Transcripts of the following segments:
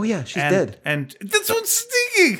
Oh yeah, she's and, dead. And that's what's stinking.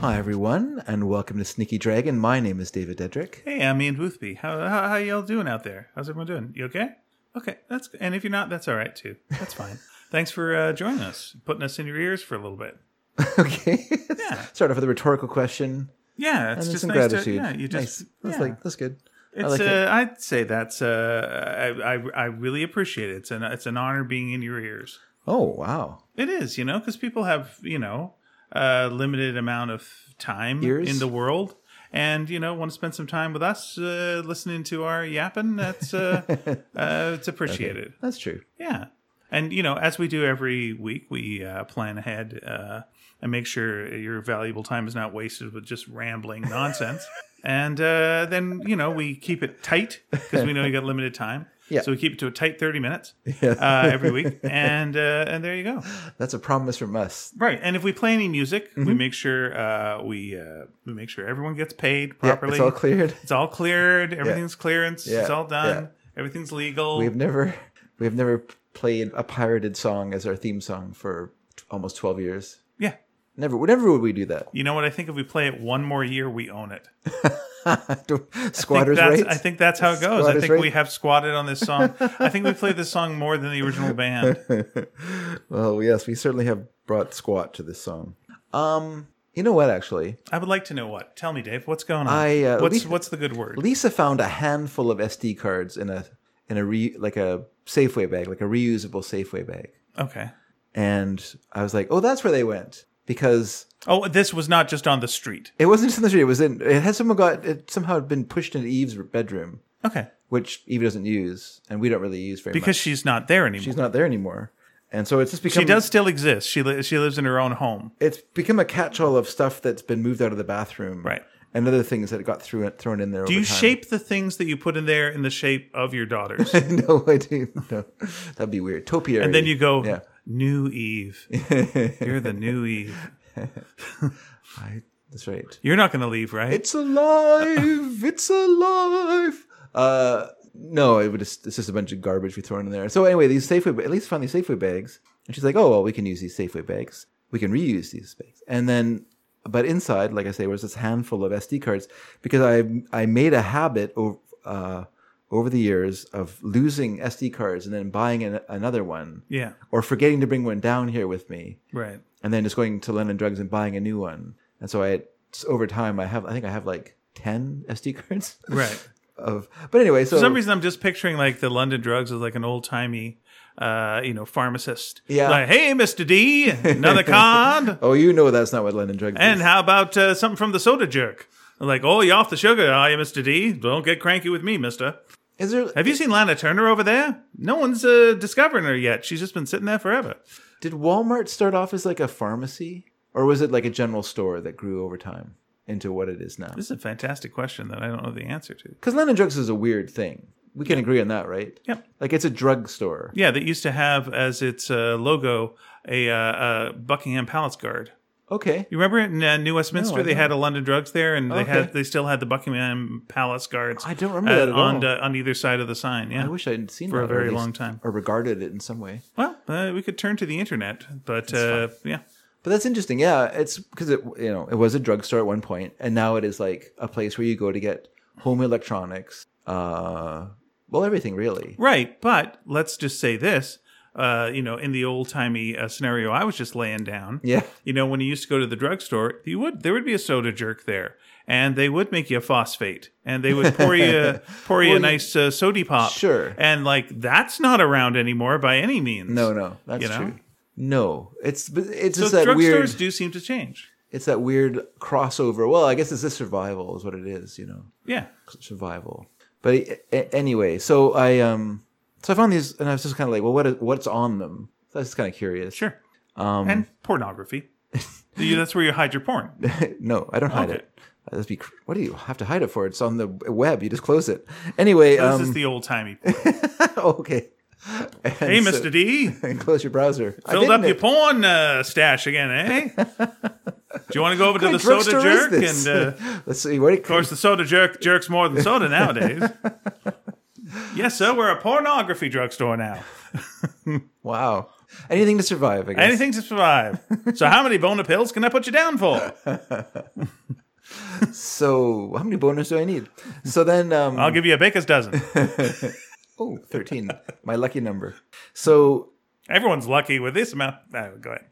Hi everyone, and welcome to Sneaky Dragon. My name is David Dedrick. Hey, I'm Ian Boothby. How, how how y'all doing out there? How's everyone doing? You okay? Okay, that's good. and if you're not, that's all right too. That's fine. Thanks for uh, joining us, putting us in your ears for a little bit. okay. Yeah. Start off with a rhetorical question Yeah, it's just some nice gratitude. to yeah. You just nice. That's yeah. like that's good. I It's like uh. I'd say that's uh, I, I I really appreciate it. It's an it's an honor being in your ears. Oh wow. It is, you know, because people have you know a limited amount of time Ears? in the world, and you know want to spend some time with us, uh, listening to our yapping. That's uh, uh, it's appreciated. That's true. Yeah. And, you know, as we do every week, we uh, plan ahead uh, and make sure your valuable time is not wasted with just rambling nonsense. and uh, then, you know, we keep it tight because we know you got limited time. Yeah. So we keep it to a tight 30 minutes uh, every week. And uh, and there you go. That's a promise from us. Right. And if we play any music, we Mm-hmm. make sure uh, we uh, we make sure everyone gets paid properly. Yeah, it's all cleared. It's all cleared. Everything's clearance. Yeah. It's all done. Everything's legal. We've never we've never played a pirated song as our theme song for t- almost twelve years. yeah. Never, never would we do that. You know what? I think if we play it one more year, we own it. Squatters rights. I think that's how it goes. I Squatters think we have squatted on this song. I think we played this song more than the original band. well, yes, we certainly have brought squat to this song. Um, you know what? Actually, I would like to know what. Tell me, Dave. What's going on? I, uh, what's Lisa- what's the good word? Lisa found a handful of SD cards in a in a re, like a Safeway bag, like a reusable Safeway bag, Okay. and I was like, oh, that's where they went because Oh, this was not just on the street. it wasn't just in the street. It was in. It had someone got it somehow had been pushed into Eve's bedroom, Okay. which Eve doesn't use, and we don't really use very Because much. she's not there anymore. she's not there anymore, and so it's just become she does still exist. She li- she lives in her own home. it's become a catch-all of stuff that's been moved out of the bathroom, Right. And other things that got through thrown in there. Do you shape the things that you put in there in the shape of your daughters? no, I do. No, that'd be weird. Topiary. and then you go, Yeah. New Eve. You're the new Eve. I, that's right. You're not going to leave, right? It's alive. it's alive. Uh, no, it would just, it's just a bunch of garbage we throw in there. So anyway, these Safeway, at least found these Safeway bags, and she's like, "Oh well, we can use these Safeway bags. We can reuse these bags." And then, but inside, like I say, was this handful of SD cards because I I made a habit over uh, over the years of losing SD cards and then buying an, another one, yeah. or forgetting to bring one down here with me Right. and then just going to London Drugs and buying a new one. And so I, over time, I have, I think I have like ten SD cards Right. of. But anyway, so For some reason, I'm just picturing like the London drugs as like an old timey, uh, you know, pharmacist. Yeah. Like, hey, Mister D, another card, oh, you know that's not what London Drugs and is. how about uh, something from the soda jerk? Like, oh, you off the sugar, are you, Mister D? Don't get cranky with me, Mister. Is there? Have you seen Lana Turner over there? No one's uh, discovering her yet. She's just been sitting there forever. Did Walmart start off as like a pharmacy, or was it like a general store that grew over time into what it is now? This is a fantastic question that I don't know the answer to. Because London Drugs is a weird thing. We can agree on that, right? Yeah. Like it's a drug store. Yeah, that used to have as its uh, logo a uh, uh, Buckingham Palace Guard. Okay. You remember in uh, New Westminster No, I they had a London Drugs there, and they Okay. had they still had the Buckingham Palace guards. I don't remember that at on all. uh, on either side of the sign. Yeah. I wish I'd seen it. For that a very long time. or regarded it in some way. well, uh, we could turn to the internet, but uh, yeah, But that's interesting. Yeah, it's because it you know it was a drugstore at one point, and now it is like a place where you go to get home electronics. Uh, well, everything really. right. But let's just say this. Uh, you know, in the old timey uh, scenario I was just laying down, Yeah. you know, when you used to go to the drugstore, you would there would be a soda jerk there, and they would make you a phosphate, and they would pour you pour you a nice uh, sody pop, Sure. and like that's not around anymore by any means. No, no, that's You know? true. No, it's it's so just that drugstores weird. do seem to change. It's that weird crossover. Well, I guess it's a survival is what it is. You know, Yeah, survival. But a- anyway, so I um, so I found these, and I was just kind of like, well, what is, what's on them? So I was just kind of curious. sure. Um, and pornography. You- That's where you hide your porn. no, I don't hide Okay. it. That'd be what do you have to hide it for? It's on the web. You just close it. Anyway, This um, is the old timey. okay. And Hey, so- Mr. D, and close your browser. Filled up didn't- your porn uh, stash again, eh? Do you want to go over to the soda jerk? And uh, Let's see. What of course, the soda jerk jerks more than soda nowadays. yes, sir. We're a pornography drugstore now. Wow. Anything to survive, I guess. Anything to survive. So, how many boner pills can I put you down for? So, how many boners do I need? So then, um, I'll give you a baker's dozen. Oh, 13, my lucky number. So, Everyone's lucky with this amount. Oh, go ahead.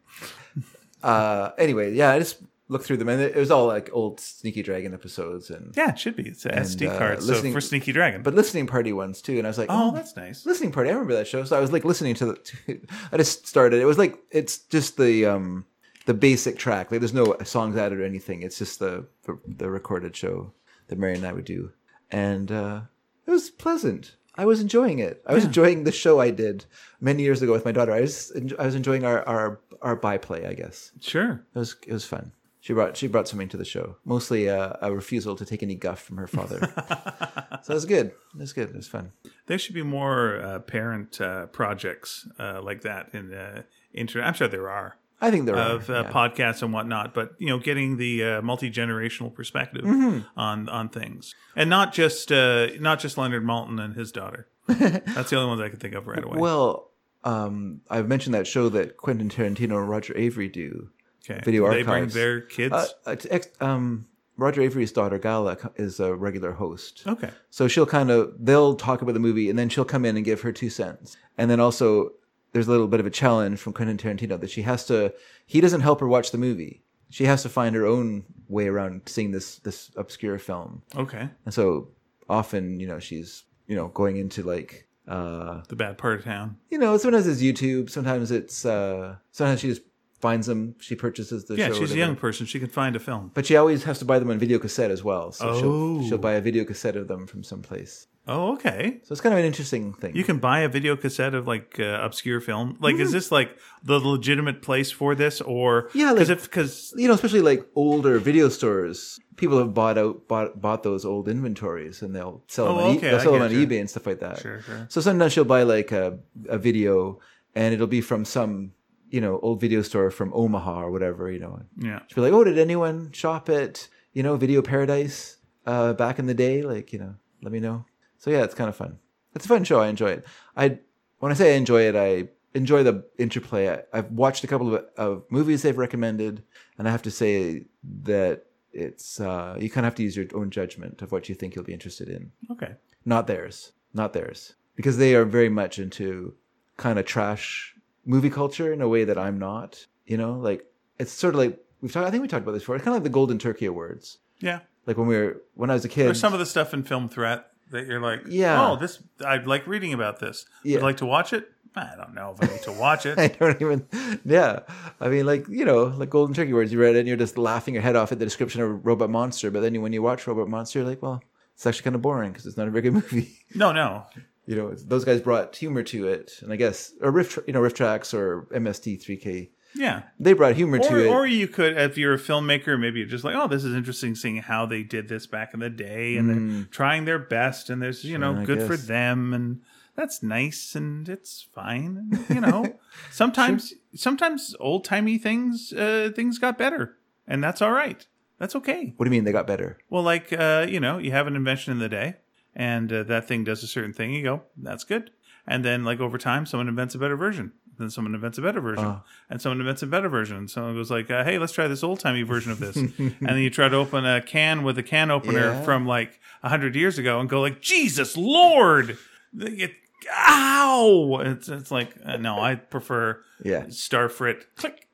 uh, anyway, yeah, I just looked through them, and it was all like old Sneaky Dragon episodes, and Yeah, it should be. It's a SD uh, card. So listening- for Sneaky Dragon. but listening party ones too. And I was like, oh, oh, that's nice. listening party. I remember that show. So I was like listening to the. To, I just started. It was like it's just the um the basic track. Like there's no songs added or anything. It's just the the recorded show that Mary and I would do, and uh, it was pleasant. I was enjoying it. I was enjoying the show I did many years ago with my daughter. I was I was enjoying our our our byplay. I guess Sure. it was it was fun. She brought she brought something to the show, mostly uh, a refusal to take any guff from her father. so it was good. It was good. It was fun. There should be more uh, parent uh, projects uh, like that in uh, internet. I'm sure there are I think there of are. uh, yeah. podcasts and whatnot, but you know, getting the uh, multi generational perspective Mm-hmm. on on things, and not just uh, not just Leonard Maltin and his daughter. That's the only ones I could think of right away. Well, um, I've mentioned that show that Quentin Tarantino and Roger Avary do. okay. video they bring their kids. Uh, ex- um, Roger Avary's daughter Gala is a regular host. okay. So she'll kind of they'll talk about the movie and then she'll come in and give her two cents. And then also there's a little bit of a challenge from Quentin Tarantino that she has to he doesn't help her watch the movie. She has to find her own way around seeing this this obscure film. Okay. And so often, you know, she's, you know, going into like uh The bad part of town. you know, sometimes it's YouTube, sometimes it's uh sometimes she just finds them, she purchases the Yeah, she's a young person. She can find a film. But she always has to buy them on video cassette as well. So Oh. she'll she'll buy a video cassette of them from someplace. Oh, okay. So it's kind of an interesting thing. You can buy a video cassette of like uh, obscure film. Like, Mm-hmm. is this like the legitimate place for this, or Yeah, Because like- because you know, especially like older video stores, people have bought out bought bought those old inventories and they'll sell them Oh, on, e- they'll sell them on you. eBay and stuff like that. Sure, sure. So sometimes she'll buy like a a video and it'll be from some you know old video store from Omaha or whatever. You know, yeah, she'll be like, "Oh, did anyone shop at you know Video Paradise uh, back in the day? Like, you know, let me know." So yeah, it's kind of fun. It's a fun show. I enjoy it. I when I say I enjoy it, I enjoy the interplay. I, I've watched a couple of, of movies they've recommended, and I have to say that it's uh, you kind of have to use your own judgment of what you think you'll be interested in, okay, not theirs, not theirs, because they are very much into kind of trash movie culture in a way that I'm not. You know, like it's sort of like we've talked. I think we talked about this before. It's kind of like the Golden Turkey Awards. yeah. Like when we were when I was a kid. There's some of the stuff in Film Threat that you're like, Yeah. oh, this I'd like reading about this. Yeah. I'd like to watch it. I don't know if I need to watch it. I don't even. Yeah, I mean, like you know, like Golden Turkey Awards. You read it and you're just laughing your head off at the description of Robot Monster, but then you, when you watch Robot Monster, you're like, well, it's actually kind of boring because it's not a very good movie. no, no. you know, those guys brought humor to it, and I guess or riff, you know, RiffTrax or MST3K, Yeah. they brought humor to Or, it. or you could, if you're a filmmaker, maybe you're just like, oh, this is interesting seeing how they did this back in the day, and they're trying their best, and there's, you know, Mm. I good for them, and that's nice, and it's fine. And, you know, sometimes, sometimes old timey things, uh, things got better, and that's all right. That's okay. what do you mean they got better? Well, like, uh, you know, you have an invention in the day, and uh, that thing does a certain thing. You go, that's good. And then, like over time, someone invents a better version. Then someone invents a better version, Oh. and someone invents a better version. Someone goes like, uh, "Hey, let's try this old timey version of this." and then you try to open a can with a can opener Yeah. from like a hundred years ago, and go like, "Jesus Lord!" It, ow! It's it's like uh, no, I prefer Yeah, Starfrit. Click.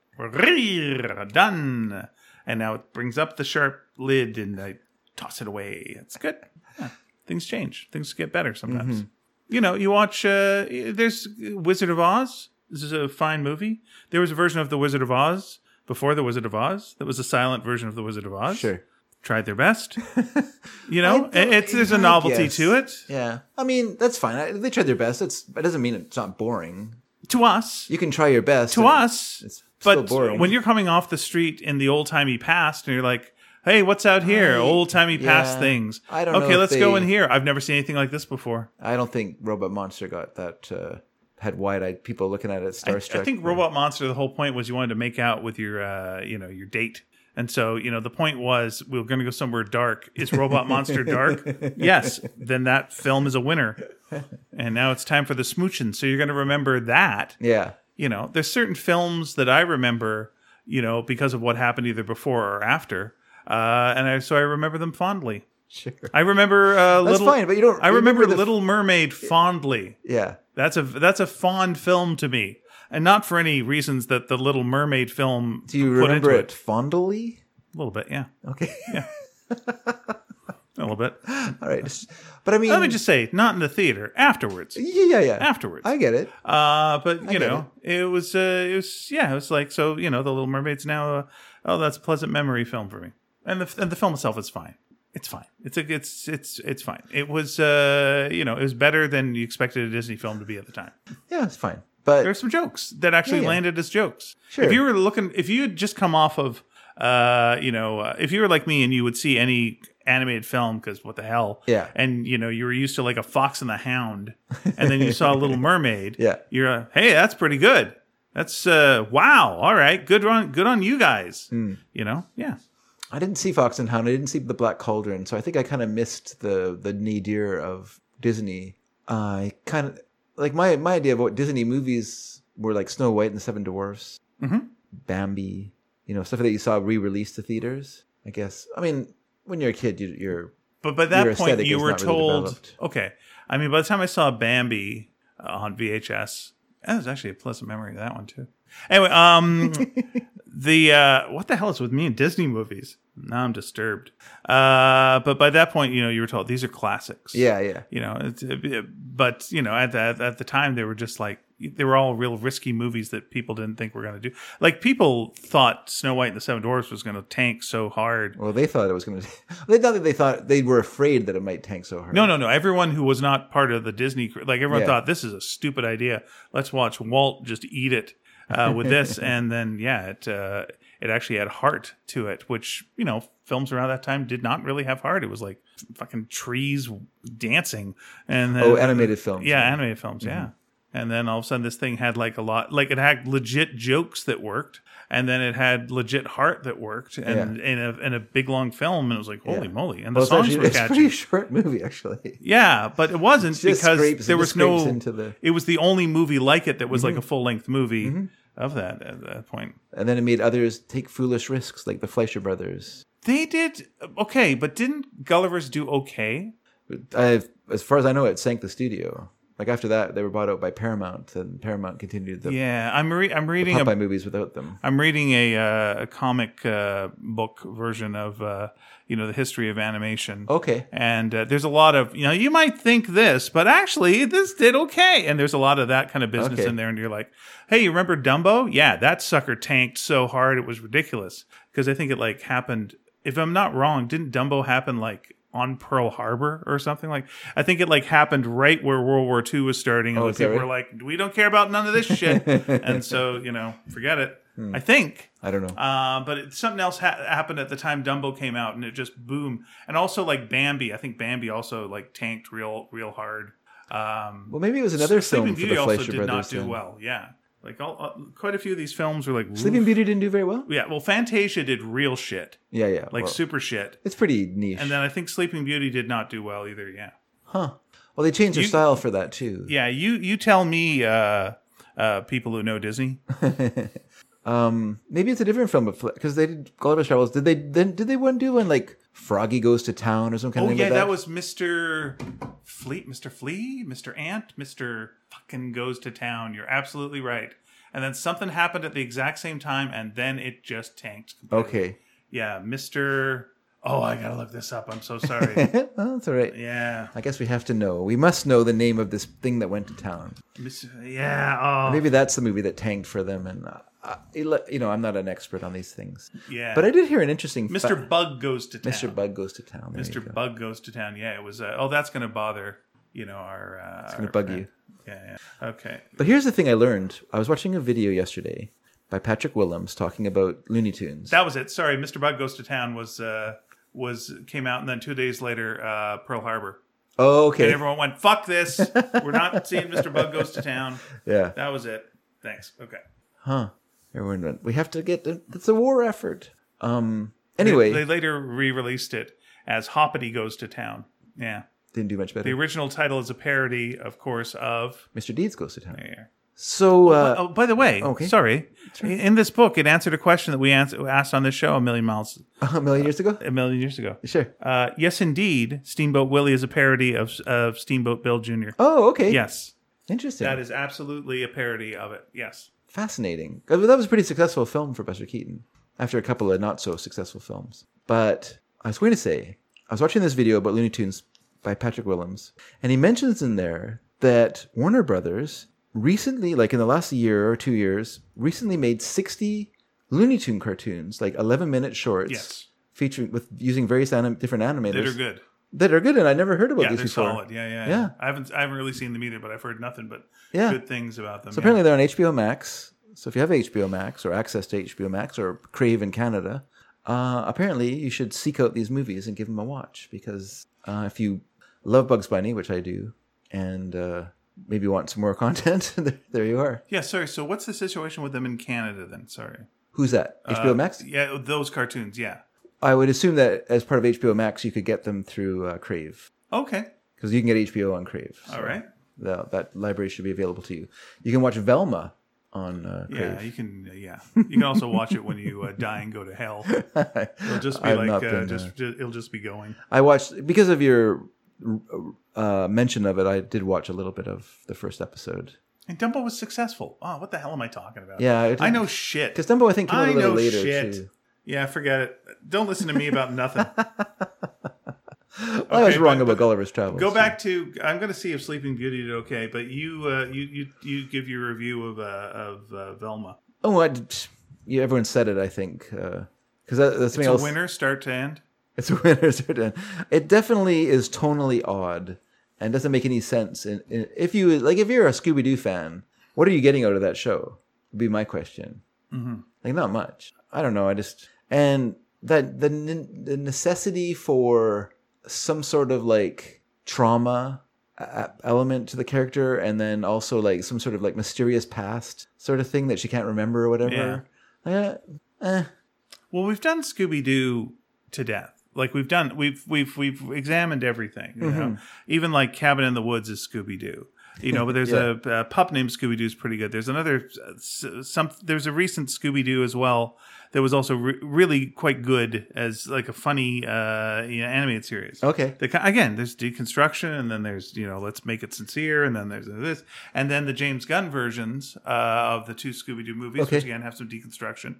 Done. And now it brings up the sharp lid and I toss it away. It's good. Yeah. Things change. Things get better sometimes. You know, you watch, uh, there's Wizard of Oz. This is a fine movie. There was a version of The Wizard of Oz before The Wizard of Oz that was a silent version of The Wizard of Oz. sure. Tried their best. You know, it's, there's a novelty guess. to it. Yeah, I mean that's fine. I, they tried their best. It's it doesn't mean it's not boring. To us, You can try your best. to us. it's still But boring. when you're coming off the street in the old timey past and you're like, hey, what's out here? Old timey past things. I don't know Okay, let's go in here. I've never seen anything like this before. I don't think Robot Monster got that uh, had wide-eyed people looking at it, I, starstruck. I think Robot Monster. The whole point was you wanted to make out with your, uh, you know, your date. And so, you know, the point was we were going to go somewhere dark. Is Robot Monster dark? yes. Then that film is a winner. And now it's time for the smooching. So you're going to remember that. Yeah. You know, there's certain films that I remember, you know, because of what happened either before or after. Uh, and I, so I remember them fondly. Sure. I remember uh, That's little. fine, but you don't. I remember, the- Little Mermaid fondly. Yeah. That's a that's a fond film to me, and not for any reasons that the Little Mermaid film. Do you put remember into it fondly? A little bit, yeah, Okay. yeah. a little bit. All right. But I mean, Let me just say, not in the theater. Afterwards, yeah, yeah, yeah. afterwards. I get it. Uh, but you know, it. was uh, it was yeah, it was like so. You know, the Little Mermaid's now. Uh, oh, that's a pleasant memory film for me, and the and the film itself is fine. It's fine. It's a it's it's it's fine. It was uh you know it was better than you expected a Disney film to be at the time. Yeah, it's fine. But There's some jokes that actually Yeah, yeah. landed as jokes. Sure. If you were looking, if you had just come off of, uh, you know, uh, if you were like me and you would see any animated film, because what the hell, Yeah. and you know you were used to like a Fox and the Hound, and then you saw Little Mermaid, Yeah. you're uh, hey, that's pretty good. That's uh, wow, all right, good on good on you guys. Hmm. You know, yeah. I didn't see Fox and Hound. I didn't see The Black Cauldron, so I think I kind of missed the the nadir of Disney. I kind of like my my idea of what Disney movies were like Snow White and the Seven Dwarfs, Mhm. Bambi, you know, stuff that you saw re-released to theaters. I guess. I mean, when you're a kid, you, you're But by that point, you were not really told, okay. I mean, by the time I saw Bambi uh, on VHS, that was actually a pleasant memory of that one too. Anyway, um, the uh, what the hell is with me and Disney movies? Now I'm disturbed. Uh, but by that point, you know, you were told these are classics. yeah, yeah. You know, it's, it, but you know, at the at the time, they were just like they were all real risky movies that people didn't think were going to do. Like people thought Snow White and the Seven Dwarfs was going to tank so hard. Well, they thought it was going to. They thought that they thought they were afraid that it might tank so hard. No, no, no. Everyone who was not part of the Disney, like everyone Yeah. thought this is a stupid idea. Let's watch Walt just eat it uh, with this, and then yeah, it uh, it actually had heart to it, which you know films around that time did not really have heart. It was like fucking trees dancing, and then, Oh, animated films. yeah, animated films, yeah. And then all of a sudden, this thing had like a lot, like it had legit jokes that worked, and then it had legit heart that worked, and in a in a big long film, and it was like holy Yeah. moly, and the Well, songs actually, were it's a catchy. pretty short movie, actually. Yeah, but it wasn't because there was no. the- It was the only movie like it that was Mm-hmm. like a full length movie of that at that point. And then it made others take foolish risks, like the Fleischer Brothers. They did okay, but didn't Gulliver's do okay? I, as far as I know, it sank the studio. Like after that, they were bought out by Paramount, and Paramount continued the Yeah, I'm re- I'm reading a Popeye movies without them. I'm reading a uh, a comic uh, book version of uh, you know the history of animation. Okay. And uh, there's a lot of you know you might think this, but actually this did okay. And there's a lot of that kind of business Okay. in there. And you're like, hey, you remember Dumbo? Yeah, that sucker tanked so hard it was ridiculous. Because I think it like happened. If I'm not wrong, didn't Dumbo happen like on Pearl Harbor or something like? I think it like happened right where World War II was starting, and Oh, the people right? were like, we don't care about none of this shit. and so you know, forget it. Hmm. I think. I don't know. Uh, but it, something else ha- happened at the time Dumbo came out, and it just boomed. And also like Bambi, I think Bambi also like tanked real, real hard. Um, well, maybe it was another Sleeping film for Beauty the also did Brothers. not do then. well. Yeah, like all, uh, quite a few of these films were like Sleeping. Beauty didn't do very well. Yeah, well, Fantasia did real shit, Yeah, yeah. like well, super shit. it's pretty niche. And then I think Sleeping Beauty did not do well either. Yeah, huh? Well, they changed their You- style for that too. yeah. You you tell me, uh, uh, people who know Disney. Um, maybe it's a different film, but because they did Gulliver's Travels, did they then did they one do one like Froggy goes to town or some kind Oh of thing yeah, like that? that? was Mr. Fleet, Mr. Flea, Mr. Ant, Mr. Fucking goes to town. You're absolutely right. And then something happened at the exact same time, and then it just tanked. completely. okay. Yeah, Mr. Oh, I gotta look this up. I'm so sorry. well, that's all right. yeah, I guess we have to know. We must know the name of this thing that went to town. Mr. Yeah. Oh, Maybe that's the movie that tanked for them. And uh, you know, I'm not an expert on these things, yeah. but I did hear an interesting. Mr. fa- Bug goes to town. Mr. Bug goes to town. There you Mr. go. Bug goes to town. Yeah, it was. Uh, oh, that's gonna bother you know our. Uh, it's gonna bug you. Yeah. Yeah. Okay. But here's the thing I learned. I was watching a video yesterday by Patrick Willems talking about Looney Tunes. That was it. Sorry, Mr. Bug Goes to Town was uh, was came out, and then two days later, uh, Pearl Harbor. Oh, And okay. everyone went, "Fuck this! We're not seeing Mr. Bug goes to town." Yeah. That was it. Thanks. Okay. Huh. Everyone went, we have to get, The, it's a war effort. Um, anyway, they, they later re-released it as Hoppity Goes to Town. Yeah. Didn't do much better. The original title is a parody, of course, of. Mr. Deeds goes to town. Yeah. So, uh, Oh, by the way, Okay. sorry. In this book, it answered a question that we ans- asked on this show a million miles, a million years ago? a million years ago. Sure. Uh, yes, indeed, Steamboat Willie is a parody of of Steamboat Bill Jr. Oh, okay. Yes, Interesting. that is absolutely a parody of it. Yes. Fascinating. That was a pretty successful film for Buster Keaton after a couple of not so successful films. But I was going to say, I was watching this video about Looney Tunes by Patrick Willems, and he mentions in there that Warner Brothers recently, like in the last year or two years, recently made 60 Looney Tune cartoons, like 11 minute shorts. Yes. Featuring with using various anim- different animators That are good. that are good, and I never heard about Yeah, these they're before. solid. Yeah, yeah, Yeah. I haven't I haven't really seen them either, but I've heard nothing but Yeah. good things about them. So yeah. apparently they're on HBO Max. So if you have HBO Max or access to HBO Max or Crave in Canada, uh, apparently you should seek out these movies and give them a watch because uh, if you love Bugs Bunny, which I do, and uh, maybe want some more content, there, you are. Yeah, sorry. So what's the situation with them in Canada then? Sorry. Who's that? HBO Uh, Max? Yeah, those cartoons. Yeah. I would assume that as part of HBO Max, you could get them through uh, Crave Okay. because you can get HBO on Crave. So All right. the- that library should be available to you. You can watch Velma on uh, Crave. Yeah, you can. uh, Yeah, you can also watch it when you uh, die and go to hell. It'll just be I've like not uh, been, just, ju- it'll just be going. I watched because of your uh, mention of it. I did watch a little bit of the first episode. And Dumbo was successful. Oh, what the hell am I talking about? Yeah, I know shit. Because Dumbo, I think, came I a little know later shit. too. Yeah, forget it. Don't listen to me about nothing. Well, I was wrong but- about Gulliver's Travels. Go too. back to. I'm going to see if Sleeping Beauty did okay, but you uh, you you you give your review of uh, of uh, Velma. Oh, I, yeah, everyone said it. I think because that, that's a else. winner, start to end. It's a winner. certain. It definitely is tonally odd and doesn't make any sense. And if you like, if you're a Scooby Doo fan, what are you getting out of that show? Would be my question. Mm-hmm. Like, not much. I don't know. I just and that the the necessity for some sort of like trauma element to the character and then also like some sort of like mysterious past sort of thing that she can't remember or whatever. Yeah. eh. Well, we've done Scooby Doo to death. Like we've done, we've we've we've examined everything. You Mm-hmm. know, even like Cabin in the Woods is Scooby Doo. You know, but there's Yeah. a, a pup named Scooby Doo is pretty good. There's another some. There's a recent Scooby Doo as well that was also re- really quite good as like a funny uh, you know, animated series. Okay. The, again, there's deconstruction, and then there's you know let's make it sincere, and then there's this, and then the James Gunn versions uh, of the two Scooby Doo movies, Okay. which again have some deconstruction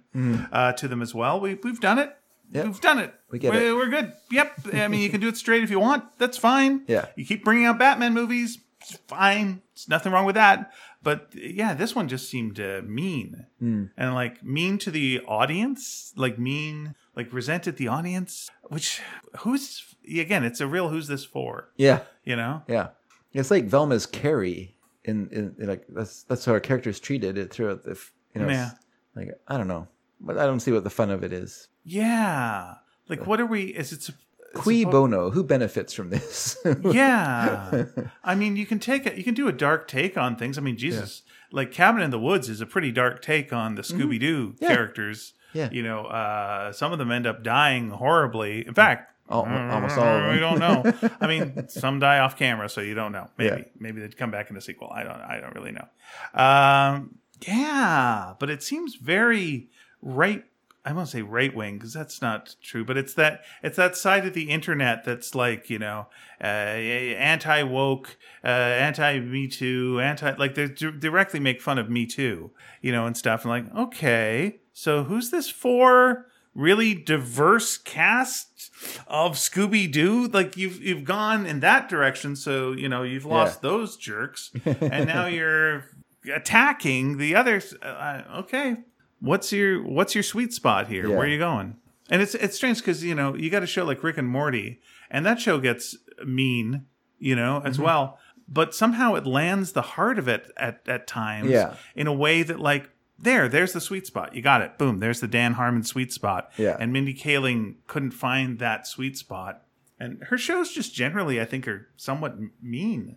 uh, to them as well. We we've done it. Yeah. We've done it. We get we're, it. We're good. Yep. I mean, you can do it straight if you want. That's fine. Yeah. You keep bringing out Batman movies. It's fine. There's nothing wrong with that. But yeah, this one just seemed uh, mean Hmm. and like mean to the audience, like mean, like resented the audience. Which who's again? It's a real who's this for? Yeah. You know? Yeah, it's like Velma's Carrie in, in, in like that's that's how our character's treated it throughout the you know Yeah. like I don't know, but I don't see what the fun of it is. Yeah. Like, what are we? Is it? Cui bono? Who benefits from this? Yeah. I mean, you can take it. You can do a dark take on things. I mean, Jesus, like Cabin in the Woods is a pretty dark take on the Scooby Doo Mm-hmm. Yeah. characters. Yeah. You know, uh, some of them end up dying horribly. In fact, Al- almost all of them. we don't know. I mean, some die off camera, so you don't know. Maybe, Yeah. maybe they'd come back in the sequel. I don't. I don't really know. Um, yeah, but it seems very right. I won't say right wing because that's not true, but it's that it's that side of the internet that's like you know uh, anti woke, uh, anti Me Too, anti like they d- directly make fun of Me Too, you know, and stuff. And like, okay, so who's this for? Really diverse cast of Scooby Doo. Like you've you've gone in that direction, so you know you've lost those jerks, and now you're attacking the others. Uh, okay, what's your what's your sweet spot here? Yeah. Where are you going? And it's it's strange because you know you got a show like Rick and Morty, and that show gets mean, you know, as Mm-hmm. well. But somehow it lands the heart of it at at times, Yeah. in a way that like there, there's the sweet spot. You got it. Boom. There's the Dan Harmon sweet spot. Yeah. And Mindy Kaling couldn't find that sweet spot And her shows just generally, I think, are somewhat mean.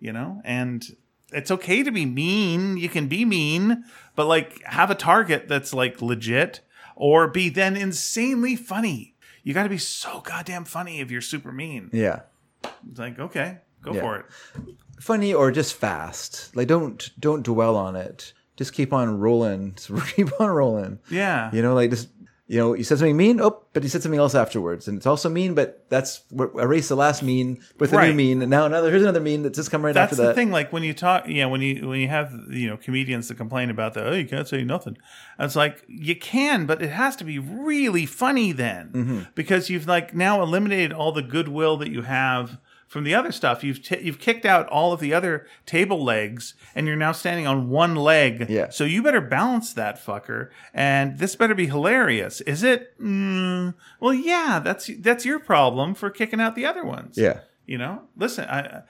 You know, and it's okay to be mean. You can be mean, but like have a target that's like legit, or be then insanely funny. You got to be so goddamn funny if you're super mean. Yeah. It's like okay, go Yeah. for it. Funny or just fast. Like don't don't dwell on it. Just keep on rolling. Just keep on rolling. Yeah. You know, like just you know, you said something mean, oh, but you said something else afterwards, and it's also mean, but that's erase the last mean with a new mean, and now another here's another mean that's just come right That's after the that. thing. Like when you talk, yeah, when you when you have you know comedians that complain about that, oh you can't say nothing. It's like you can, but it has to be really funny then Mm-hmm. because you've like now eliminated all the goodwill that you have from the other stuff. You've t- you've kicked out all of the other table legs, and you're now standing on one leg. Yeah. So you better balance that fucker, and this better be hilarious. Is it? Mm, well, yeah. That's that's your problem for kicking out the other ones. Yeah. You know, listen, I, I-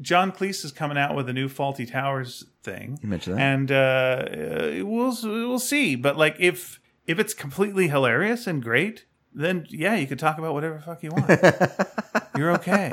John Cleese is coming out with a new Fawlty Towers thing. You mentioned that. and uh, uh, we'll we'll see. But like, if if it's completely hilarious and great, then yeah, you can talk about whatever the fuck you want. You're okay.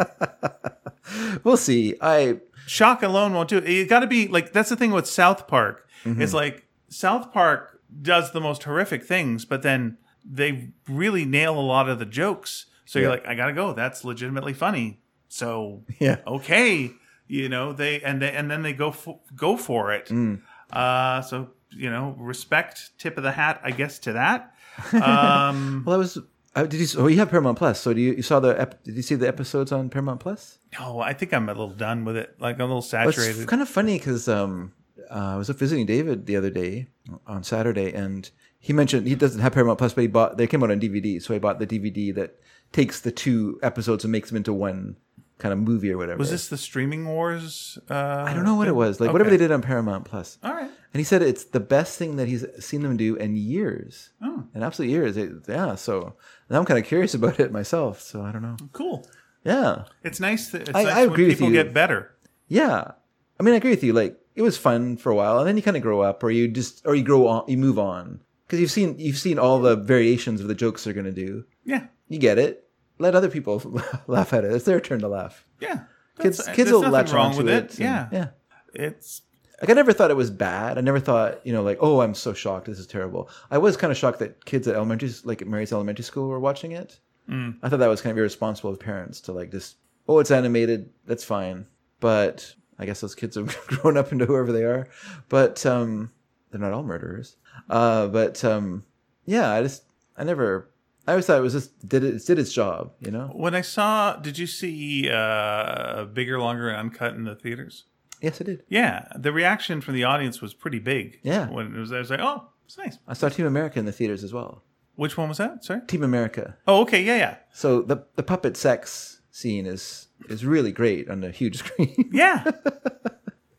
We'll see. I Shock alone won't do it. You got to be like that's the thing with South Park. Mm-hmm. It's like South Park does the most horrific things, but then they really nail a lot of the jokes. So you're like, I gotta go. That's legitimately funny. So Yeah. okay, you know they and they and then they go for, go for it. Mm. Uh, so you know, respect, tip of the hat, I guess to that. Um, well, I was. Uh, did you? Oh, you have Paramount Plus. So do you? You saw the? Ep, did you see the episodes on Paramount Plus? No, I think I'm a little done with it. Like I'm a little Well, it's kind of funny because um, uh, I was up visiting David the other day on Saturday, and he mentioned he doesn't have Paramount Plus, but he bought. They came out on DVD, so he bought the DVD that takes the two episodes and makes them into one kind of movie or whatever. Was this the streaming wars? Uh, I don't know what it was. Like whatever they did on Paramount Plus. All right. And he said it's the best thing that he's seen them do in years. Oh. In absolute years. It- yeah. So now I'm kind of curious about it myself. So I don't know. Cool. Yeah. It's nice that it's I- nice I agree with people you. get better. Yeah. I mean, I agree with you. Like it was fun for a while, and then you kind of grow up, or you just, or you grow on, you move on, because you've seen you've seen all the variations of the jokes they're gonna do. Yeah. You get it. Let other people laugh at it. It's their turn to laugh. Yeah. Kids, kids will latch wrong on to with it. it. Yeah. yeah. It's Like I never thought it was bad. I never thought, you know, like, oh, I'm so shocked. This is terrible. I was kind of shocked that kids at elementary, like at Mary's elementary school, were watching it. Mm. I thought that was kind of irresponsible of parents to like just, oh, it's animated. That's fine. But I guess those kids have grown up into whoever they are. But um, they're not all murderers. Uh, but um, yeah, I just, I never. I always thought it was just did it did its job, you know. when I saw. Did you see uh, bigger, longer, and uncut in the theaters? Yes, I did. Yeah, the reaction from the audience was pretty big. Yeah. when it was, I was like, oh, it's nice. I saw Team America in the theaters as well. Which one was that? Sorry. Team America. Oh, okay, yeah, yeah, So the the puppet sex scene is is really great on a huge screen, yeah.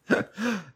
and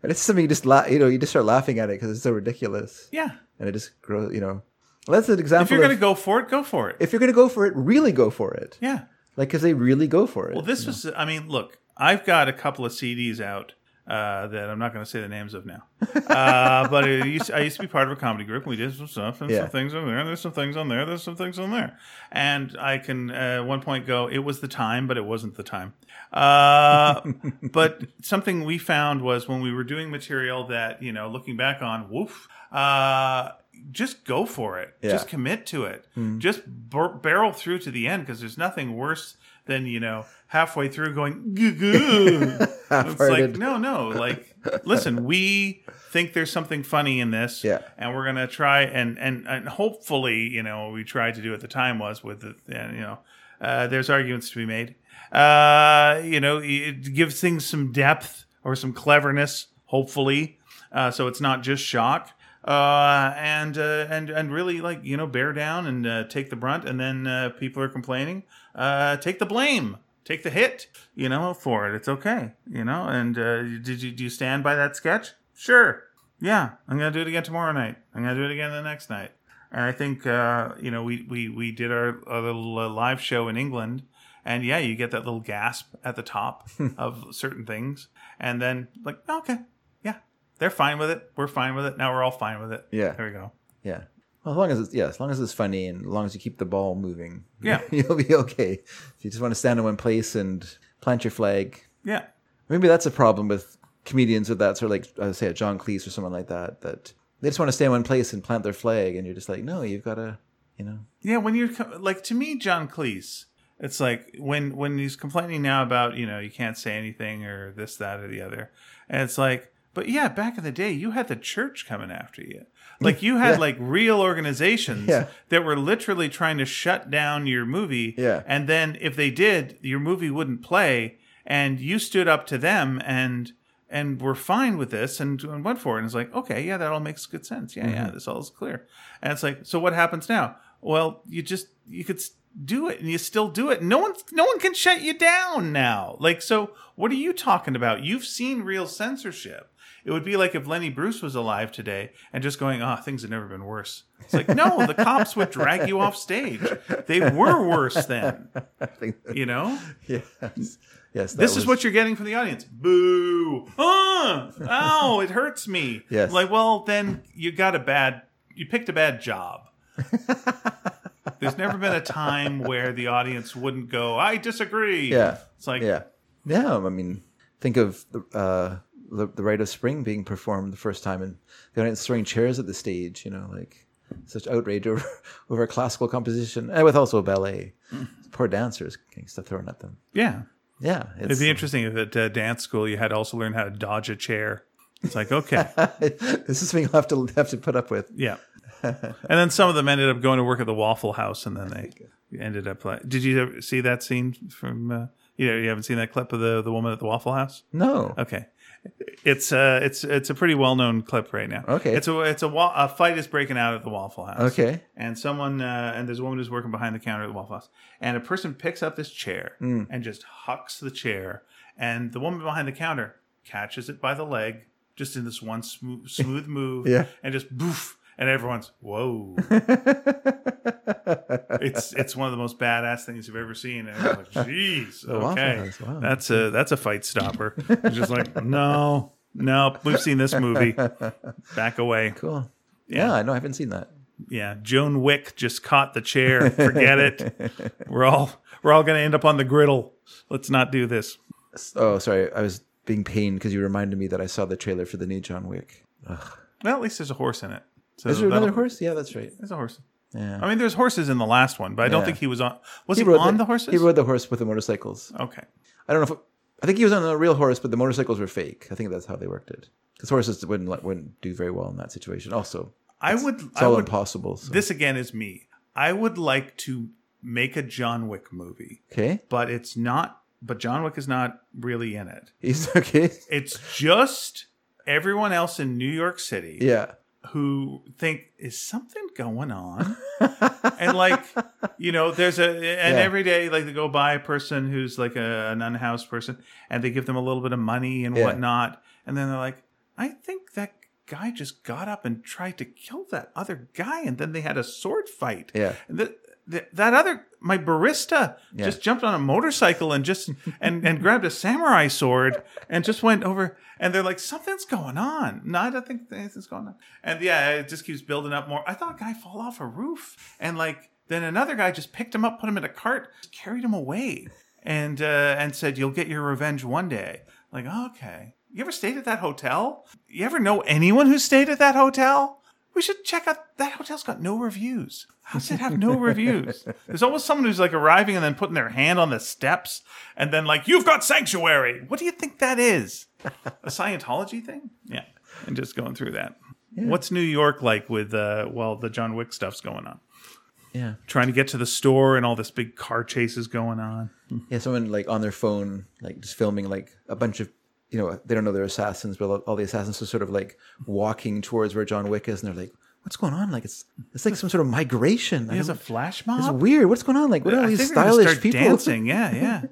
it's something you just la- you know you just start laughing at it because it's so ridiculous, yeah. and it just grows. You know, well, that's an example. If you're gonna go for it, go for it. if you're gonna go for it, really go for it. yeah. Like because they really go for it. Well, this was. I mean, look, I've got a couple of CDs out uh, that I'm not going to say the names of now. Uh, but it used I used to be part of a comedy group. And We did some stuff and Yeah. some things on there. There's some things on there. There's some things on there. And I can uh, at one point go, it was the time, but it wasn't the time. Uh, but something we found was when we were doing material that you know, looking back on, woof. Uh, just go for it. Yeah. Just commit to it. Just bur- barrel through to the end because there's nothing worse than you know halfway through going. Goo goo. it's like no, no. Like listen, we think there's something funny in this, Yeah. and we're gonna try and and and hopefully, you know, what we tried to do at the time was with the, and, you know, uh, there's arguments to be made. Uh, you know, it gives things some depth or some cleverness, hopefully, uh, so it's not just shock. Uh, and uh, and and really like you know bear down and uh, take the brunt, and then uh, people are complaining. Uh, take the blame, take the hit, you know, for it. It's okay, you know. And uh, did you do you stand by that sketch? Sure, yeah. I'm gonna do it again tomorrow night. I'm gonna do it again the next night. And I think uh, you know we we we did our, our little uh, live show in England, and yeah, you get that little gasp at the top of certain things, and then like okay, yeah, they're fine with it. We're fine with it. Now we're all fine with it. Yeah. there we go. yeah. Well, as long as it's yeah, as long as it's funny and as long as you keep the ball moving, Yeah. you'll be okay. If you just want to stand in one place and plant your flag, Yeah. maybe that's a problem with comedians with that sort of like uh, say a John Cleese or someone like that that they just want to stay in one place and plant their flag, and you're just like, no, you've got to, you know, Yeah, when you're co- like to me, John Cleese, it's like when when he's complaining now about you know you can't say anything or this that or the other, and it's like, but yeah, back in the day, you had the church coming after you. Like you had Yeah. like real organizations Yeah. that were literally trying to shut down your movie. Yeah. And then if they did, your movie wouldn't play, and you stood up to them and and were fine with this and, and went for it. And it's like, okay, yeah, that all makes good sense. Yeah, yeah, mm-hmm. this all is clear. And it's like, so what happens now? Well, you just you could do it and you still do it. No one no one can shut you down now. Like, so what are you talking about? You've seen real censorship. It would be like if Lenny Bruce was alive today and just going, "Oh, things have never been worse." It's like, no, the cops would drag you off stage. They were worse then, you know. yes, yes. This is what you're getting from the audience. Boo! Ah! Ow! It hurts me. Yes. Like, well, then you got a bad. You picked a bad job. There's never been a time where the audience wouldn't go, "I disagree." Yeah. It's like, Yeah, yeah. I mean, think of the uh, the, the Rite of Spring being performed the first time, and the audience throwing chairs at the stage. You know, like such outrage over over classical composition, and with also ballet. Poor dancers getting stuff thrown at them. yeah. Yeah, It'd be interesting if at uh, dance school you had to also learn how to dodge a chair. It's like, okay, this is something you'll have to have to put up with. yeah. And then some of them ended up going to work at the Waffle House, and then they ended up like. Did you ever see that scene from? Uh, you know, you haven't seen that clip of the the woman at the Waffle House? No, Okay. It's uh it's it's a pretty well known clip right now. Okay. It's a it's a, wa- a fight is breaking out at the Waffle House. Okay. And someone uh, and there's a woman who's working behind the counter at the Waffle House, and a person picks up this chair Hmm. and just hucks the chair, and the woman behind the counter catches it by the leg, just in this one smooth smooth move, Yeah. and just boof, and everyone's whoa. it's it's one of the most badass things you've ever seen. And everyone's like, jeez, okay, wow. that's a that's a fight stopper. It's just like, no, no, we've seen this movie. Back away. cool. Yeah, I know. I haven't seen that. Yeah, Joan Wick just caught the chair. Forget it. We're all we're all gonna end up on the griddle. Let's not do this. Oh, sorry. I was being pained because you reminded me that I saw the trailer for the new John Wick. Well, at least there's a horse in it. So Is there another horse? Yeah, that's right. There's a horse. Yeah. I mean, there's horses in the last one, but I don't Yeah. think he was on. Was he, on the, horses? He rode the horse with the motorcycles. okay. I don't know if I think he was on a real horse, but the motorcycles were fake. I think that's how they worked it. Because horses wouldn't let- wouldn't do very well in that situation. Also, I would. it's I all would. impossible. So. This again is me. I would like to make a John Wick movie, okay, but it's not. But John Wick is not really in it. he's okay. It's just everyone else in New York City. Yeah, who think is something going on and like you know there's a and Yeah. every day like they go by a person who's like a, an unhoused person and they give them a little bit of money and Yeah. whatnot and then they're like i think that guy just got up and tried to kill that other guy and then they had a sword fight Yeah. and the, that other my barista Yeah. just jumped on a motorcycle and just and and grabbed a samurai sword and just went over and they're like something's going on. No i don't think anything's going on. And yeah it just keeps building up more. I thought a guy fall off a roof and like then another guy just picked him up put him in a cart carried him away and uh and said you'll get your revenge one day. Like okay. You ever stayed at that hotel? You ever know anyone who stayed at that hotel we should check out that hotel's got no reviews. How does it have no reviews? There's always someone who's like arriving and then putting their hand on the steps and then like, you've got sanctuary. What do you think that is? A Scientology thing? Yeah. And just going through that. What's New York like with uh well the John Wick stuff's going on? yeah, Trying to get to the store and all this big car chase is going on. yeah. Someone like on their phone, like just filming like a bunch of. You know, they don't know they're assassins, but all the assassins are sort of like walking towards where John Wick is, and they're like, "What's going on? Like it's it's like some sort of migration. There's a flash mob. It's weird. What's going on? Like, what are all these think they're gonna stylish people? dancing. Yeah, yeah.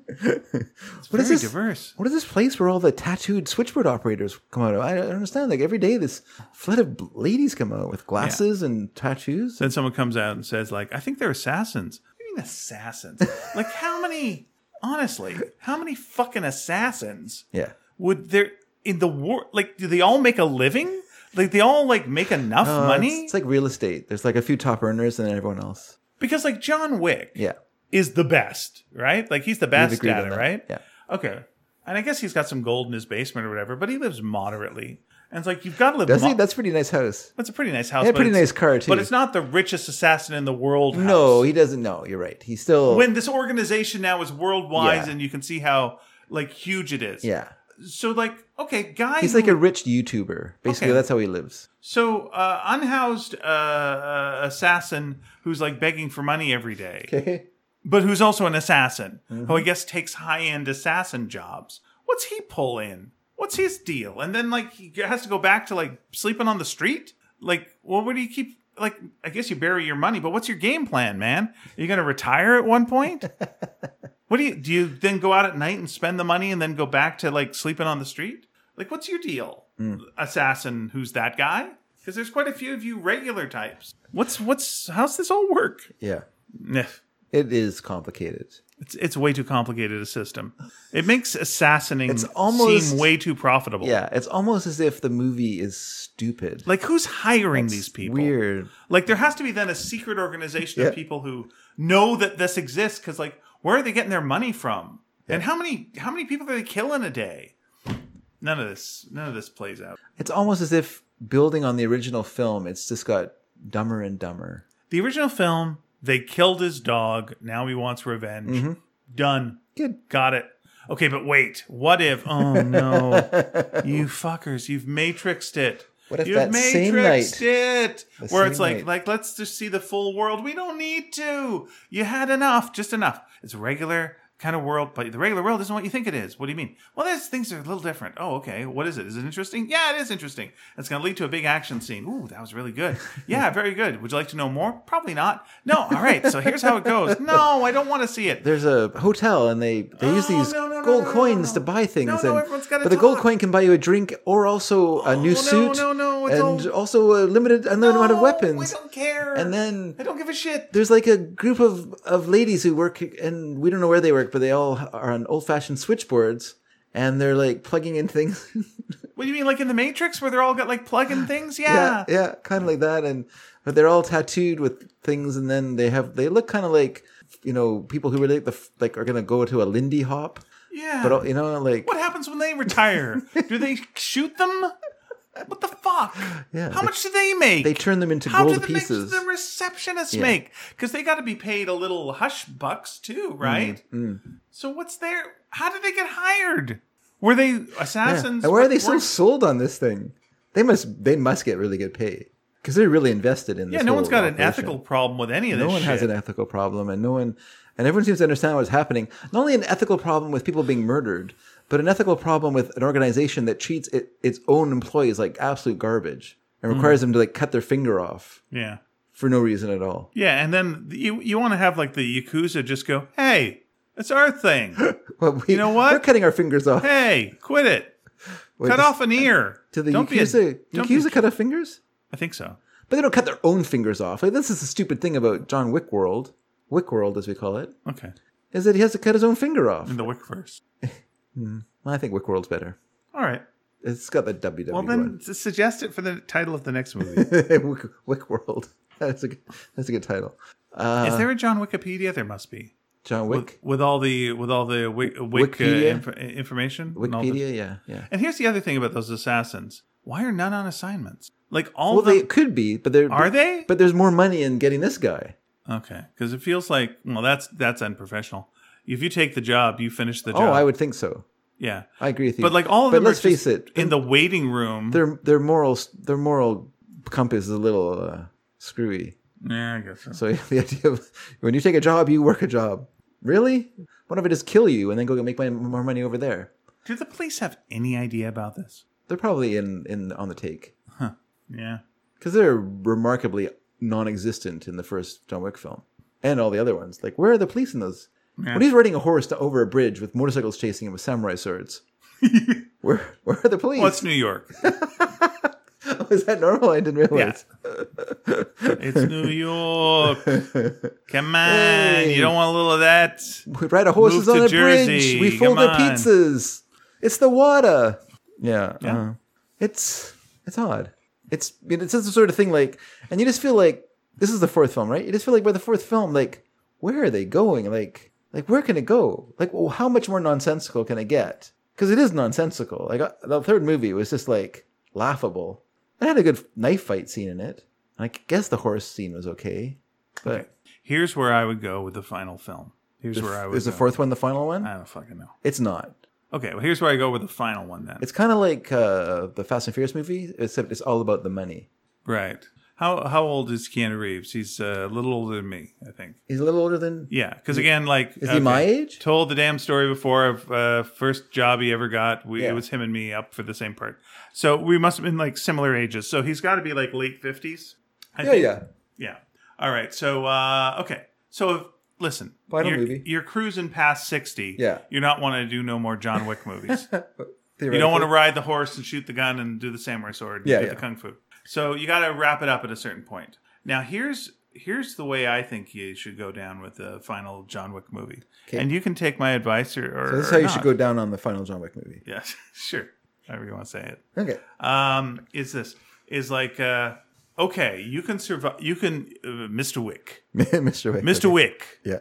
It's What is very this? diverse. What is this place where all the tattooed switchboard operators come out of? I don't understand. Like every day, this flood of ladies come out with glasses and tattoos. Then someone comes out and says, like, I think they're assassins. What do you mean assassins? like, how many, honestly, how many fucking assassins Yeah, would there in the war? Like, do they all make a living? Like they all like make enough Uh, money It's, it's like real estate. There's like a few top earners and then everyone else. because like John Wick Yeah. is the best, right? Like he's the best at it, right? Yeah. Okay. And I guess he's got some gold in his basement or whatever, but he lives moderately. And it's like you've got to live. Does mo- he? That's a pretty nice house. That's a pretty nice house. Yeah, pretty nice car too. But it's not the richest assassin in the world. No, he doesn't know. You're right. He's still. when this organization now is worldwide, Yeah. and you can see how like huge it is. yeah. So like, okay, guy. He's who- like a rich YouTuber. Basically, Okay. that's how he lives. so uh, unhoused uh, uh, assassin who's like begging for money every day, Okay. but who's also an assassin Mm-hmm. who I guess takes high end assassin jobs. What's he pull in? What's his deal? And then like he has to go back to like sleeping on the street. Like, well, where do you keep? Like, I guess you bury your money, but what's your game plan, man? Are you going to retire at one point? what do you do? You then go out at night and spend the money, and then go back to like sleeping on the street? Like, what's your deal, hmm. assassin? Who's that guy? Because there's quite a few of you regular types. What's what's how's this all work? Yeah. It is complicated. It's it's way too complicated a system. It makes assassinating It's almost- seem way too profitable. Yeah. It's almost as if the movie is stupid. Like who's hiring these people? Weird. Like there has to be then a secret organization Yeah. of people who know that this exists because like where are they getting their money from? And how many how many people are they killing a day? None of this none of this plays out. It's almost as if building on the original film, it's just got dumber and dumber. The original film, they killed his dog. Now he wants revenge. Mm-hmm. Done. Good. Got it. Okay, but wait. What if? Oh no, you fuckers! You've matrixed it. What if You've that same night- it? Where it's like, night- like let's just see the full world. We don't need to. You had enough, just enough. It's regular kind of world, but the regular world isn't what you think it is. What do you mean? Well, there's things that are a little different. Oh, okay. What is it? Is it interesting? Yeah, it is interesting. It's going to lead to a big action scene. Ooh, that was really good. Yeah, very good. Would you like to know more? Probably not. No. All right. So here's how it goes. No, I don't want to see it. There's a hotel and they, they use Oh, these no, no, no, gold no, no, coins no. to buy things. No, no, and, everyone's gotta but the gold coin can buy you a drink or also a new oh, no, suit. no, no, it's and all- also a limited unlimited amount of weapons. I don't care. And then I don't give a shit. there's like a group of, of ladies who work and we don't know where they work, but they all are on old fashioned switchboards and they're like plugging in things. What do you mean, like in the Matrix, where they're all got like plug-in things? yeah, Yeah. yeah, kind of like that. And but they're all tattooed with things, and then they have they look kind of like you know people who are like the like are gonna go to a Lindy Hop, Yeah. but you know like what happens when they retire? do they shoot them? What the fuck? Yeah, How they- much do they make? they turn them into How do gold the, pieces. the receptionists Yeah. make? Because they got to be paid a little hush bucks too, right? Mm, So what's their? How did they get hired? Were they Yeah. assassins? And why are they so sold on this thing? They must they must get really good pay because they're really invested in this. Yeah, no one's got an ethical problem with any of this. No one has an ethical problem, and no one, and everyone seems to understand what's happening. Not only an ethical problem with people being murdered, but an ethical problem with an organization that treats it, its own employees like absolute garbage and mm. requires them to like cut their finger off Yeah. for no reason at all. Yeah, and then you you want to have like the yakuza just go, "Hey, it's our thing. Well, we, You know what? We're cutting our fingers off. hey, quit it. Wait, Cut off an ear." to the Don't be a- Yakuza. be- Yakuza cut off fingers, I think so. but they don't cut their own fingers off. Like this is the stupid thing about John Wick World, Wick World as we call it, Okay. is that he has to cut his own finger off. In the wick first. I think Wick World's better. All right. It's got the WWE Well, then s- suggest it for the title of the next movie. Wick, Wick World. That's a good, that's a good title. Uh, Is there a John Wikipedia? There must be. John With, Wick. with all the with all the wick, wick uh, inf- information. and the- Wikipedia, yeah, yeah. And here's the other thing about those assassins. Why are none on assignments? Like all Well, they could be, but they're are they? But there's more money in getting this guy. Okay, because it feels like well, that's that's unprofessional. If you take the job, you finish the job. Oh, I would think so. yeah. I agree with you. But like all of but them, let's face it, in the waiting room. their their moral their moral compass is a little uh, screwy. Yeah, I guess so. So the idea of when you take a job, you work a job. Really? What if I just kill you and then go make my, more money over there? Do the police have any idea about this? They're probably in in on the take Yeah. because they're remarkably non-existent in the first John Wick film and all the other ones. Like, where are the police in those? Yeah. When he's riding a horse to, over a bridge with motorcycles chasing him with samurai swords, where where are the police? It's New York. Oh, is that normal? I didn't realize. It's New York. Come on, Hey. you don't want a little of that. We ride our horses Move on a Jersey. bridge. We fold our pizzas. It's the water. Yeah. Yeah. uh, it's it's odd. It's it's just the sort of thing like, and you just feel like this is the fourth film, right? You just feel like by the fourth film, like where are they going? Like like where can it go? Like well, how much more nonsensical can it get? Because it is nonsensical. Like uh, the third movie was just like laughable. It had a good knife fight scene in it. I guess the horse scene was okay, but Okay. Here's where I would go with the final film. Here's where I would is the fourth one the final one? I don't fucking know. It's not. Okay, well, here's where I go with the final one then. It's kind of like uh, the Fast and Furious movie, except it's all about the money. right. How how old is Keanu Reeves? He's uh, a little older than me, I think. He's a little older than. Yeah, because again, like, Is he my age? Told the damn story before of uh, first job he ever got. We, Yeah. It was him and me up for the same part. So we must have been like similar ages. So he's got to be like late fifties. Yeah, yeah. Yeah. All right. So uh, okay. So if, listen, Final you're, movie. you're cruising past sixty. Yeah. You're not wanting to do no more John Wick movies. you don't want to ride the horse and shoot the gun and do the samurai sword. And Yeah, do yeah. the kung fu. So you got to wrap it up at a certain point. Now here's here's the way I think you should go down with the final John Wick movie. Okay. And you can take my advice or, or So this is how you not. should go down on the final John Wick movie. Yes, sure. However you want to say it. Okay. Um, is this is like uh, okay? You can survive. You can, uh, Mr. Wick, Mr. Wick. Mr. okay. Wick. Yeah.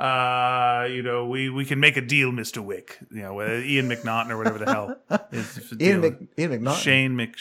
Uh, you know, we we can make a deal, Mr. Wick. You know, with Ian McNaughton or whatever the hell is Ian. Mc, Ian McNaughton. Shane Mc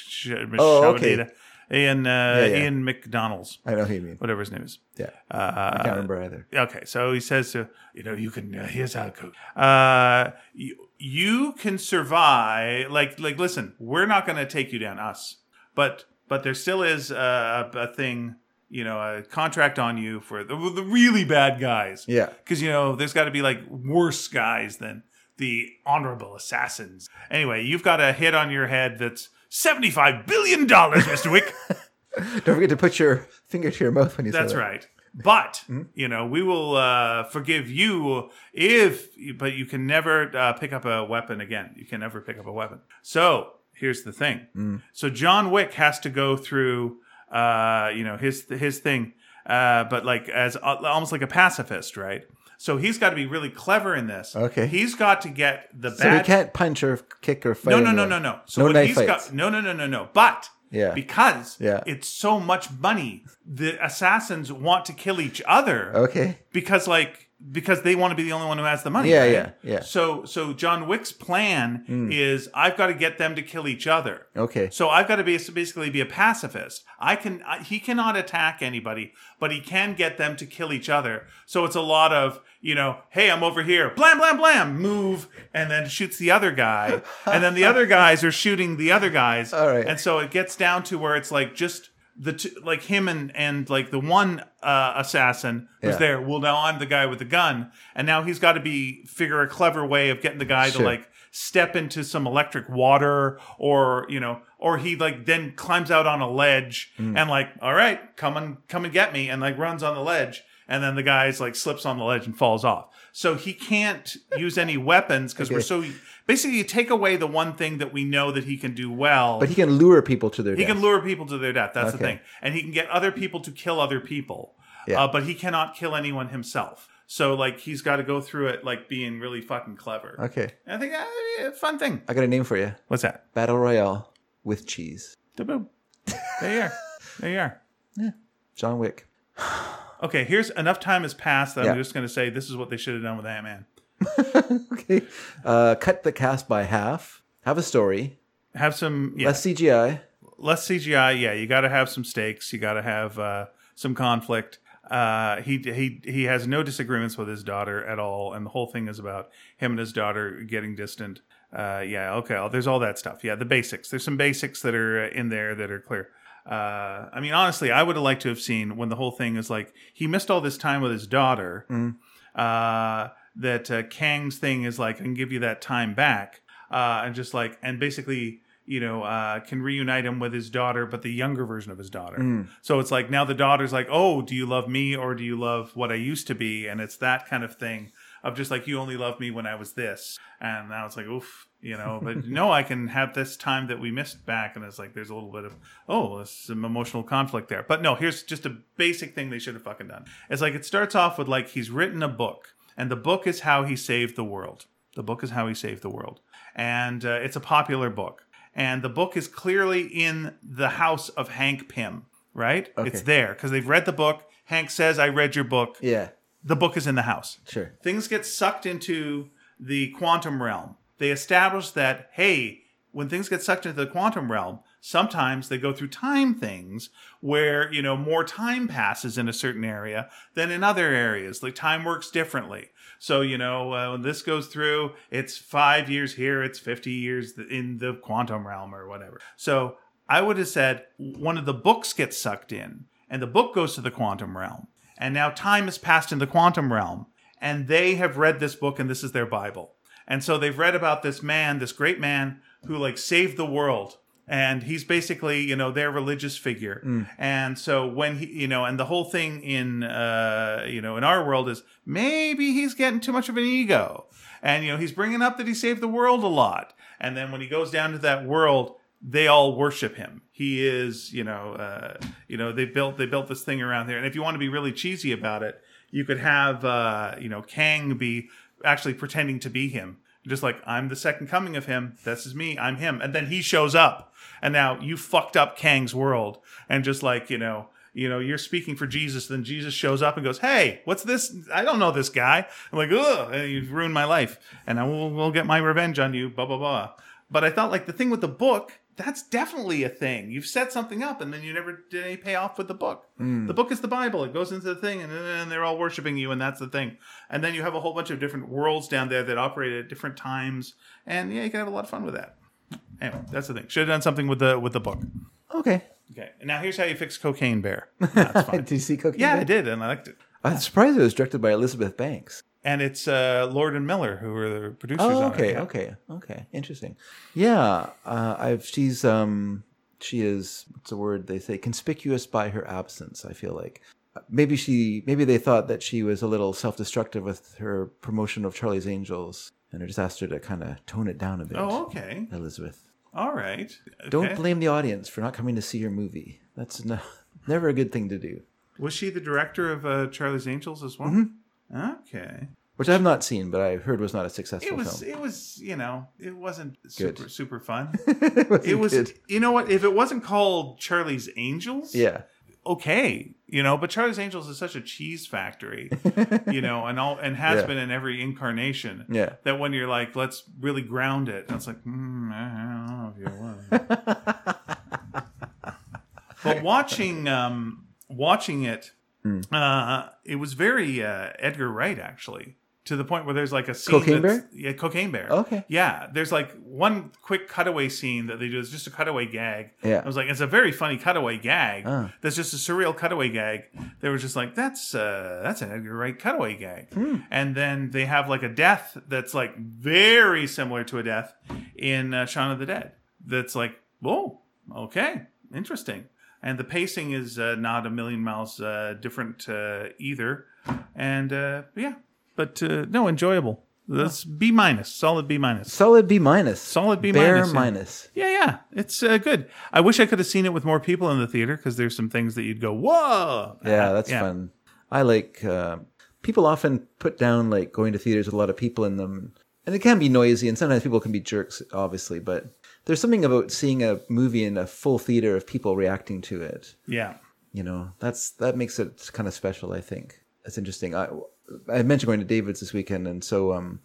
Oh, okay. Ian uh, yeah. Ian McDonald's, I know who you mean. whatever his name is. Yeah. Uh, I can't remember either. Okay, so he says to you know you can uh, here's how it goes. Uh, you, you can survive. Like like listen, we're not going to take you down, us, but but there still is a, a thing. You know, a contract on you for the, the really bad guys. Yeah. because you know there's got to be like worse guys than the honorable assassins. Anyway, you've got a hit on your head that's seventy five billion dollars, Mister Wick. Don't forget to put your finger to your mouth when you That's say that. right. But you know, we will uh, forgive you if, but you can never uh, pick up a weapon again. You can never pick up a weapon. So here's the thing. So John Wick has to go through, uh, you know, his his thing, uh, but like as uh, almost like a pacifist, right? So he's got to be really clever in this. Okay. He's got to get the bad. So bad. can't punch or kick or fight. no, no, no, no, no. So no what knife he's fights. got, no, no, no, no, no. But Yeah. because Yeah. it's so much money, the assassins want to kill each other Okay. because like because they want to be the only one who has the money. Yeah, right? yeah, yeah. So so John Wick's plan hmm. is I've got to get them to kill each other. Okay. So I've got to be basically be a pacifist. I can I, he cannot attack anybody, but he can get them to kill each other. So it's a lot of you know, hey, I'm over here, blam blam blam, move, and then shoots the other guy, and then the other guys are shooting the other guys. All right. And so it gets down to where it's like just the two, like him and and like the one uh, assassin who's Yeah. there. Well, now I'm the guy with the gun, and now he's got to be figure a clever way of getting the guy to like step into some electric water or you know or he like then climbs out on a ledge Mm. and like all right come and come and get me and like runs on the ledge and then the guy's like slips on the ledge and falls off so he can't use any weapons because we're so basically you take away the one thing that we know that he can do well But he can lure people to their death. he death. can lure people to their death. That's the thing, and he can get other people to kill other people. Yeah. Uh, but he cannot kill anyone himself. So like he's got to go through it like being really fucking clever. Okay. And I think uh, fun thing. I got a name for you. What's that? Battle Royale with cheese. Da-boom. There you are. There you are. Yeah. John Wick. Okay, here's enough time has passed that Yeah. I'm just going to say this is what they should have done with Ant Man. Okay. Uh, cut the cast by half. Have a story. Have some yeah, Less CGI. less CGI. Yeah, you got to have some stakes. You got to have uh, some conflict. Uh, he he he has no disagreements with his daughter at all, and the whole thing is about him and his daughter getting distant. Uh, yeah, okay. There's all that stuff. Yeah, the basics. There's some basics that are uh, in there that are clear. Uh, I mean, honestly, I would have liked to have seen when the whole thing is like he missed all this time with his daughter. Uh, that uh, Kang's thing is like, I can give you that time back, uh, and just like, and basically, you know, uh, can reunite him with his daughter, but the younger version of his daughter. So it's like now the daughter's like, oh, do you love me or do you love what I used to be? And it's that kind of thing of just like you only loved me when I was this, and now it's like, oof. You know, but no, I can have this time that we missed back, and it's like there's a little bit of oh, there's some emotional conflict there. But no, here's just a basic thing they should have fucking done. It's like it starts off with like he's written a book, and the book is how he saved the world. The book is how he saved the world, and uh, it's a popular book. and the book is clearly in the house of Hank Pym. Right? It's there because they've read the book. Hank says, "I read your book." Yeah. The book is in the house Sure. things get sucked into the quantum realm. They establish that, hey, when things get sucked into the quantum realm, sometimes they go through time things where, you know, more time passes in a certain area than in other areas. Like time works differently. So, you know, uh, when this goes through, it's five years here, it's 50 years in the quantum realm or whatever. So I would have said one of the books gets sucked in and the book goes to the quantum realm. And now time has passed in the quantum realm and they have read this book and this is their bible. And so they've read about this man this great man who like saved the world. And he's basically you know their religious figure. And so when he you know and the whole thing in uh you know in our world is maybe he's getting too much of an ego. And you know he's bringing up that he saved the world a lot. And then when he goes down to that world they all worship him. He is, you know, uh, you know, they built they built this thing around there. And if you want to be really cheesy about it, you could have, uh, you know, Kang be actually pretending to be him, just like I'm the second coming of him. This is me. I'm him. And then he shows up, and now you fucked up Kang's world, and just like you know. You know, you're speaking for Jesus, then Jesus shows up and goes, "Hey, what's this? I don't know this guy." I'm like, "Ugh, you've ruined my life, and I will, will get my revenge on you." Blah blah blah. But I thought like the thing with the book, that's definitely a thing. You've set something up and then you never did any payoff with the book. Hmm. The book is the Bible. It goes into the thing and then they're all worshiping you and that's the thing. And then you have a whole bunch of different worlds down there that operate at different times. And yeah, you can have a lot of fun with that. Anyway, that's the thing. Should have done something with the with the book. Okay. Okay. Now here's how you fix Cocaine Bear. That's fine. Did you see Cookie? yeah, I did, and I liked it. I'm surprised it was directed by Elizabeth Banks. And it's uh, Lord and Miller who are the producers. Oh, on it, okay, okay, okay. Interesting. Yeah, uh, I've she's um she is what's the word they say conspicuous by her absence. I feel like maybe she maybe they thought that she was a little self-destructive with her promotion of Charlie's Angels, and I just asked her to kind of tone it down a bit. Oh, okay. Elizabeth, All right. don't blame the audience for not coming to see your movie. That's no, never a good thing to do. Was she the director of uh, Charlie's Angels as well? Mm-hmm. Okay. Which I've not seen, but I heard was not a successful It was. film. It was. You know. It wasn't super super fun. it, it was. good. You know what? If it wasn't called Charlie's Angels, Yeah. okay. You know, but Charlie's Angels is such a cheese factory. you know, and all and has Yeah. been in every incarnation. Yeah. That when you're like, let's really ground it, and it's like, hmm, I don't know if you want. but watching um watching it Hmm. uh it was very uh edgar wright actually to the point where there's like a scene Cocaine Bear? yeah cocaine bear Okay. yeah there's like one quick cutaway scene that they do it's just a cutaway gag Yeah. i was like it's a very funny cutaway gag Ah. that's just a surreal cutaway gag they were just like that's uh that's an edgar wright cutaway gag Hmm. and then they have like a death that's like very similar to a death in uh, Shaun of the Dead. That's like, whoa, okay, interesting. And the pacing is uh, not a million miles uh, different uh, either. And uh, yeah, but uh, no, enjoyable. That's B minus, solid B minus. Solid B minus. Solid B Bare minus, yeah. minus. Yeah, yeah, it's uh, good. I wish I could have seen it with more people in the theater because there's some things that you'd go, whoa. Yeah, that's Yeah. fun. I like uh, people often put down like going to theaters with a lot of people in them, and it can be noisy, and sometimes people can be jerks, obviously. But there's something about seeing a movie in a full theater of people reacting to it. Yeah. You know, that's that makes it kind of special. I think that's interesting. I I mentioned going to David's this weekend, and so um,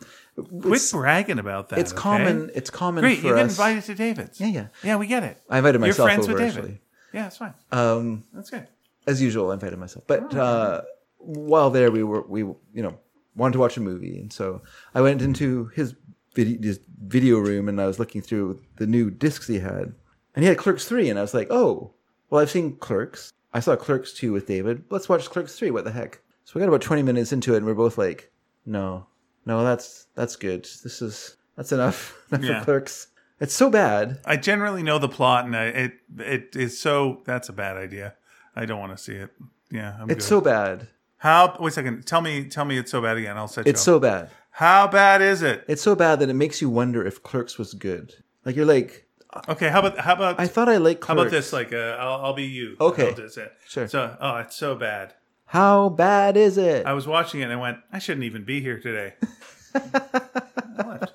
Quit bragging about that. it's okay? common. It's common Great, for you get invited to David's. Yeah, yeah. Yeah, we get it. I invited myself You're friends over with David. actually. Yeah, that's fine. Um, That's good. as usual, I invited myself. But uh, while there, we were we you know wanted to watch a movie, and so I went into his video, his video room, and I was looking through the new discs he had, and he had Clerks three, and I was like, oh, well, I've seen Clerks. I saw Clerks two with David. Let's watch Clerks three. What the heck? So we got about twenty minutes into it, and we're both like, no, no, that's that's good. This is that's enough, enough Yeah. for Clerks. It's so bad. I generally know the plot, and I, it it is so. That's a bad idea. I don't want to see it. Yeah, I'm It's good. so bad. How? Wait a second. Tell me. Tell me it's so bad again. I'll set you. It's so bad. How bad is it? It's so bad that it makes you wonder if Clerks was good. Like you're like, Okay. How about how about I thought I liked how Clerks. about this? Like, uh, I'll I'll be you. Okay. I'll just say- Sure. So, oh, it's so bad. How bad is it? I was watching it and I went, I shouldn't even be here today. I left.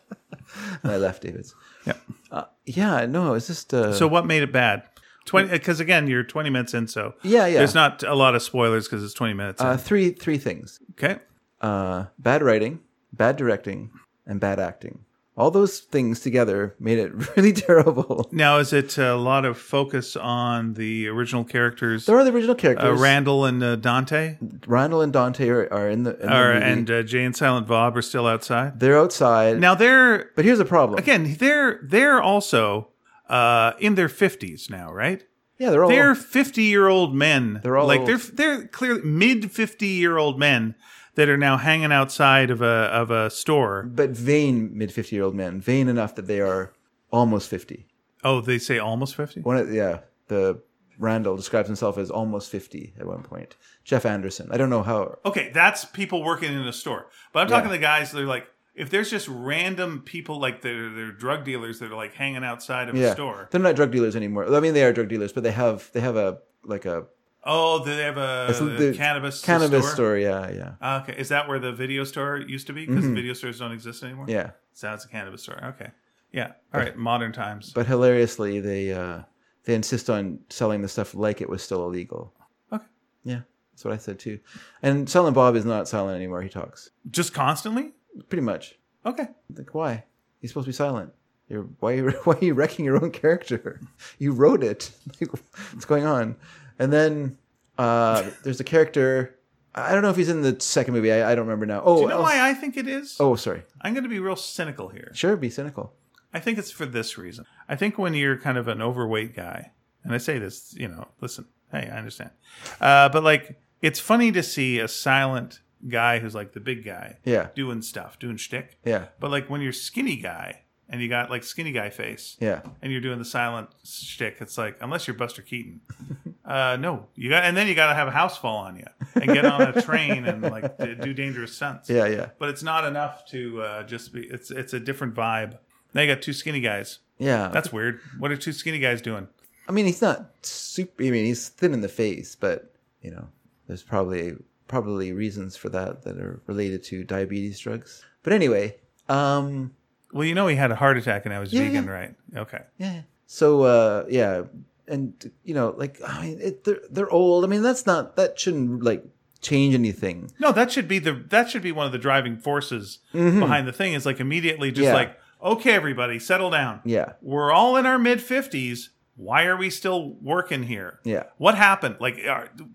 I left David's. Yeah. Uh, yeah, no, it's just uh, So what made it bad? Twenty because again you're 20 minutes in, so yeah, yeah. there's not a lot of spoilers because it's 20 minutes. in. uh, three three things: okay. uh, bad writing, bad directing, and bad acting. All those things together made it really terrible. Now is it a lot of focus on the original characters, There are the original uh, characters. Randall and uh, Dante, Randall and Dante are, are in the, in the movie. and uh, Jay and Silent Bob are still outside? they're outside. Now they're but here's the problem. again they're they're also uh, in their 50s now, right? yeah, they're all they're 50 year old men. They're all like old. they're they're clearly mid 50 year old men that are now hanging outside of a of a store. but vain mid fifty year old men, vain enough that they are almost fifty. Oh, they say almost 50. One, of, yeah, the Randall describes himself as almost fifty at one point. Jeff Anderson. I don't know how. Okay, that's people working in a store. But I'm talking to the guys that are like, if there's just random people like they're, they're drug dealers that are like hanging outside of Yeah, a store. they're not drug dealers anymore. I mean, they are drug dealers, but they have they have a like a Oh, they have a, the cannabis cannabis store. store. Yeah, yeah, Ah, okay, is that where the video store used to be? Because video stores don't exist anymore. Mm-hmm. yeah. so that's a cannabis store. Okay, yeah. All right, modern times. But hilariously, they uh, they insist on selling the stuff like it was still illegal. Okay. Yeah, that's what I said too. And Silent Bob is not silent anymore. He talks Just constantly. pretty much. Okay. Like why? He's supposed to be silent. You're why? Are you, why are you wrecking your own character? You wrote it. Like, what's going on? And then uh, there's a character. I don't know if he's in the second movie. I, I don't remember now. Oh, Do you know else- why I think it is? oh, sorry. I'm going to be real cynical here. Sure, be cynical. I think it's for this reason. I think when you're kind of an overweight guy, and I say this, you know, listen, hey, I understand. Uh, but like, it's funny to see a silent guy who's like the big guy Yeah, doing stuff, doing shtick. yeah, But like when you're skinny guy and you got like skinny guy face yeah. and you're doing the silent shtick, it's like, unless you're Buster Keaton, uh, no, you got, and then you got to have a house fall on you and get on a train and like do dangerous stunts Yeah, yeah, but it's not enough to uh, just be. It's it's a different vibe. Now you got two skinny guys. yeah. That's weird. What are two skinny guys doing? I mean, he's not super. I mean, he's thin in the face, but you know, there's probably probably reasons for that that are related to diabetes drugs. But anyway, um, Well, you know he had a heart attack and I was Yeah, vegan, yeah. right? Okay. yeah. So uh, yeah, and you know, like I mean, it, they're they're old. I mean, that's not that shouldn't like change anything. No, that should be the that should be one of the driving forces behind the thing. Is like immediately just Mm-hmm. Yeah. like, okay, everybody, settle down. Yeah, We're all in our mid fifties. Why are we still working here? yeah, What happened? Like,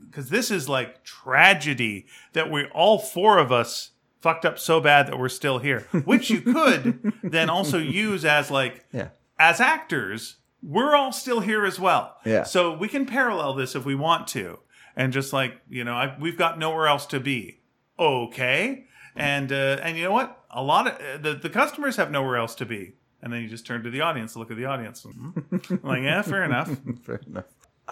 because this is like tragedy that we all four of us fucked up so bad that we're still here, which you could then also use as like yeah, as actors, we're all still here as well. Yeah. So we can parallel this if we want to, and just like you know, I, we've got nowhere else to be. Okay, and uh, and you know what? A lot of uh, the the customers have nowhere else to be, and then you just turn to the audience, look at the audience, Mhm. like yeah, fair enough. fair enough.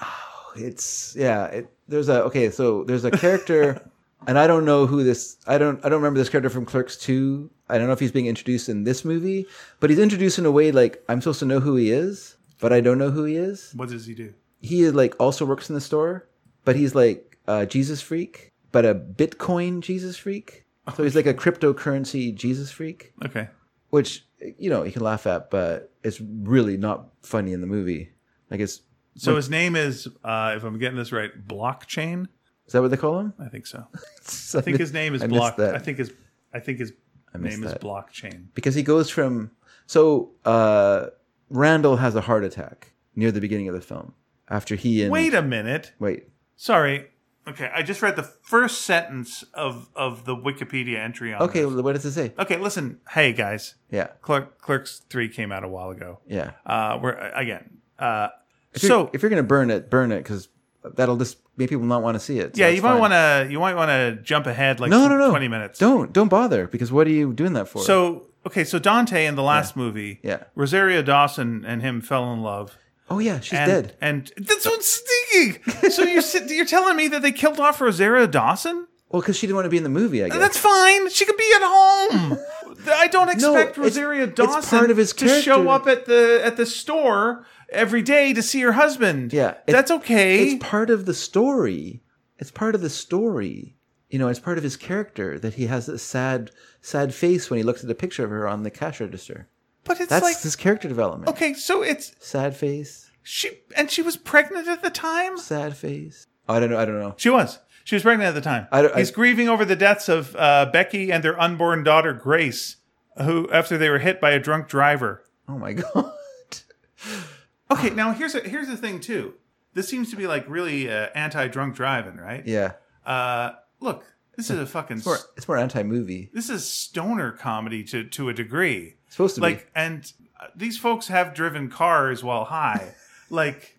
Oh, it's yeah. It, there's a okay. So there's a character, and I don't know who this. I don't. I don't remember this character from Clerks Two. I don't know if he's being introduced in this movie, but he's introduced in a way like I'm supposed to know who he is, but I don't know who he is. What does he do? He is like also works in the store, but he's like a Jesus freak, but a Bitcoin Jesus freak. So he's like a cryptocurrency Jesus freak, Okay. which you know you can laugh at, but it's really not funny in the movie. Like it's So his name is, uh, if I'm getting this right, Blockchain. Is that what they call him? I think so. I think his name is I Block. that. I think his. I think his missed name is. Blockchain. because he goes from so uh Randall has a heart attack near the beginning of the film after he and Wait a minute. wait Sorry. Okay, I just read the first sentence of of the Wikipedia entry on. okay this. what does it say Okay, listen. Hey guys, yeah Clerk, Clerks three came out a while ago. yeah Uh, we're again. Uh, if you're, so if you're gonna burn it burn it because that'll just make people not want to see it so yeah, you might want to you might want to jump ahead like no no no twenty minutes. don't don't bother because what are you doing that for So okay, so Dante in the last movie, Yeah. Rosario Dawson and him fell in love. oh yeah she's and, dead And that's what's thinking. so you're you're telling me that they killed off Rosario Dawson? well because she didn't want to be in the movie I guess That's fine. She could be at home. I don't expect Rosario it's Dawson part of his to show up at the at the store every day to see her husband. Yeah, that's okay. it's part of the story. It's part of the story. You know, it's part of his character that he has a sad, sad face when he looks at a picture of her on the cash register. But it's That's like his character development. okay, so it's Sad face, she and she was pregnant at the time. sad face. Oh, I don't know. I don't know. She was. She was pregnant at the time. I don't- I- He's grieving over the deaths of uh, Becky and their unborn daughter Grace, who after they were hit by a drunk driver. Oh my god. Okay, now here's a, here's the thing too. This seems to be like really uh, anti-drunk driving, right? Yeah. Uh, look, this is a fucking It's more, it's more anti-movie. this is stoner comedy to to a degree. It's supposed to Like, and uh, these folks have driven cars while high. like.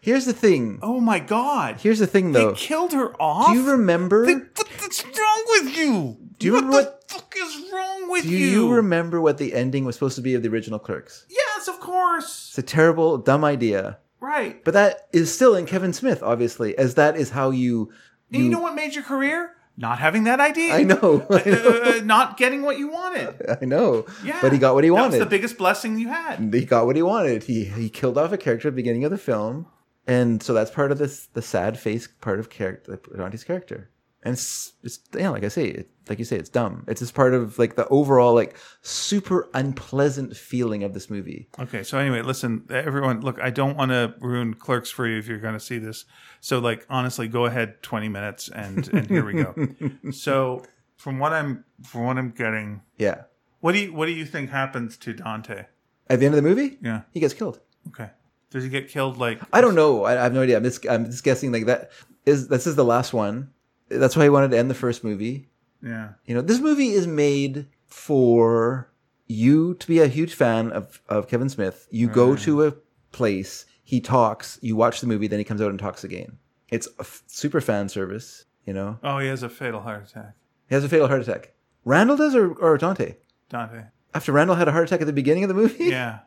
Here's the thing. oh my god, Here's the thing, though. they killed her off. Do you remember? They- what's wrong with you? Do you what remember the fuck is wrong with do you? Do you remember what the ending was supposed to be of the original Clerks? Yes, of course. It's a terrible, dumb idea. Right. But that is still in Kevin Smith, obviously, as that is how you. And you know what made your career? Not having that idea. I know. I know. Uh, not getting what you wanted. I know. Yeah. But he got what he That wanted. was the biggest blessing you had. he got what he wanted. He he killed off a character at the beginning of the film, and so that's part of this the sad face part of character Dante's character. And it's it's yeah, like I say, it, like you say, it's dumb. It's just part of like the overall like super unpleasant feeling of this movie. Okay, so anyway, listen, everyone, look, I don't want to ruin Clerks for you if you're going to see this. So, like, honestly, go ahead, twenty minutes, and and here we go. so, from what I'm from what I'm getting, Yeah. what do you what do you think happens to Dante? At the end of the movie, Yeah. he gets killed. Okay. Does he get killed? Like, I don't know. I, I have no idea. I'm just I'm just guessing. Like that is this is the last one. That's why he wanted to end the first movie. yeah, You know, this movie is made for you to be a huge fan of, of Kevin Smith. You go to a place, he talks, you watch the movie, then he comes out and talks again. It's a f- super fan service, you know. Oh, he has a fatal heart attack. He has a fatal heart attack. Randall does or, or Dante? Dante. After Randall had a heart attack at the beginning of the movie? Yeah.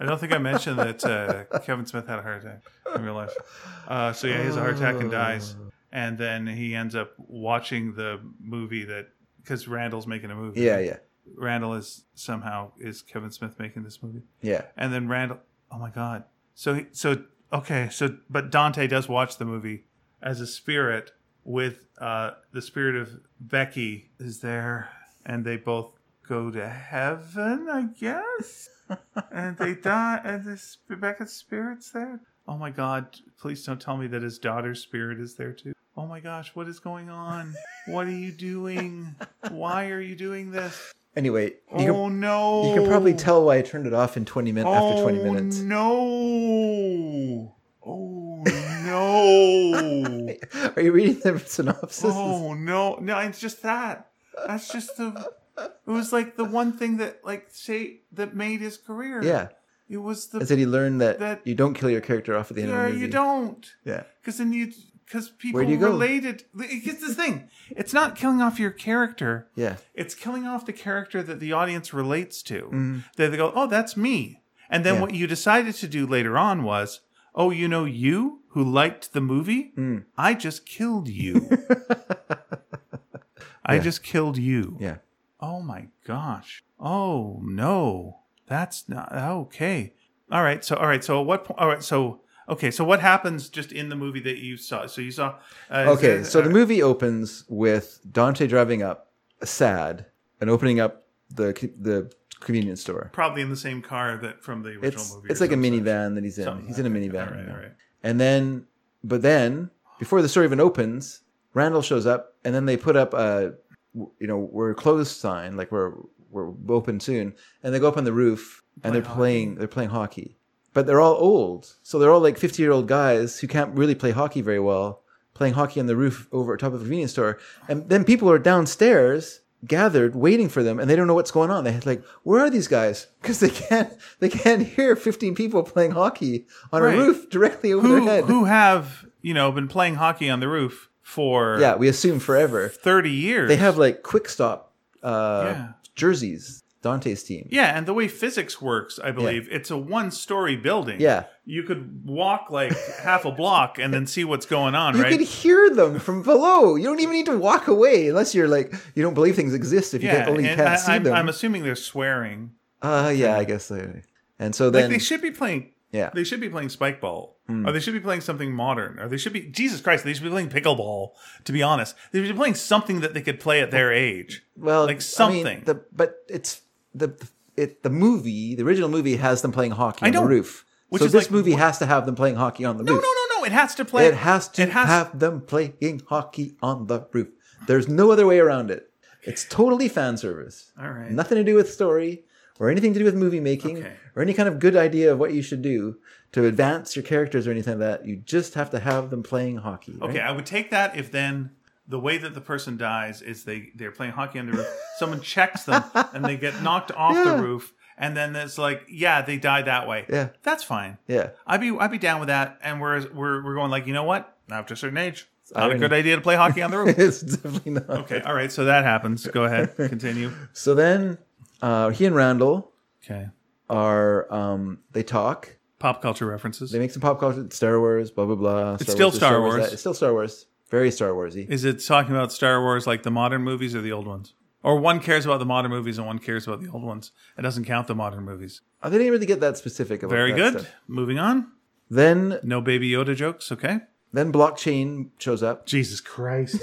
I don't think I mentioned that uh, Kevin Smith had a heart attack in real life. Uh, so yeah, he has a heart attack and dies, and then he ends up watching the movie that because Randall's making a movie. Yeah, yeah. Randall is somehow is Kevin Smith making this movie, Yeah. and then Randall. Oh my God. So he, so okay. So but Dante does watch the movie as a spirit with uh, the spirit of Becky is there, and they both go to heaven, I guess. and they die, and this Rebecca's spirit's there. Oh my God! Please don't tell me that his daughter's spirit is there too. Oh my gosh! What is going on? What are you doing? Why are you doing this? Anyway, you, oh can, no! you can probably tell why I turned it off in 20 minutes after 20 Oh, minutes. No. Oh no. Are you reading the synopsis? oh no. No, it's just that. That's just the it was like the one thing that like say that made his career. Yeah. It was I the said he learned that, That- you don't kill your character off at the end yeah, of the movie. No, you don't. Yeah. Because then you because people Where do you go? related it's the thing. It's not killing off your character. Yeah. It's killing off the character that the audience relates to. That they go, oh, that's me. And then. Yeah. what you decided to do later on was, oh, you know, you who liked the movie, Mm. I just killed you. I just killed you. Yeah. Oh my gosh. Oh no. That's not okay. All right. So all right. So at what point? All right. So okay. So what happens just in the movie that you saw? So you saw. Uh, Okay, there- so the uh, movie opens with Dante driving up, sad, and opening up the the convenience store. probably in the same car that from the original It's movie. it's like a minivan that he's in. Something he's in a minivan. All right. All right. And then, but then before the store even opens, Randall shows up, and then they put up a, you know, we're closed sign, like we're we're open soon, and they go up on the roof and Play they're playing they're playing hockey, but they're all old, so they're all like fifty year old guys who can't really play hockey very well, playing hockey on the roof over top of a convenience store, and then people are downstairs gathered waiting for them and they don't know what's going on they're like where are these guys because they can't they can't hear 15 people playing hockey on Right. a roof directly over Who their head who have you know been playing hockey on the roof for Yeah, we assume forever. thirty years? They have like quick stop uh, Yeah. jerseys. Dante's team. Yeah, and the way physics works, I believe, it's a one-story building. Yeah. you could walk like half a block and then see what's going on, You right? could hear them from below. You don't even need to walk away unless you're like you don't believe things exist. If you yeah, can, only and can't I, see I'm, them. I'm assuming they're swearing. uh, yeah, I guess. They, and so Like then, they should be playing. yeah, They should be playing spike ball, Hmm. or they should be playing something modern, or they should be Jesus Christ. They should be playing pickleball. To be honest, they should be playing something that they could play at their age. well, like I mean, something. the, but it's the it the movie, the original movie has them playing hockey I on know. the roof. Which so is this like- movie has to have them playing hockey on the No, roof. no, no, no. No. It has to play. It has to It has. have them playing hockey on the roof. There's no other way around it. It's totally fan service. All right. Nothing to do with story or anything to do with movie making Okay. or any kind of good idea of what you should do to advance your characters or anything like that. You just have to have them playing hockey. right? Okay, I would take that if then the way that the person dies is they they're playing hockey on the roof. Someone checks them and they get knocked off Yeah. the roof, and then it's like, yeah, they die that way. Yeah. that's fine. Yeah. I'd be I'd be down with that. And we're we're we're going like, you know what? After a certain age, it's not a good idea to play hockey on the roof. it's definitely not. Okay, all right. So that happens. Go ahead, continue. So then uh, he and Randall Okay, are um, they talk. pop culture references. They make some pop culture, Star Wars, blah blah blah. Star still Wars, Star Wars. Wars. It's still Star Wars. Very Star Warsy. Is it talking about Star Wars like the modern movies or the old ones? Or one cares about the modern movies and one cares about the old ones. It doesn't count the modern movies. Uh, I didn't really get that specific. About Very that good. stuff. Moving on. Then No baby Yoda jokes, okay? then blockchain shows up Jesus Christ.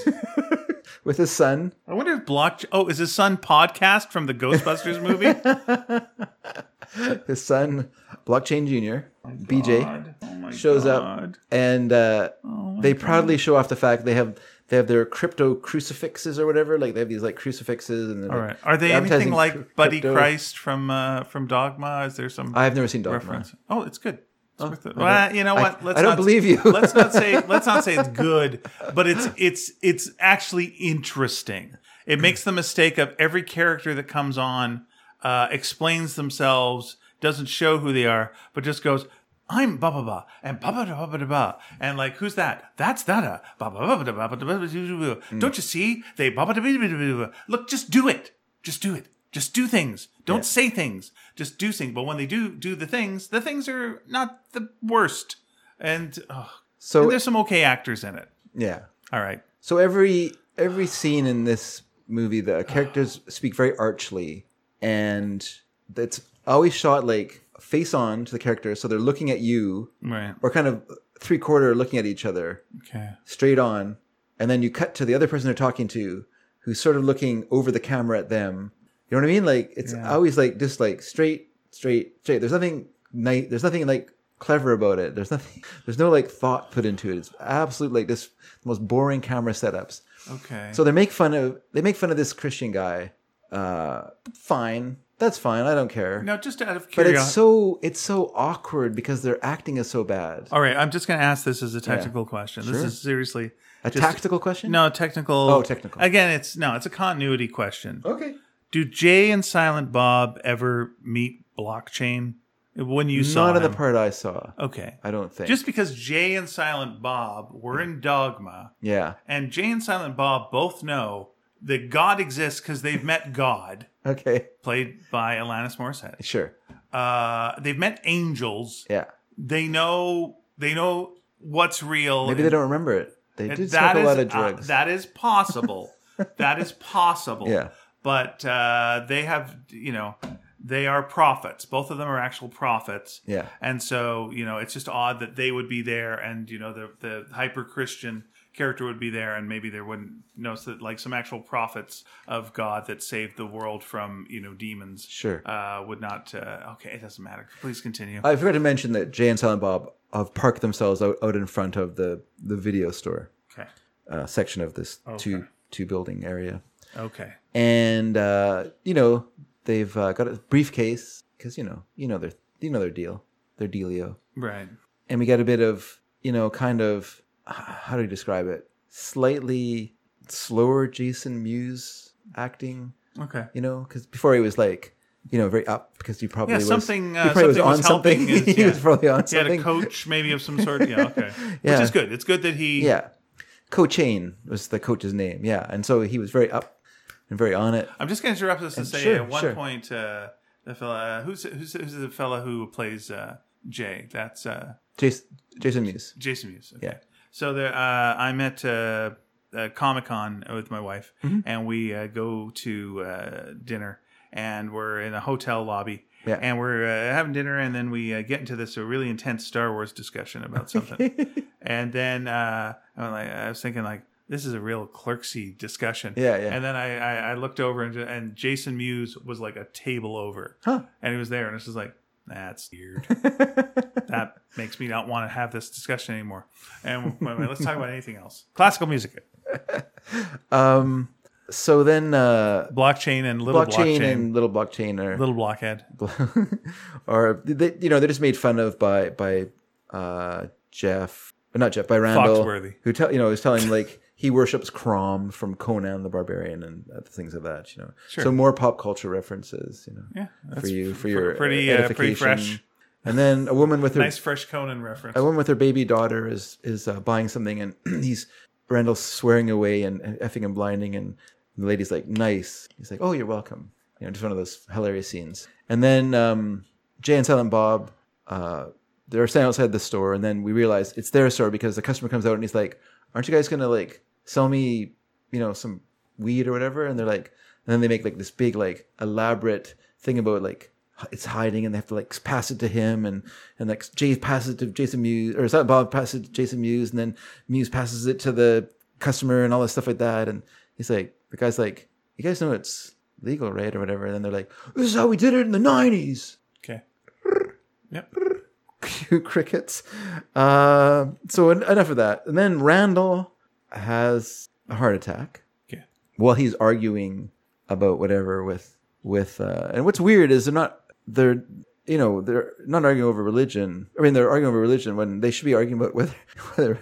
with his son. I wonder if Block. Oh, is his son podcast from the Ghostbusters movie? His son, Blockchain Junior, BJ, God. Oh my shows up, and uh, Oh they proudly show off the fact they have they have their crypto crucifixes or whatever. Like they have these like crucifixes, and All right. Are they anything like crypto. Buddy Christ from uh, from Dogma? Is there some I've never seen Dogma. reference? Oh, it's good. It's worth it. Well, you know what? Let's I don't not, believe you. let's not say let's not say it's good, but it's it's it's actually interesting. It makes the mistake of every character that comes on uh, explains themselves, doesn't show who they are, but just goes. I'm ba ba ba and ba ba da ba ba ba and like who's that? That's that. Ba ba ba ba ba ba ba ba. Don't you see? They ba ba da ba. Look, just do it. Just do it. Just do things. Don't say things. Just do things. But when they do do the things, the things are not the worst. And, oh, So and there's some okay actors in it. yeah, All right. so every every scene in this movie, the characters speak very archly, and it's always shot like face on to the character, so they're looking at you, Right. or kind of three quarter looking at each other, Okay. straight on, and then you cut to the other person they're talking to, who's sort of looking over the camera at them. You know what I mean? Like it's Yeah. always like just like straight, straight, straight. There's nothing nice. There's nothing like clever about it. There's nothing. There's no like thought put into it. It's absolute like this the most boring camera setups. Okay. So they make fun of they make fun of this Christian guy. Uh, fine, that's fine. I don't care. No, just out of curiosity. but it's so it's so awkward because their acting is so bad. All right. I'm just going to ask this as a technical question. This Sure. is seriously. A just- tactical question? No, technical. Oh, technical. Again, it's no, it's a continuity question. Okay. Do Jay and Silent Bob ever meet Blockchain when you saw Not in the part I saw. Okay. I don't think. Just because Jay and Silent Bob were in Dogma, yeah. and Jay and Silent Bob both know that God exists because they've met God, Okay. played by Alanis Morissette. Sure. Uh, they've met angels. Yeah. They know they know what's real. Maybe they don't remember it. They did smoke a lot of drugs. uh, that is possible. that is possible. Yeah. But uh, they have, you know, they are prophets. Both of them are actual prophets. Yeah. And so, you know, it's just odd that they would be there and, you know, the, the hyper Christian character would be there and maybe there wouldn't notice that like some actual prophets of God that saved the world from, you know, demons. Sure. Uh, would not, uh, okay, it doesn't matter. Please continue. I forgot to mention that Jay and Silent Bob have parked themselves out, out in front of the, the video store okay. uh, section of this two Okay. two building area. Okay. And uh, you know, they've uh, got a briefcase because you know, you know their you know their deal. Their dealio. Right. and we get a bit of you know kind of how do you describe it slightly slower jason mewes acting Okay. you know because before he was like you know very up because he probably Yeah, was something, he uh, probably something was was on something helping his- he was probably on He had a coach maybe of some sort. Yeah, okay. Yeah. Which is good. It's good that he yeah cochain was the coach's name yeah and so he was very up and very on it I'm just going to interrupt this to say sure, at one sure. point, uh, the fella who's who's who's the fella who plays uh, Jay? That's uh, jason, jason mewes Jason Mewes. Okay. Yeah. So there, uh, I'm at uh, uh, Comic Con with my wife, Mm-hmm. and we uh, go to uh, dinner, and we're in a hotel lobby. Yeah. And we're uh, having dinner, and then we uh, get into this uh, really intense Star Wars discussion about something. and then uh, I'm like, I was thinking, like, this is a real clerksy discussion. Yeah, yeah. And then I, I, I looked over and, and Jason Mewes was like a table over. Huh. And he was there, and it's just like, that's weird. that makes me not want to have this discussion anymore. And wait, wait, let's talk about anything else. Classical music, Um. So then, uh, blockchain, and little blockchain, blockchain, and little blockchain are little blockhead. or they, you know they're just made fun of by by uh Jeff, not Jeff, by Randall, Foxworthy. who tell you know is telling like he worships Crom from Conan the Barbarian and things of that. You know, Sure. so more pop culture references. You know, Yeah, for you for your pretty, uh, uh, pretty fresh. And then a woman with her Nice fresh Conan reference. a woman with her baby daughter is is uh, buying something and he's Randall's swearing away and, and effing and blinding and the lady's like nice he's like oh you're welcome you know just one of those hilarious scenes and then um, Jay and Silent Bob uh, they're standing outside the store and then we realize it's their store because the customer comes out and he's like aren't you guys gonna like sell me you know some weed or whatever and they're like and then they make like this big like elaborate thing about like it's hiding and they have to like pass it to him and and like Jay passes it to Jason Mewes or Silent Bob passes it to Jason Mewes and then Mewes passes it to the customer and all this stuff like that and he's like the guy's like you guys know it's legal right or whatever and then they're like this is how we did it in the 90s okay. Yep. crickets. Uh, so en- enough of that. And then Randall has a heart attack Okay. while he's arguing about whatever with with. Uh, and what's weird is they're not they're you know they're not arguing over religion. I mean they're arguing over religion when they should be arguing about whether whether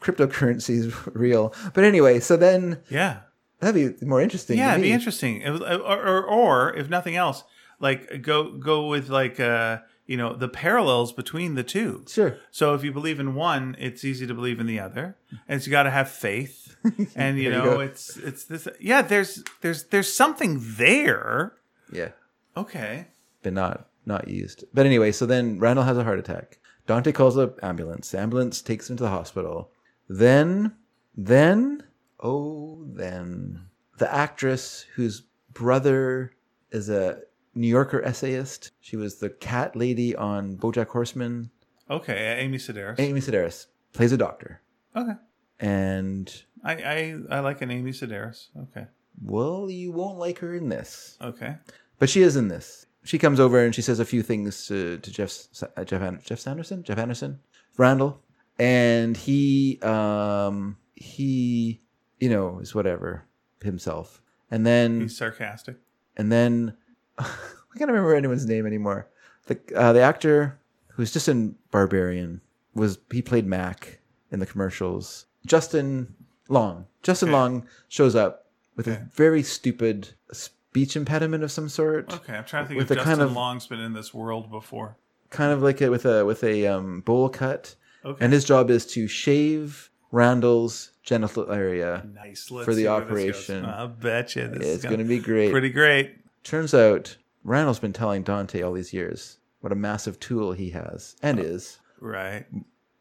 cryptocurrency is real. But anyway, so then Yeah. that'd be more interesting. Yeah, it'd be interesting. It was, or, or, or if nothing else, like go go with like uh you know the parallels between the two. Sure. So if you believe in one, it's easy to believe in the other, and so you got to have faith. And you There you know, it's it's this. Yeah, there's there's there's something there. Yeah. Okay. but not not used. But anyway, so then Randall has a heart attack. Dante calls an ambulance. The ambulance takes him to the hospital. Then, then, oh, then the actress whose brother is a New Yorker essayist. She was the cat lady on BoJack Horseman. Okay. Amy Sedaris. Amy Sedaris plays a doctor, Okay. and I, I I like an Amy Sedaris. Okay. well, you won't like her in this. Okay. But she is in this. She comes over and she says a few things to, to Jeff uh, Jeff An- Jeff Sanderson, Jeff Anderson, Randall, and he um he you know is whatever himself. And then He's sarcastic. and then I can't remember anyone's name anymore. The uh, the actor who's just in Barbarian was he played Mac in the commercials. Justin Long. Justin Okay. Long shows up with Okay. a very stupid speech impediment of some sort Okay. I'm trying to think With if a Justin kind of- Long's been in this world before. kind of like a, with a with a um, bowl cut, Okay. and his job is to shave Randall's genital area. nice. For the see where this operation. I'll bet you this It's is going to be great. pretty great. Turns out Randall's been telling Dante all these years what a massive tool he has and is, Right.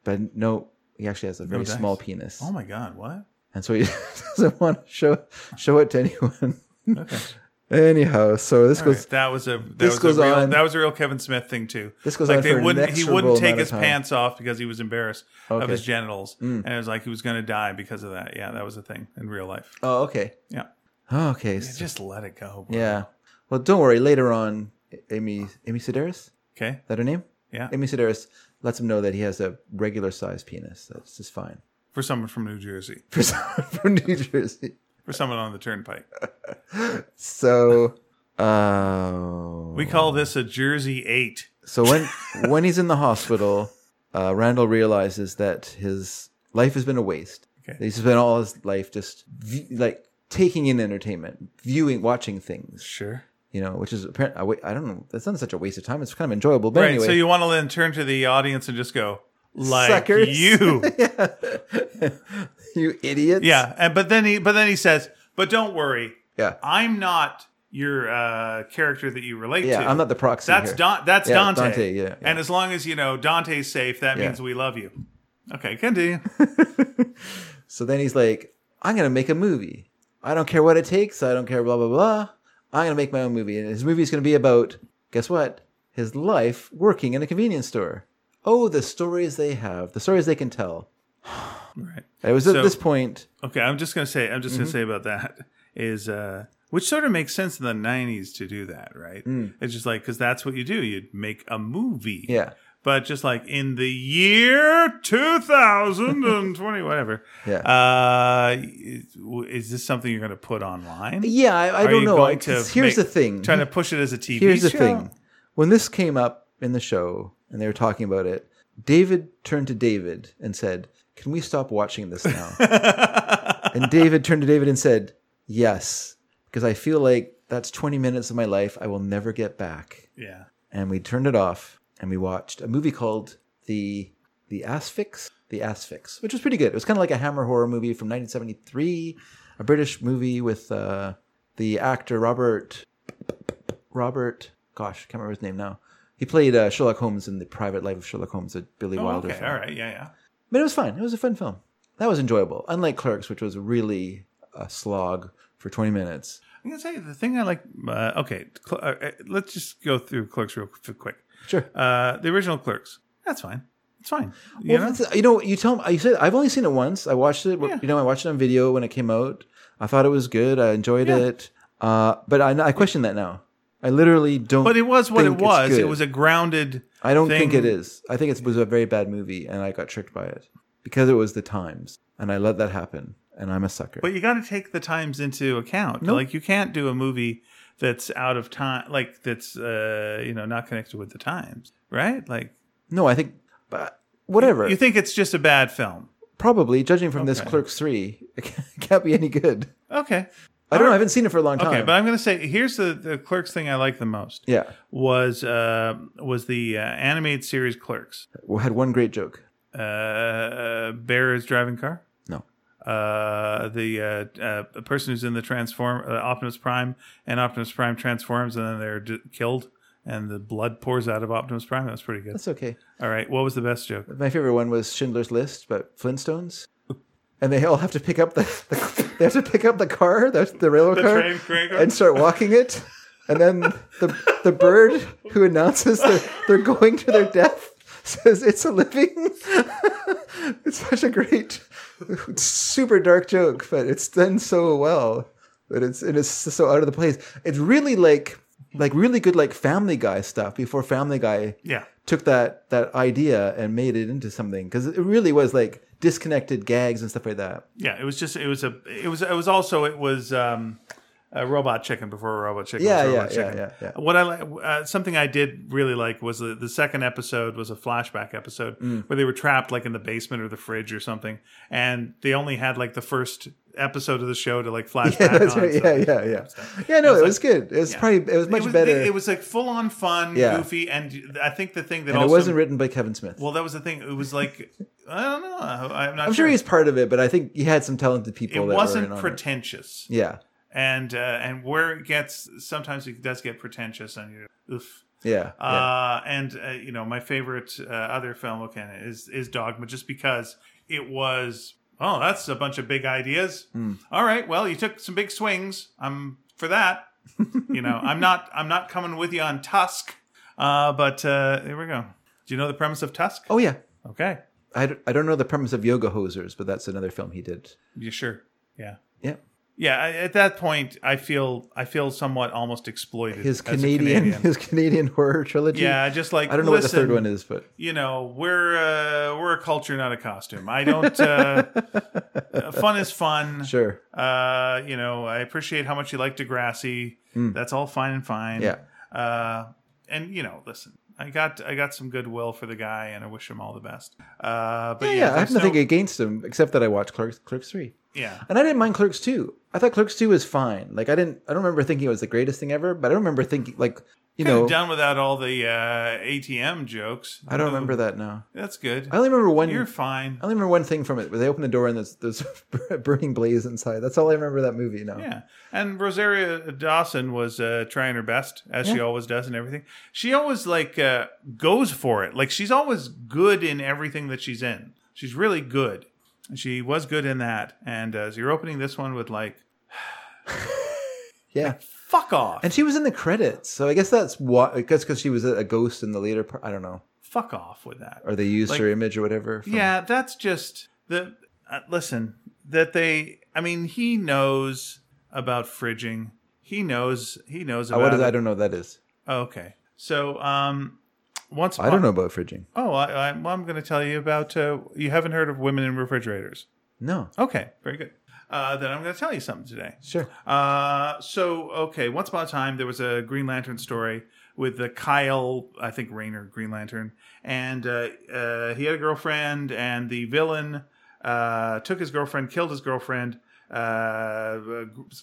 but no, he actually has a very small penis, Oh my God. What? and so he doesn't want to show show it to anyone. Okay. Anyhow, so this All goes. right. That was a that this was goes a real on- that was a real Kevin Smith thing too. This goes like on they for an wouldn't he inexorable wouldn't take amount of his time. pants off because he was embarrassed of Okay. Mm. his genitals, and it was like he was going to die because of that. Yeah, that was a thing in real life. Oh, okay. Yeah, Oh, okay. So- just let it go. bro. yeah. Well, don't worry. Later on, Amy Amy Sedaris. Okay. Is that her name? Yeah. Amy Sedaris lets him know that he has a regular sized penis. That's just fine. For someone from New Jersey, For someone from New Jersey. for someone on the turnpike, So, uh, we call this a Jersey Eight. so when when he's in the hospital, uh, Randall realizes that his life has been a waste. Okay. He's spent all his life just v- like taking in entertainment, viewing, watching things. Sure. You know, which is apparent. I I don't know. That's not such a waste of time. It's kind of enjoyable. But Right. anyway, So you want to then turn to the audience and just go like Suckers. you. you idiots. yeah. And but then he but then he says, but don't worry, Yeah. I'm not your uh, character that you relate Yeah. to. I'm not the proxy. That's here. Don- that's Yeah, Dante. Dante, yeah, yeah. And as long as you know Dante's safe, that means we love you. Okay, continue. So then he's like, I'm going to make a movie. I don't care what it takes. I don't care, blah, blah, blah. I'm going to make my own movie. And his movie is going to be about, guess what? His life working in a convenience store. Oh, the stories they have, the stories they can tell. Right. It was at this point. Okay, I'm just gonna say I'm just Mm-hmm. gonna say about that is uh which sort of makes sense in the 90s to do that, right? It's just like because that's what you do. You'd make a movie. Mm. Yeah. But just like in the year 2020, whatever. Yeah. Uh, is, is this something you're going to put online? Yeah, I, I don't know. I- here's make- the thing. Trying to push it as a TV Here's the thing. When this came up in the show and they were talking about it, David turned to David and said, Can we stop watching this now? and David turned to David and said, Yes, because I feel like that's 20 minutes of my life I will never get back. Yeah. And we turned it off and we watched a movie called The The Asphyx. The Asphyx, which was pretty good. It was kind of like a Hammer horror movie from 1973, a British movie with uh, the actor Robert Robert, gosh, can't remember his name now. He played uh, Sherlock Holmes in the Private Life of Sherlock Holmes, a Billy Oh, Wilder okay. film. All right. Yeah. Yeah. But it was fun. It was a fun film. That was enjoyable. Unlike Clerks, which was really a slog for 20 minutes. I'm gonna say the thing I like. Uh, okay, cl- uh, uh, let's just go through Clerks real quick. Sure. Uh, the original Clerks. That's fine. It's fine. You Well, know? you know, you tell me. You said I've only seen it once. I watched it. Yeah. You know, I watched it on video when it came out. I thought it was good. I enjoyed Yeah. it. Uh, but I, I question that now. I literally don't. But it was what it was. It was a grounded. I don't thing. think it is. I think it was a very bad movie, and I got tricked by it because it was the times, and I let that happen, and I'm a sucker. But you got to take the times into account. Nope. Like you can't do a movie that's out of time, like that's uh, you know not connected with the times, right? Like no, I think, but whatever. you think it's just a bad film. Probably, judging from this Clerks three, it can't be any good. Okay. I don't know. I haven't seen it for a long time. Okay, but I'm going to say here's the, the Clerks thing I like the most yeah, was uh, was the uh, animated series Clerks. we had one great joke. Uh, Bear is driving car. Uh, the uh, uh, person who's in the transform uh, Optimus Prime and Optimus Prime transforms and then they're d- killed and the blood pours out of Optimus Prime. That was pretty good. that's okay. All right, what was the best joke? My favorite one was Schindler's List, but Flintstones, and they all have to pick up the, the they have to pick up the car, the, the railroad The car, train crank car? and start walking it, and then the the bird who announces that they're going to their death says it's a living. it's such a great, super dark joke, but it's done so well that it's it is so out of the place. It's really like like really good like Family Guy stuff before Family Guy Yeah, took that that idea and made it into something because it really was like disconnected gags and stuff like that. yeah. It was just it was a it was it was also it was um, a robot chicken before a Robot Chicken. Yeah, was yeah, Robot yeah, Chicken. yeah, yeah. What I like, uh, something I did really like was the, the second episode was a flashback episode Mm. where they were trapped like in the basement or the fridge or something, and they only had like the first episode of the show to like flash Yeah, back on. right. so- Yeah, yeah, yeah. Yeah, no, It's it like- was good. It was probably it was much it was, better, It, was like full on fun, Yeah. goofy, and I think the thing that and it wasn't written by Kevin Smith. well, that was the thing. It was like I don't know. I'm not I'm sure he's part of it, but I think he had some talented people. It wasn't on it. pretentious, Yeah, and uh, and where it gets sometimes it does get pretentious, and you oof. yeah, yeah. Uh, and uh, you know, my favorite uh, other film, okay, is is Dogma, just because it was. Oh, that's a bunch of big ideas. Hmm. All right, well, you took some big swings. I'm for that. you know, I'm not. I'm not coming with you on Tusk. Uh, but uh, there we go. Do you know the premise of Tusk? Oh yeah, Okay, I, d- I don't know the premise of Yoga Hosers, but that's another film he did. you sure? Yeah, Yeah, yeah. I, at that point, I feel I feel somewhat almost exploited. his as a Canadian, his Canadian horror trilogy. Yeah, I just like I don't know what the third one is, but you know we're uh, we're a culture not a costume i don't uh, fun is fun sure. uh, you know i appreciate how much you like degrassi that's all fine and fine. Yeah. uh, and you know listen i got i got some goodwill for the guy and i wish him all the best uh, but Yeah, yeah, yeah, I have nothing no- against him except that I watched Clerks, Clerks three. yeah And I didn't mind Clerks 2. I thought Clerks 2 was fine. Like I didn't I don't remember thinking it was the greatest thing ever, but I don't remember thinking like you know done without all the uh, atm jokes I don't remember that now. that's good I only remember one you're fine I only remember one thing from it where they open the door and there's there's burning blaze inside. That's all I remember of that movie now. Yeah, and Rosario Dawson was uh, trying her best as she always does and everything. She always like uh, goes for it. Like she's always good in everything that she's in. She's really good. And She was good in that. And uh, so you're opening this one with like, Yeah. Fuck off, And she was in the credits. So I guess that's what I guess cuz she was a, ghost in the later part. I don't know. fuck off with that. Or they used Like- her image or whatever. from- Yeah, that's just the uh, listen that they. I mean, he knows about fridging. He knows. He knows about. what is. I don't know what that is. Oh, okay. So, um, once I don't know about fridging. Oh, I, I, well, I'm going to tell you about. Uh, you haven't heard of women in refrigerators? No. Okay, very good. Uh, then I'm going to tell you something today. Sure. Uh, so okay, once upon a time there was a Green Lantern story with the Kyle, I think Rayner Green Lantern, and uh, uh, he had a girlfriend, and the villain uh, took his girlfriend, killed his girlfriend, uh,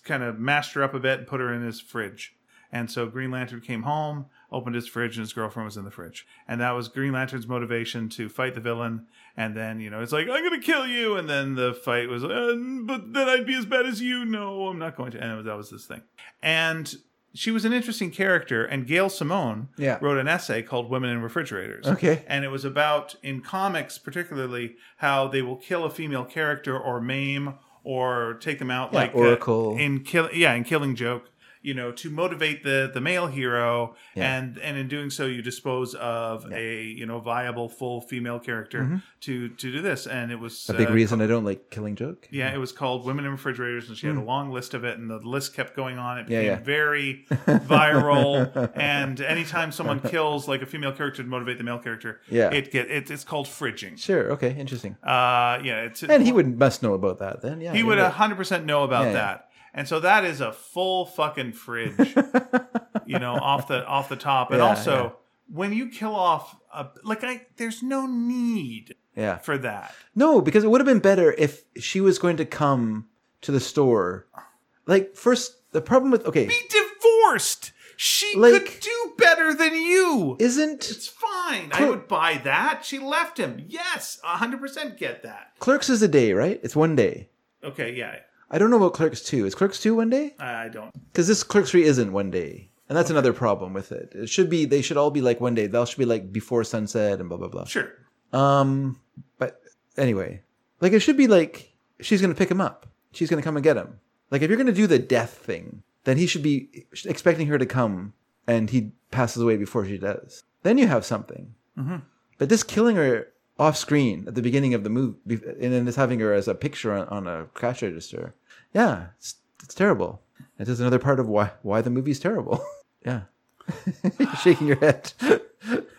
kind of mashed her up a bit, and put her in his fridge. And so Green Lantern came home, opened his fridge, and his girlfriend was in the fridge. And that was Green Lantern's motivation to fight the villain. And then, you know, it's like, I'm going to kill you. And then the fight was, uh, but then I'd be as bad as you. No, I'm not going to. And that was this thing. And she was an interesting character. And Gail Simone Yeah. wrote an essay called Women in Refrigerators. Okay. And it was about, in comics particularly, how they will kill a female character or maim or take them out Yeah, like uh, Oracle. in kill yeah in killing joke you know to motivate the the male hero Yeah. and and in doing so you dispose of a you know viable full female character to to do this and it was Mm-hmm. A big uh, reason I don't like Killing Joke. yeah, it was called Women in Refrigerators, and she had a long list of it, and the list kept going on. It. Yeah, became yeah. very viral, and anytime someone kills like a female character to motivate the male character, Yeah. it get it, it's called fridging. Sure. Okay. Interesting. Uh, yeah, it's And he would must know about that then. Yeah. he you're would right. hundred percent know about Yeah, yeah. that. And so that is a full fucking fridge, you know, off the off the top. And Yeah, also, yeah. when you kill off, a, like I, there's no need Yeah. for that. No, because it would have been better if she was going to come to the store. Like first, the problem with okay, Be divorced. She Like- could do better than you. isn't It's fine. I Cl- would buy that. She left him. Yes, hundred percent get that. Clerks is a day, right? It's one day. Okay, yeah, I don't know about Clerks two. Is Clerks two one day? I don't. Because this Clerks three isn't one day, and that's another problem with it. It should be. They should all be like one day. They all should be like before sunset and blah blah blah. Sure. Um, but anyway, like it should be like she's gonna pick him up. She's gonna come and get him. Like if you're gonna do the death thing, then he should be expecting her to come, and he passes away before she does. Then you have something. Mm-hmm. But this killing her off screen at the beginning of the movie, and then just having her as a picture on, on a cash register, yeah, it's, it's terrible. It is another part of why why the movie's terrible. yeah, shaking your head.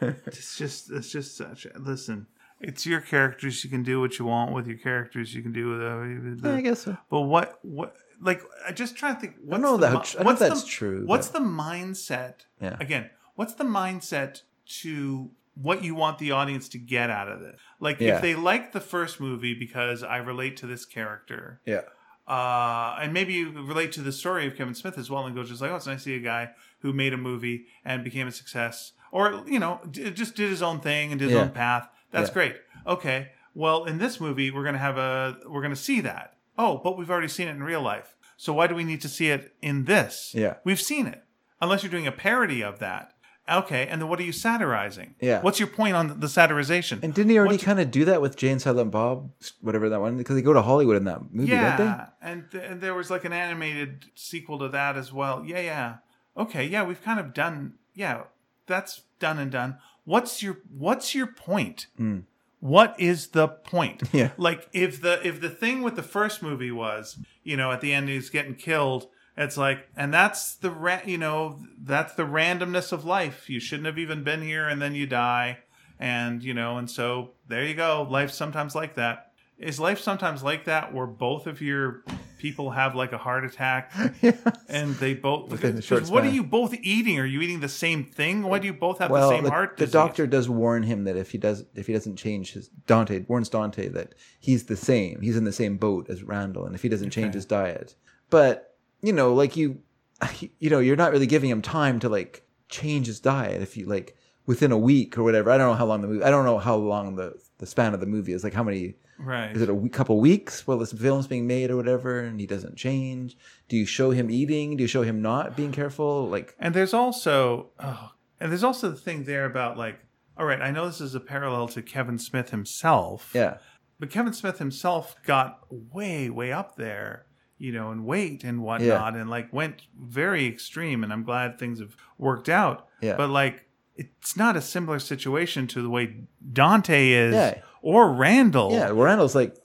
It's just it's just such. Listen, it's your characters. You can do what you want with your characters. You can do with. Yeah, I guess so. But what what like I just trying to think. What's know the that- mi- I know if what's the- that's true, What's but- the mindset? Yeah. Again, what's the mindset to what you want the audience to get out of this? Like Yeah. if they like the first movie because I relate to this character, Yeah. Uh, and maybe you relate to the story of Kevin Smith as well, and go just like, oh, it's nice to see a guy who made a movie and became a success, or you know, d- just did his own thing and did his Yeah. own path. That's Yeah. great. Okay, well, in this movie, we're gonna have a, we're gonna see that. Oh, but we've already seen it in real life. So why do we need to see it in this? Yeah. we've seen it. Unless you're doing a parody of that. Okay, and then what are you satirizing? Yeah. What's your point on the satirization? And didn't he already kind of do that with Jay and Silent Bob, whatever that one? Because they go to Hollywood in that movie, yeah, don't they? and, th- and there was like an animated sequel to that as well. Yeah, yeah. Okay, yeah, we've kind of done. Yeah, that's done and done. What's your What's your point? Hmm. What is the point? Yeah. Like if the if the thing with the first movie was, you know, at the end he's getting killed. It's like, and that's the ra- you know that's the randomness of life. You shouldn't have even been here, and then you die, and you know, and so there you go. Life's sometimes like that. Is life sometimes like that, where both of your people have like a heart attack, and they both? Within a short because what are you both eating? Are you eating the same thing? Why do you both have Well, the same the, heart? the disease? doctor does warn him that if he does, if he doesn't change his Dante warns Dante that he's the same. He's in the same boat as Randall, and if he doesn't change his diet, but you know, like you, you know, you're not really giving him time to like change his diet. If you like within a week or whatever, I don't know how long the movie. I don't know how long the the span of the movie is. Like how many right? is it a week, couple weeks while this film's being made or whatever and he doesn't change do you show him eating do you show him not being careful like And there's also, oh, and there's also the thing there about like, all right, I know this is a parallel to Kevin Smith himself, yeah but Kevin Smith himself got way, way up there, you know, and weight and whatnot, and like went very extreme. And I'm glad things have worked out. Yeah. But like, it's not a similar situation to the way Dante is Yeah. or Randall. Yeah, Randall's like,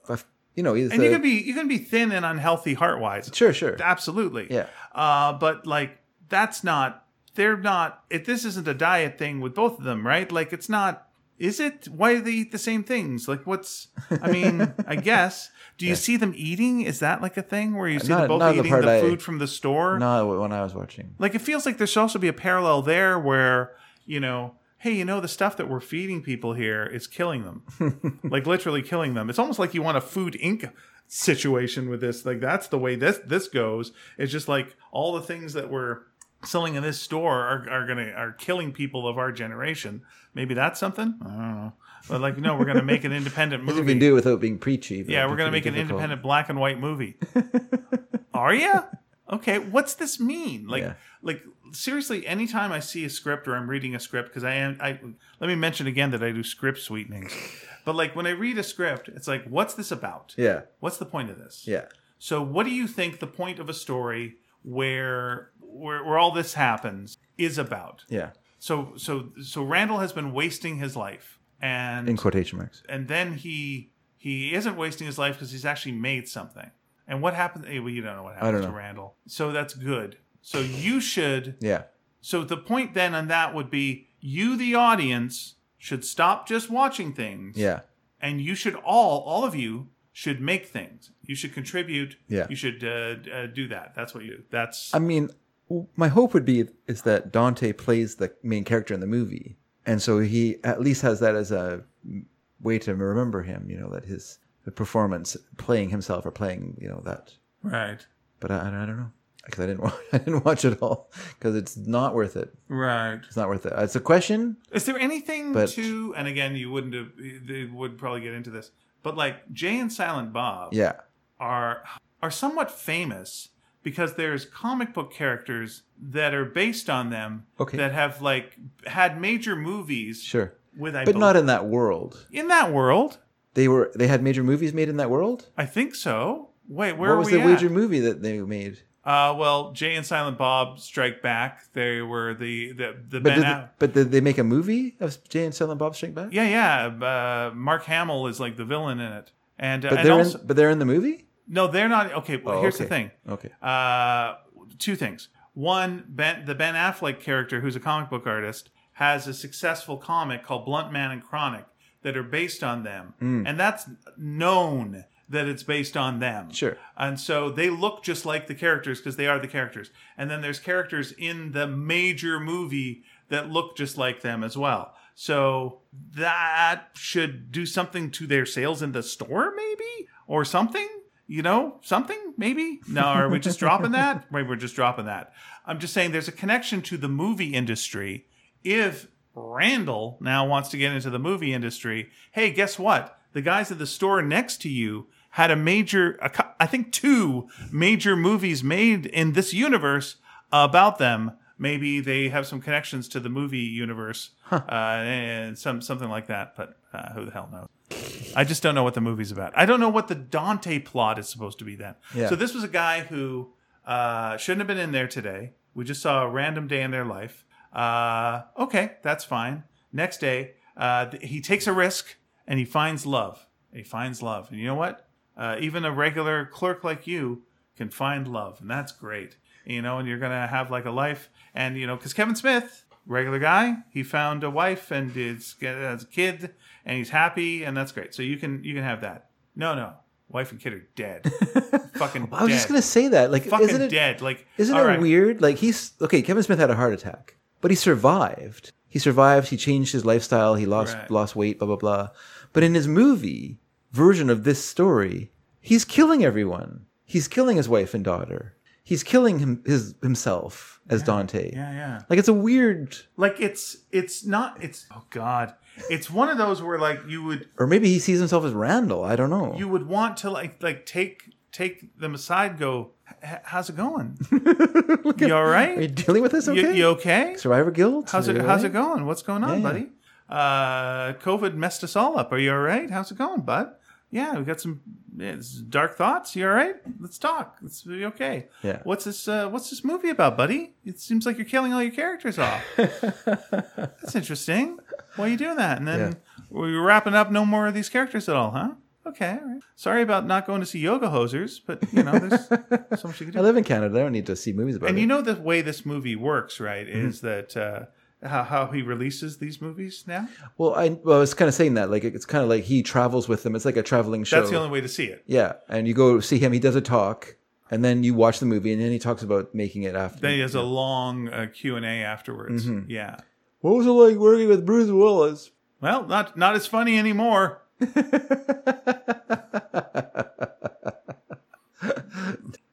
you know, he's And a- you can be you can be thin and unhealthy heart wise. sure, sure. Absolutely. Yeah. Uh, but like that's not they're not If this isn't a diet thing with both of them, right? Like it's not is it? Why do they eat the same things? Like what's I mean, I guess. Do you see them eating? Is that like a thing where you see Not- them both the eating the I- food from the store? No, when I was watching. Like it feels like there should also be a parallel there where, you know, hey, you know, the stuff that we're feeding people here is killing them. like literally killing them. It's almost like you want a food inc situation with this. Like that's the way this this goes. It's just like all the things that we're selling in this store are, are gonna are killing people of our generation. Maybe that's something? I don't know. But like, no, we're gonna make an independent movie. can do without being preachy. Yeah, we're gonna make pretty an independent black and white movie. Are you? Okay, what's this mean? Like, Yeah. like seriously, anytime I see a script or I'm reading a script, because I am, I let me mention again that I do script sweetenings. But like when I read a script, it's like, what's this about? Yeah, What's the point of this? yeah, So, what do you think the point of a story where where, where all this happens is about? yeah. So, so, so Randall has been wasting his life, and In quotation marks. and then he he isn't wasting his life because he's actually made something. And what happened? eh, Well, you don't know what happened to know. Randall. So that's good. So you should. Yeah, So the point then on that would be you, the audience, should stop just watching things. yeah, And you should all, all of you, should make things. You should contribute. Yeah. You should uh, uh, do that. That's what you. That's I mean, my hope would be is that Dante plays the main character in the movie, and so he at least has that as a way to remember him. You know, that his performance, playing himself or playing, you know, that. right. But I, I don't know because I didn't watch, I didn't watch it all because it's not worth it. Right. It's not worth it. It's a question. Is there anything But- to? And again, you wouldn't have. They would probably get into this. But like Jay and Silent Bob. Yeah, are are somewhat famous because there's comic book characters that are based on them Okay. that have like had major movies sure, with I but bel- not in that world. in that world. They were they had major movies made in that world. I think so. Wait, where what are was the at? major movie that they made? Uh, well, Jay and Silent Bob Strike Back. They were the the the But Ben. did, Aff- but did they make a movie of Jay and Silent Bob Strike Back? yeah, yeah. Uh, Mark Hamill is like the villain in it, and uh, but and they're also in, but they're in the movie. No, they're not. Okay, well, Oh, here's the okay. thing. Okay. Uh, two things. One, Ben, the Ben Affleck character, who's a comic book artist, has a successful comic called Blunt Man and Chronic that are based on them, Hmm. and that's known that it's based on them. Sure. And so they look just like the characters because they are the characters. And then there's characters in the major movie that look just like them as well. So that should do something to their sales in the store, maybe, or something. You know, something maybe. No, are we just dropping that? Maybe we're just dropping that. I'm just saying there's a connection to the movie industry. If Randall now wants to get into the movie industry, hey, guess what? The guys at the store next to you had a major, a I think two major movies made in this universe about them. Maybe they have some connections to the movie universe, uh, and some something like that. But uh, who the hell knows? I just don't know what the movie's about. I don't know what the Dante plot is supposed to be then. Yeah. So this was a guy who uh, shouldn't have been in there today. We just saw a random day in their life. Uh, okay, that's fine. Next day, uh, th- he takes a risk and he finds love. He finds love, and you know what? Uh, even a regular clerk like you can find love, and that's great. You know, and you're gonna have like a life, and you know, because Kevin Smith, regular guy, he found a wife and is has a kid, and he's happy, and that's great. So you can you can have that. No, no, wife and kid are dead. Fucking. I was dead. just gonna say that. Like, Fucking isn't it dead. Like, isn't it right. weird? Like he's okay. Kevin Smith had a heart attack, but he survived. He survived. He changed his lifestyle. He lost Right. lost weight. Blah blah blah. But in his movie version of this story, he's killing everyone. He's killing his wife and daughter. He's killing him his himself as Dante. Yeah, yeah. Like it's a weird, Like it's it's not it's oh god. It's one of those where like you would or maybe he sees himself as Randall. I don't know. you would want to like like take take them aside go how's it going? you all right? Are you dealing with this? Okay. you okay? Survivor Guilt. How's it you how's it going? What's going on, Yeah, yeah. buddy? Uh COVID messed us all up. Are you all right? How's it going, bud? yeah, we got some it's dark thoughts. You all right? Let's talk. Let's be okay. Yeah. What's this? Uh, what's this movie about, buddy? It seems like you're killing all your characters off. That's interesting. Why are you doing that? And then Yeah. we're wrapping up. No more of these characters at all, huh? Okay. All right. Sorry about not going to see Yoga Hosers, but you know, there's so much you can do. I live in Canada. I don't need to see movies about And it. And you know the way this movie works, right? Mm-hmm. Is that uh, how, how he releases these movies now? well, I well, I was kind of saying that. Like, it's kind of like he travels with them. It's like a traveling show. That's the only way to see it. yeah, and you go see him. He does a talk, and then you watch the movie, and then he talks about making it after. Then he has a long uh, Q and A afterwards. Mm-hmm. Yeah. What was it like working with Bruce Willis? Well, not not as funny anymore.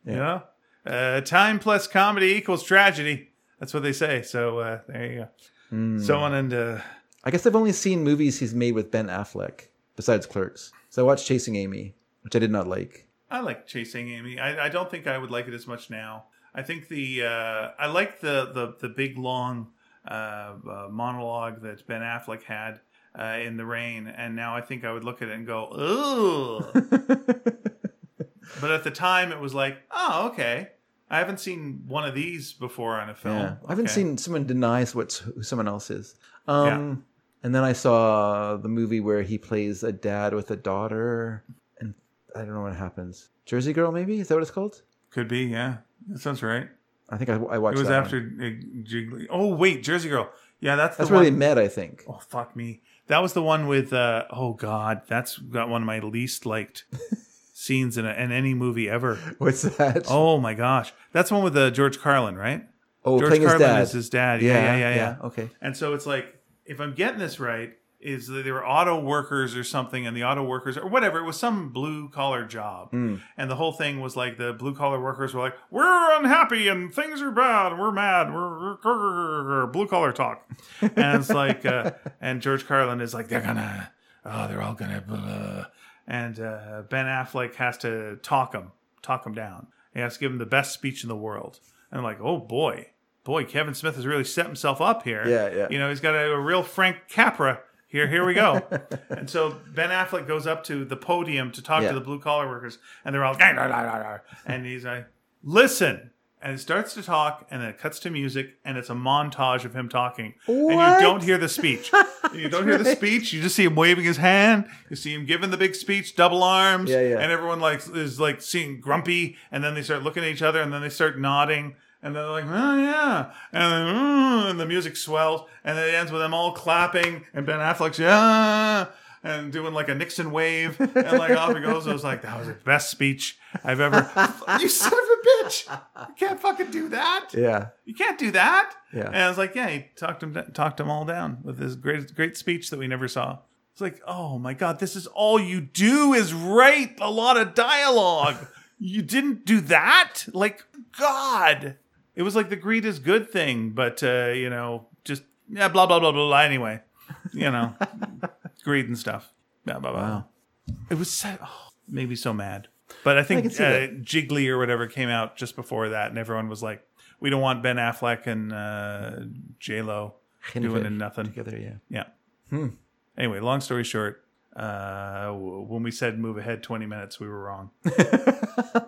yeah. Uh, time plus comedy equals tragedy. That's what they say. So uh, there you go. Hmm. So on and uh, I guess I've only seen movies he's made with Ben Affleck besides Clerks. So I watched Chasing Amy, which I did not like. I like Chasing Amy. I, I don't think I would like it as much now. I think the uh, I like the the the big long monologue that Ben Affleck had uh, in the rain, and now I think I would look at it and go, "Ooh." but at the time, it was like, "Oh, okay." I haven't seen one of these before on a film. Yeah, I haven't Okay. seen someone denies what who someone else is. Um, And then I saw the movie where he plays a dad with a daughter, and I don't know what happens. Jersey Girl, maybe is that what it's called? Could be, yeah. That sounds right. I think I, I watched. It was after one. Jiggly. Oh wait, Jersey Girl. Yeah, that's the That's one. where they met, I think. Oh fuck me. That was the one with uh oh god, that's got one of my least liked scenes in, a, in any movie ever. What's that? Oh my gosh. That's one with uh, George Carlin, right? Oh, George his Carlin dad. is his dad. Yeah, yeah, yeah, yeah. Okay. And so it's like if I'm getting this right is that they were auto workers or something and the auto workers or whatever it was some blue collar job. Hmm. and the whole thing was like the blue collar workers were like we're unhappy and things are bad. And we're mad. We're, we're blue collar talk. And it's like uh, and george carlin is like they're gonna oh they're all gonna blah. and uh, ben affleck has to talk them, talk them down. He has to give him the best speech in the world. And I'm like oh boy. Boy kevin smith has really set himself up here. Yeah, yeah. you know he's got a, a real frank capra here here we go. And so ben affleck goes up to the podium to talk Yeah. to the blue collar workers and they're all and he's like listen. And it starts to talk and then it cuts to music and it's a montage of him talking. And you don't hear the speech. You don't hear the speech. You just see him waving his hand. You see him giving the big speech double arms. Yeah, yeah. and everyone like is like seeing grumpy. And then they start looking at each other and then they start nodding and they're like, oh yeah, and then "Mm," and the music swells, and it ends with them all clapping, and Ben Affleck's yeah, and doing like a Nixon wave, and like off he goes. I was like, that was the best speech I've ever. you son of a bitch! You can't fucking do that. Yeah. You can't do that. Yeah. And I was like, yeah, he talked him talked them all down with his great great speech that we never saw. It's like, oh my god, this is all you do is write a lot of dialogue. you didn't do that? Like, God. It was like the greed is good thing, but uh, you know, just yeah, blah blah blah blah blah. Anyway, you know, greed and stuff. Blah blah blah. Wow. It was so, oh, made me so mad. But I think see uh. Jiggly or whatever came out just before that, and everyone was like, "We don't want Ben Affleck and uh, J Lo doing in nothing." together. Yeah. Yeah. Hmm. Anyway, long story short, uh, when we said move ahead twenty minutes, we were wrong.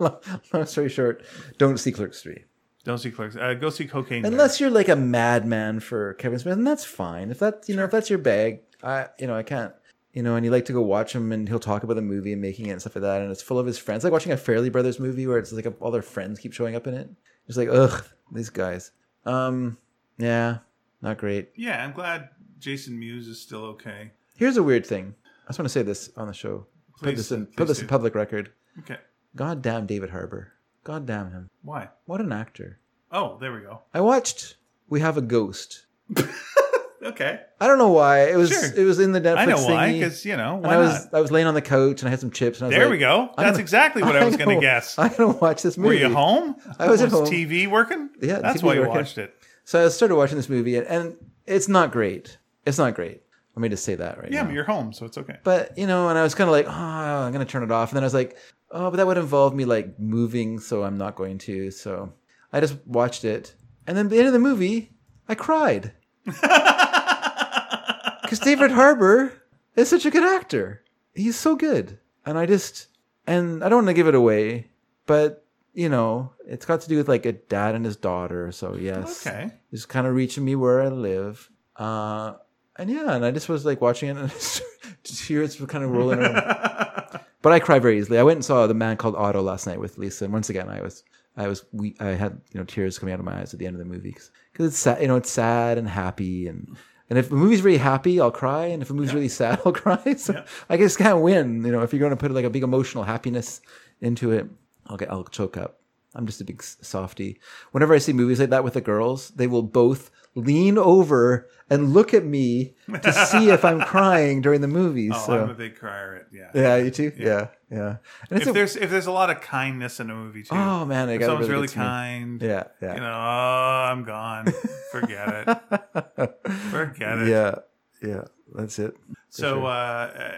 Long story short, don't see Clerks three Don't see clerks. Uh, go see Cocaine. Bear. unless you're like a madman for Kevin Smith, and that's fine. If that's you know if that's your bag, I you know I can't you know, and you like to go watch him, and he'll talk about the movie and making it and stuff like that, and it's full of his friends. Like watching a Farrelly Brothers movie where it's like all their friends keep showing up in it. It's like ugh, these guys. Um, yeah, not great. Yeah, I'm glad Jason Mewes is still okay. Here's a weird thing. I just want to say this on the show. put Please, this in put this do. in public record. Okay. God damn David Harbour. God damn him. Why? What an actor. Oh, there we go. I watched We Have a Ghost. Okay. I don't know why. It was Sure. it was in the Netflix I know why, thingy, because you know and why I was not? I was laying on the couch and I had some chips and I was There like, we go. I'm That's gonna- exactly what I was going to know- guess. I'm gonna watch this movie. Were you home? I was at home. TV working? Yeah, that's TV why you working. watched it. So I started watching this movie and, and it's not great. It's not great. Let me just say that right Yeah, now. but you're home, so it's okay. But you know, and I was kind of like, oh, I'm gonna turn it off, and then I was like, oh, but that would involve me like moving, so I'm not going to. So I just watched it, and then at the end of the movie, I cried because David Harbour is such a good actor. He's so good. and I just and I don't want to give it away, but you know, it's got to do with like a dad and his daughter. So yes, Okay. it's kind of reaching me where I live. Uh, and yeah, and I just was like watching it, and tears were kind of rolling. around. But I cry very easily. I went and saw the man called Otto last night with Lisa, and once again, I was, I was, we, I had you know tears coming out of my eyes at the end of the movie because it's sad, you know, it's sad and happy, and and if a movie's really happy, I'll cry, and if a movie's really sad, I'll cry. So I just can't win. You know, if you're going to put like a big emotional happiness into it, I'll get, I'll choke up. I'm just a big softy. Whenever I see movies like that with the girls, they will both lean over and look at me to see if I'm crying during the movie. Oh, so I'm a big crier. At, yeah. yeah, you too. Yeah, yeah. And it's If a, there's if there's a lot of kindness in a movie too. oh man, I if got someone's really, really kind. Yeah, yeah, You know, oh, I'm gone. Forget it. Forget it. yeah, yeah. That's it. So, sure. uh, uh,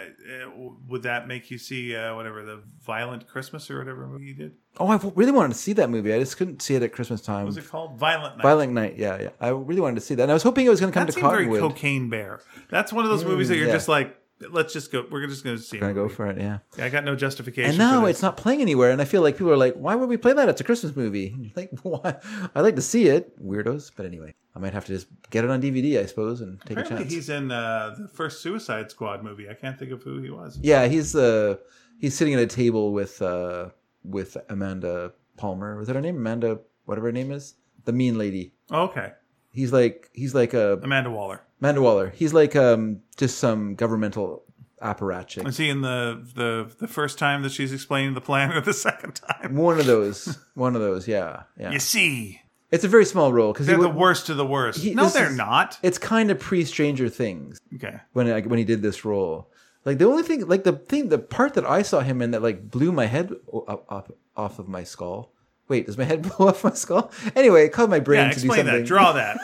uh, would that make you see uh, whatever the Violent Christmas or whatever movie you did? Oh, I really wanted to see that movie. I just couldn't see it at Christmas time. What was it called? Violent Night. Violent Night. Yeah, yeah. I really wanted to see that, and I was hoping it was going to come to. that to seemed very Cocaine Bear. That's one of those movies that you're yeah. just like, let's just go. We're just going to see it. Gonna go for it. Yeah. I got no justification. And now it's not playing anywhere, and I feel like people are like, "Why would we play that? It's a Christmas movie." And you're like, why? I'd like to see it, weirdos. But anyway, I might have to just get it on DVD, I suppose, and take a Apparently, chance. he's in uh, the first Suicide Squad movie. I can't think of who he was. Yeah, he's uh he's sitting at a table with uh with Amanda Palmer. Was that her name? Amanda, whatever her name is, the mean lady. Oh, okay, He's like he's like a Amanda Waller. Amanda Waller. He's like um just some governmental apparatchik. Is he in the the the first time that she's explaining the plan, or the second time? One of those. One of those. Yeah, yeah. You see, It's a very small role because they're the worst of the worst. he- no, they're is- not. It's kind of pre Stranger Things Okay. when I, when he did this role. Like the only thing, like the thing, the part that I saw him in that like blew my head up, up off of my skull. Wait, does my head blow off my skull? Anyway, it caused my brain Yeah, to do explain something. that. Draw that.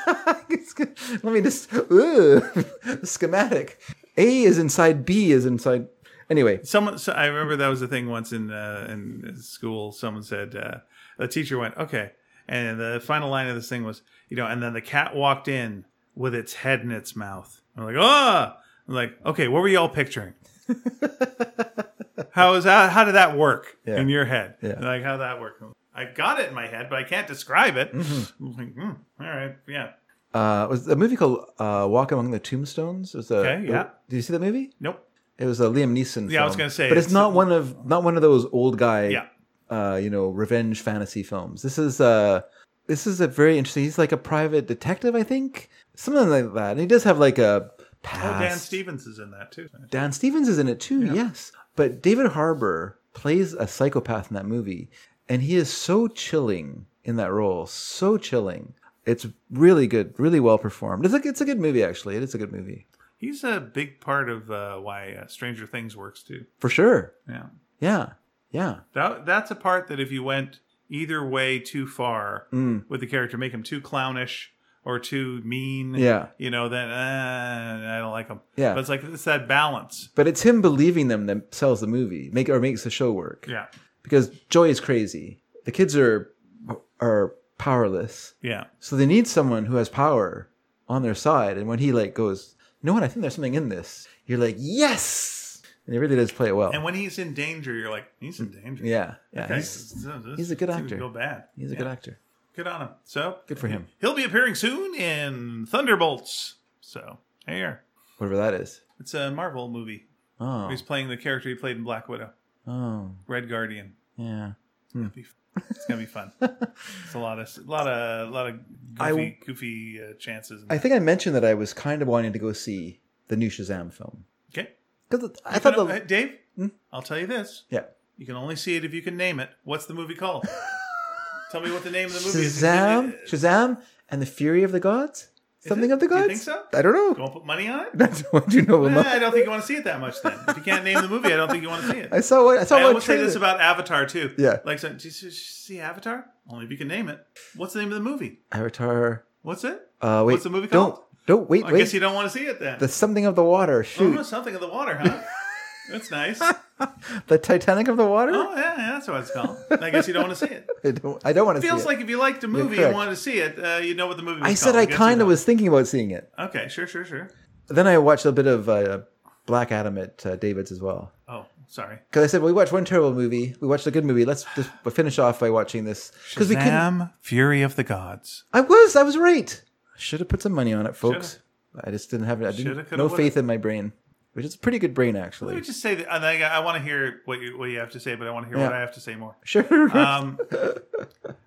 Let me just ugh, schematic. A is inside. B is inside. Anyway, Someone, so I remember that was the thing once in uh, in school. Someone said uh, the teacher went, "Okay," and the final line of this thing was, you know, and then the cat walked in with its head in its mouth. I'm like, "Ah!" I'm like, "Okay, what were y'all picturing?" how is that? How did that work Yeah. in your head? Yeah. Like how that work? I got it in my head, but I can't describe it. Mm-hmm. I'm like, hmm, all right, yeah. uh, it was a movie called uh, Walk Among the Tombstones. It was a, Okay, yeah. Did you see that movie? Nope. It was a Liam Neeson. Yeah, I was gonna say, but it's, it's- not one of not one of those old guy, Yeah. uh, you know, revenge fantasy films. This is uh this is a very interesting. He's like a private detective, I think, something like that. And he does have like a Oh. Dan Stevens is in that too. Dan Stevens is in it too. Yes, but David Harbour plays a psychopath in that movie, and he is so chilling in that role. So chilling. It's really good, really well performed. It's a it's a good movie actually. It is a good movie He's a big part of uh, why uh, Stranger Things works too. for sure. Yeah. Yeah, yeah. That that's a part that if you went either way too far Mm. with the character, make him too clownish or too mean, Yeah. you know, then uh, I don't like him. Yeah. but it's like it's that balance. But it's him believing them that sells the movie, make or makes the show work. Yeah, Because Joyce is crazy. The kids are are powerless, yeah, so they need someone who has power on their side. And when he like goes, you know what? I think there's something in this. You're like, yes, and he really does play it well. and when he's in danger, you're like, he's in danger. yeah, yeah. Okay. He's, he's a good actor. Go bad. he's a Yeah. good actor. Good on him. So Good for him. He'll be appearing soon in Thunderbolts. So here, Whatever that is. it's a Marvel movie. Oh, He's playing the character he played in Black Widow, oh, Red Guardian. yeah. Be- It's gonna be fun. It's a lot of a lot of a lot of I- goofy goofy uh, chances. I think I mentioned that I was kind of wanting to go see the new Shazam film okay, because I You thought can- the uh, Dave. I'll tell you this: yeah you can only see it if you can name it. What's the movie called? tell me what the name of the movie is. Shazam, Shazam, and the Fury of the Gods. Something of the Do you think so? I don't You know. want to put money on it? That's what you know. About I don't think you want to see it that much. Then, if you can't name the movie, I don't think you want to see it. I saw what I saw I one say this about Avatar too. Yeah. Like, so, did you see Avatar? Only if you can name it. What's the name of the movie? Avatar. What's it? Uh, wait. What's the movie called? don't. Don't wait. I wait. guess you don't want to see it then. the something of the water. Shoot. Oh, something of the water, huh? That's nice. the Titanic of the water. Oh yeah, yeah, that's what it's called. I guess you don't want to see it. I don't. I don't want to see Feels it. like if you liked a movie and wanted to see it, uh, you know what the movie. Was I said called. I kind of was thinking about seeing it. Okay, sure, sure, sure. Then I watched a bit of uh, Black Adam at uh, David's as well. Oh, sorry. Because I said well, we watched one terrible movie, we watched a good movie. Let's just finish off by watching this because we couldn't. Shazam, Fury of the Gods. I was, I was right. I should have put some money on it, folks. I just didn't have it. I didn't no faith in my brain, which is a pretty good brain actually. Let me just say that I, I want to hear what you what you have to say, but I want to hear Yeah. what I have to say more. Sure. Um,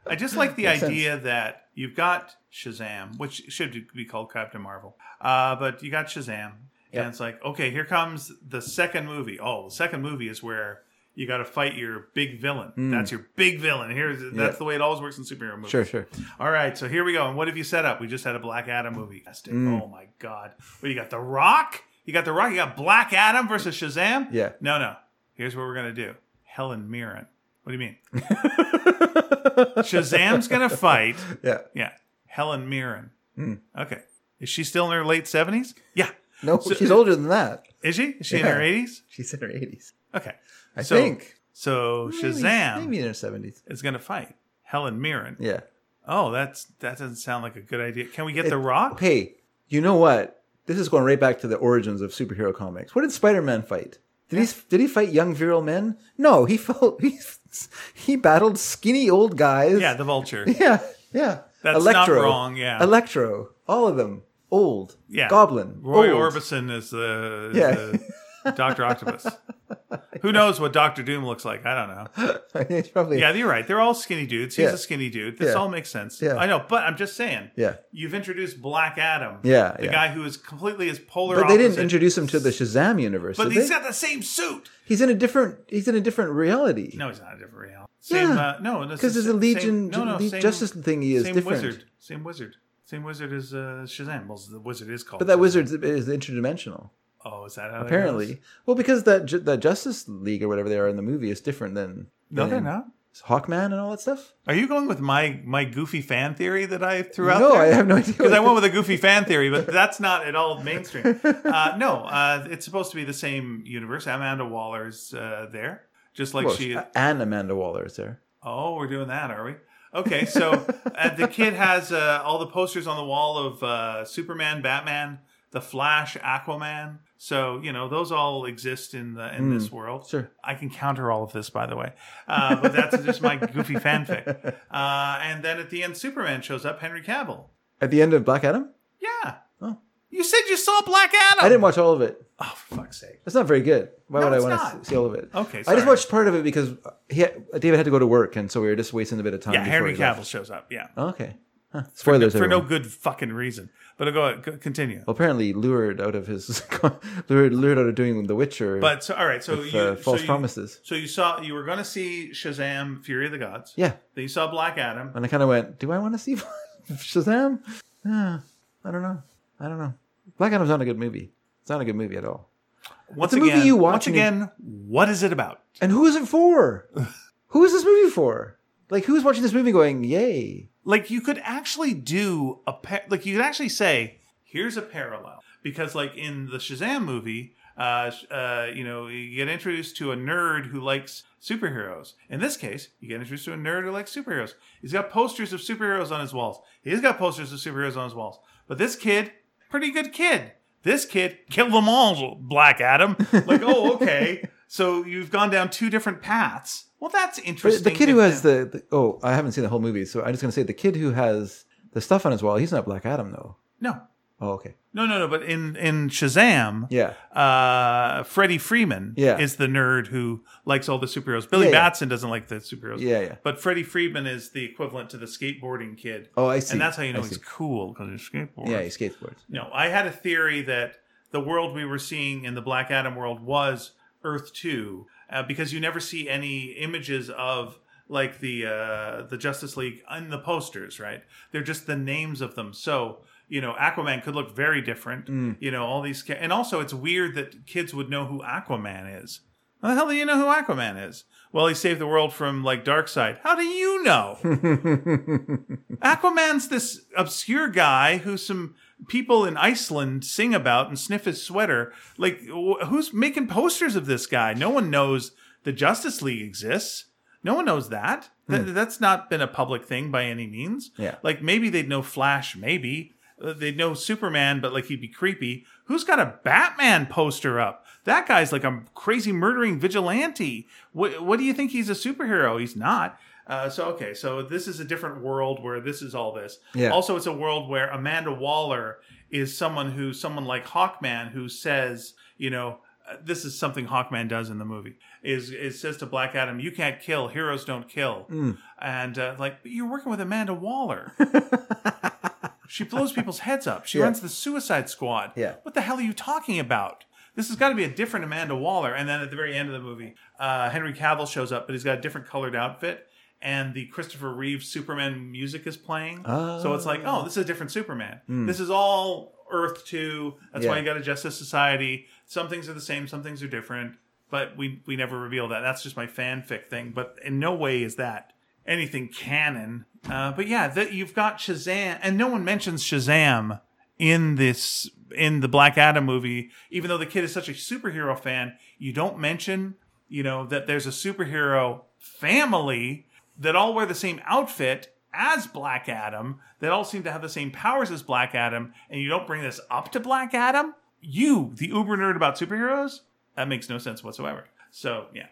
I just like the Makes idea that you've got Shazam, which should be called Captain Marvel, uh, but you got Shazam, Yep. and it's like, okay, here comes the second movie. Oh, the second movie is where you got to fight your big villain. That's your big villain. Here's that's. Yeah. the way it always works in superhero movies. sure, sure. All right, so here we go. And what have you set up? We just had a Black Adam movie. Mm. Oh my god! Well, you got The Rock. You got The Rock. You got Black Adam versus Shazam. Yeah. No, no. Here's what we're gonna do. Helen Mirren. What do you mean? Shazam's gonna fight. Yeah. Yeah. Helen Mirren. Hmm. Okay. Is she still in her late seventies? Yeah. No, So- she's older than that. Is she? Is she in her eighties? She's in her eighties. Okay. I So- think. So Shazam maybe in her seventies. is gonna fight Helen Mirren. Yeah. Oh, that's that doesn't sound like a good idea. Can we get The Rock? Hey, you know what? This is going right back to the origins of superhero comics. What did Spider-Man fight? Did he did he fight young virile men? No, he fought he, he battled skinny old guys. Yeah, the Vulture. yeah, yeah. That's not wrong, yeah. Electro, all of them old. Yeah. Goblin. Roy old. Orbison is the, Yeah. Doctor Octopus. Who knows what Doctor Doom looks like? I don't know. It's probably Yeah, you're right. They're all skinny dudes. He's Yeah. a skinny dude. This Yeah. all makes sense. Yeah. I know, but I'm just saying. yeah. You've introduced Black Adam. Yeah, The yeah. guy who is completely as polar But they didn't opposite, introduce him to the Shazam universe. But did he's they? got the same suit. he's in a different he's in a different reality. No, he's not a different reality. Same, Yeah. uh, no, Because there's a Legion no, no, Le- same, Justice thing he is same different. wizard. Same wizard. Same wizard as uh, Shazam. Well, the wizard is called. But that Shazam. wizard is interdimensional. Oh, is that how Apparently, well, because that Ju- that Justice League or whatever they are in the movie is different than No, than they're not. Hawkman and all that stuff. Are you going with my my goofy fan theory that I threw out no, there? I have no idea. because I went with a goofy fan theory, but that's not at all mainstream. Uh, no, uh, it's supposed to be the same universe. Amanda Waller's uh, there, just like Well, she. and Amanda Waller is there. Oh, we're doing that, are we? Okay, so uh, the kid has uh, all the posters on the wall of uh, Superman, Batman, the Flash, Aquaman. So you know those all exist in the in this world. Hmm. Sure. I can counter all of this, by the way, uh, but that's just my goofy fanfic. Uh, and then at the end, Superman shows up, Henry Cavill. At the end of Black Adam, Yeah. Oh. You said you saw Black Adam. I didn't watch all of it. Oh, for fuck's sake. It's not very good. Why No, would I want not. to see all of it? Okay, I just watched part of it because he had, David had to go to work, and so we were just wasting a bit of time. Yeah, Henry he left. Cavill shows up. Yeah. Okay. Huh. Spoilers For no everyone. good fucking reason. But go ahead, continue. Well, apparently lured out of his lured, lured out of doing The Witcher. But so, all right, so with, you uh, false so you, promises. So you saw you were going to see Shazam: Fury of the Gods. Yeah, Then you saw Black Adam. and I kind of went, "Do I want to see Shazam? Ah, I don't know. I don't know. Black Adam's not a good movie. It's not a good movie at all. Once a movie you watch once and you- again, what is it about? And who is it for? who is this movie for? Like, who's watching this movie going, "Yay"? Like you could actually do a pa- like you could actually say, here's a parallel because like in the Shazam movie. Uh, uh, you know, you get introduced to a nerd who likes superheroes. In this case, you get introduced to a nerd who likes superheroes. He's got posters of superheroes on his walls. He's got posters of superheroes on his walls. But this kid, pretty good kid. This kid killed them all, Black Adam. Like, oh, okay. So you've gone down two different paths. Well, that's But interesting. the kid who has the, the oh, I haven't seen the whole movie, so I'm just gonna say the kid who has the stuff on his wall. He's not Black Adam though. no, Oh, okay. no, no, no. But in in Shazam, Yeah. uh, Freddie Freeman Yeah. is the nerd who likes all the superheroes. Billy Yeah, yeah. Batson doesn't like the superheroes. Yeah, yeah. But Freddie Freeman is the equivalent to the skateboarding kid. Oh, I see. And that's how you know I he's see. cool because he's skateboarding. Yeah, he skateboards. No, I had a theory that the world we were seeing in the Black Adam world was Earth Two, uh, because you never see any images of like the uh, the Justice League in the posters, right? They're just the names of them. So you know, Aquaman could look very different. Mm. You know, all these, and also it's weird that kids would know who Aquaman is. How the hell do you know who Aquaman is? Well, he saved the world from like Darkseid. How do you know? Aquaman's this obscure guy who some people in Iceland sing about and sniff his sweater. Like, wh- who's making posters of this guy? No one knows the Justice League exists. No one knows that. Th- that's not been a public thing by any means. Yeah. Like maybe they'd know Flash, maybe. uh, they know Superman, but like he'd be creepy. Who's got a Batman poster up? That guy's like a crazy murdering vigilante. What, what do you think he's a superhero? He's not. Uh, so okay, so this is a different world where this is all this. Yeah. Also, it's a world where Amanda Waller is someone who, someone like Hawkman, who says, you know, uh, this is something Hawkman does in the movie. Is it says to Black Adam, "You can't kill. Heroes don't kill." Mm. And uh, like, but you're working with Amanda Waller. she blows people's heads up. She Yeah. runs the Suicide Squad. Yeah. What the hell are you talking about? This has got to be a different Amanda Waller. And then at the very end of the movie, uh, Henry Cavill shows up, but he's got a different colored outfit. And the Christopher Reeve Superman music is playing. So it's like, oh, this is a different Superman. This is all Earth 2. That's why Hmm. You got a Justice Society. Some things are the same, some things are different. But we, we never reveal that. That's just my fanfic thing. But in no way is that anything canon. Uh, but yeah, that you've got Shazam, and no one mentions Shazam in this in the Black Adam movie. Even though the kid is such a superhero fan, you don't mention you know that there's a superhero family that all wear the same outfit as Black Adam, that all seem to have the same powers as Black Adam, and you don't bring this up to Black Adam. You, the uber nerd about superheroes, that makes no sense whatsoever. So yeah,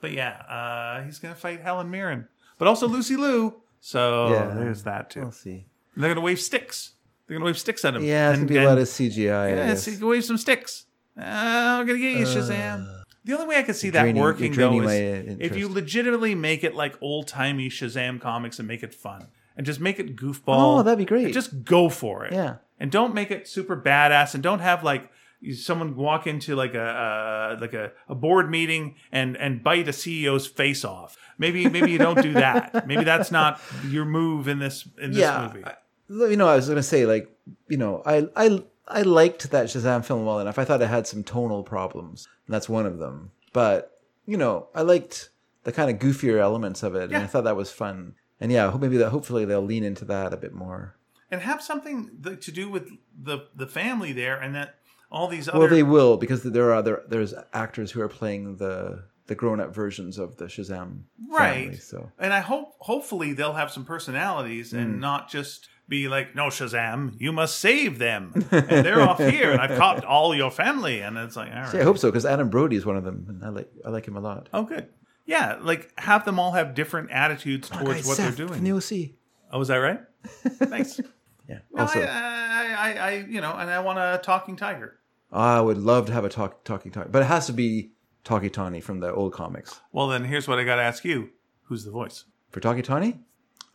but yeah, uh, he's gonna fight Helen Mirren, but also Lucy Liu. So Yeah. there's that too. We'll see. They're gonna wave sticks. They're gonna wave sticks at him. Yeah, it's And- gonna be a lot of CGI. Yeah, you can wave some sticks. Uh, I'm gonna get you Shazam. The only way I could see that draining- working you're draining though my, is uh, if you interest. legitimately make it like old timey Shazam comics and make it fun and just make it goofball. Oh, that'd be great. And just go for it. Yeah. and don't make it super badass and don't have like someone walk into like a uh, like a, a board meeting and and bite a CEO's face off. Maybe maybe you don't do that. maybe that's not your move in this in this yeah, movie. I- you know, I was gonna say like, you know, I I I liked that Shazam film well enough. I thought it had some tonal problems, and that's one of them. But you know, I liked the kind of goofier elements of it, and I thought that was fun. And yeah, maybe that hopefully they'll lean into that a bit more. and have something to do with the the family there and that all these other Well, they will because there are other there's actors who are playing the the grown up versions of the Shazam right family. So and i hope hopefully they'll have some personalities Hmm. and not just be like no shazam you must save them and they're off here and i've caught all your family and it's like all right yeah, I hope so because Adam Brody is one of them, and I like I like him a lot. oh good yeah like have them all have different attitudes towards Guys, what Seth they're doing. from the OC. oh is that right thanks Yeah. no, also, I, I, I, I you know and i want a talking tiger I would love to have a talk, talking talk, but it has to be Tawky Tawny from the old comics. well then here's what i gotta ask you who's the voice For Tawky Tawny,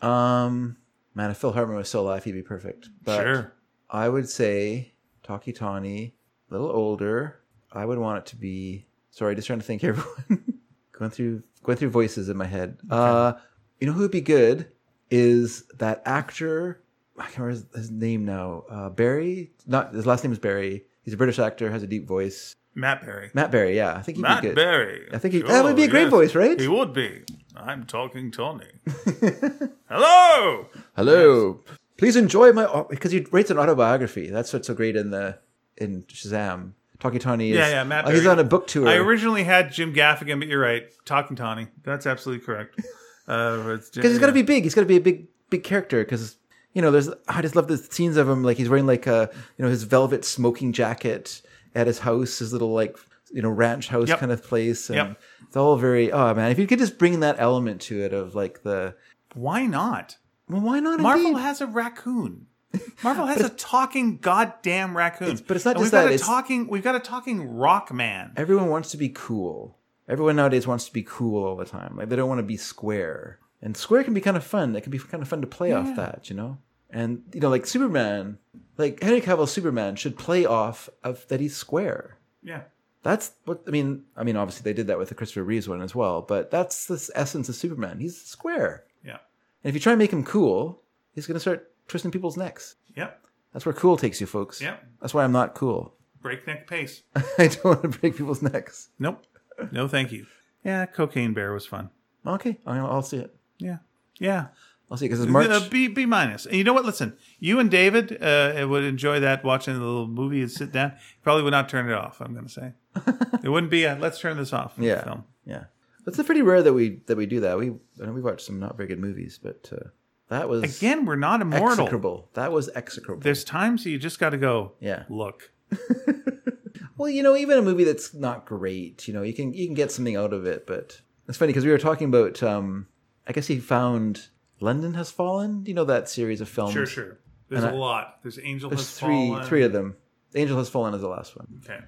um, man, if Phil Hartman was still alive, he'd be perfect. But sure I would say Tawky Tawny, a little older. I would want it to be. Sorry, just trying to think. Everyone going through going through voices in my head. Uh, you know who would be good is that actor. I can't remember his, his name now. Uh, Berry. Not his last name is Berry. He's a British actor, has a deep voice. matt berry Matt Berry. Yeah, I think he'd Matt be good. Berry. I think he- that would be a great voice, right? He would be. I'm talking Tony. Hello. Hello. Please enjoy my because he writes an autobiography. That's what's so great in the in Shazam. Talking Tony is Yeah, yeah, Matt oh, he's Berry. on a book tour. I originally had Jim Gaffigan, but you're right. Talking Tony. That's absolutely correct. Uh, because because he's got to be big. He's got to be a big big character because you know there's I just love the scenes of him like he's wearing like a you know his velvet smoking jacket at his house, his little like you know ranch house Yep. kind of place, and Yep. it's all very oh man. If you could just bring that element to it of like the Why not? well, why not? Marvel indeed? has a raccoon. Marvel has a talking goddamn raccoon. It's- but it's not And just we've got A talking. We've got a talking rock man. everyone wants to be cool. Everyone nowadays wants to be cool all the time. Like they don't want to be square. And square can be kind of fun. It can be kind of fun to play off that, you know. And you know, like Superman, like Henry Cavill's Superman should play off of that he's square. Yeah. That's what I mean. I mean, obviously they did that with the Christopher Reeves one as well, but that's the essence of Superman. He's square. Yeah. And if you try and make him cool, he's going to start twisting people's necks. Yep. That's where cool takes you, folks. Yep. That's why I'm not cool. Breakneck pace. I don't want to break people's necks. Nope. No, thank you. Yeah, Cocaine Bear was fun. Okay, I'll, I'll see it. Yeah. Yeah. I'll see because it's March. Uh, B B minus. And you know what? Listen, you and David uh, would enjoy that watching the little movie and sit down. Probably would not turn it off. I'm going to say it wouldn't be a let's turn this off. Yeah. Film. Yeah, it's pretty rare that we that we do that. We I know we watch some not very good movies, but uh, That was Again, we're not immortal. execrable. That was execrable. There's times you just got to go. yeah. Look, Well, you know, even a movie that's not great, you know, you can you can get something out of it. But it's funny because we were talking about. um I guess he found London Has Fallen. You know that series of films. sure, sure. There's And a I- lot. There's Angel There's has three fallen. three of them. Angel Has Fallen is the last one. Okay.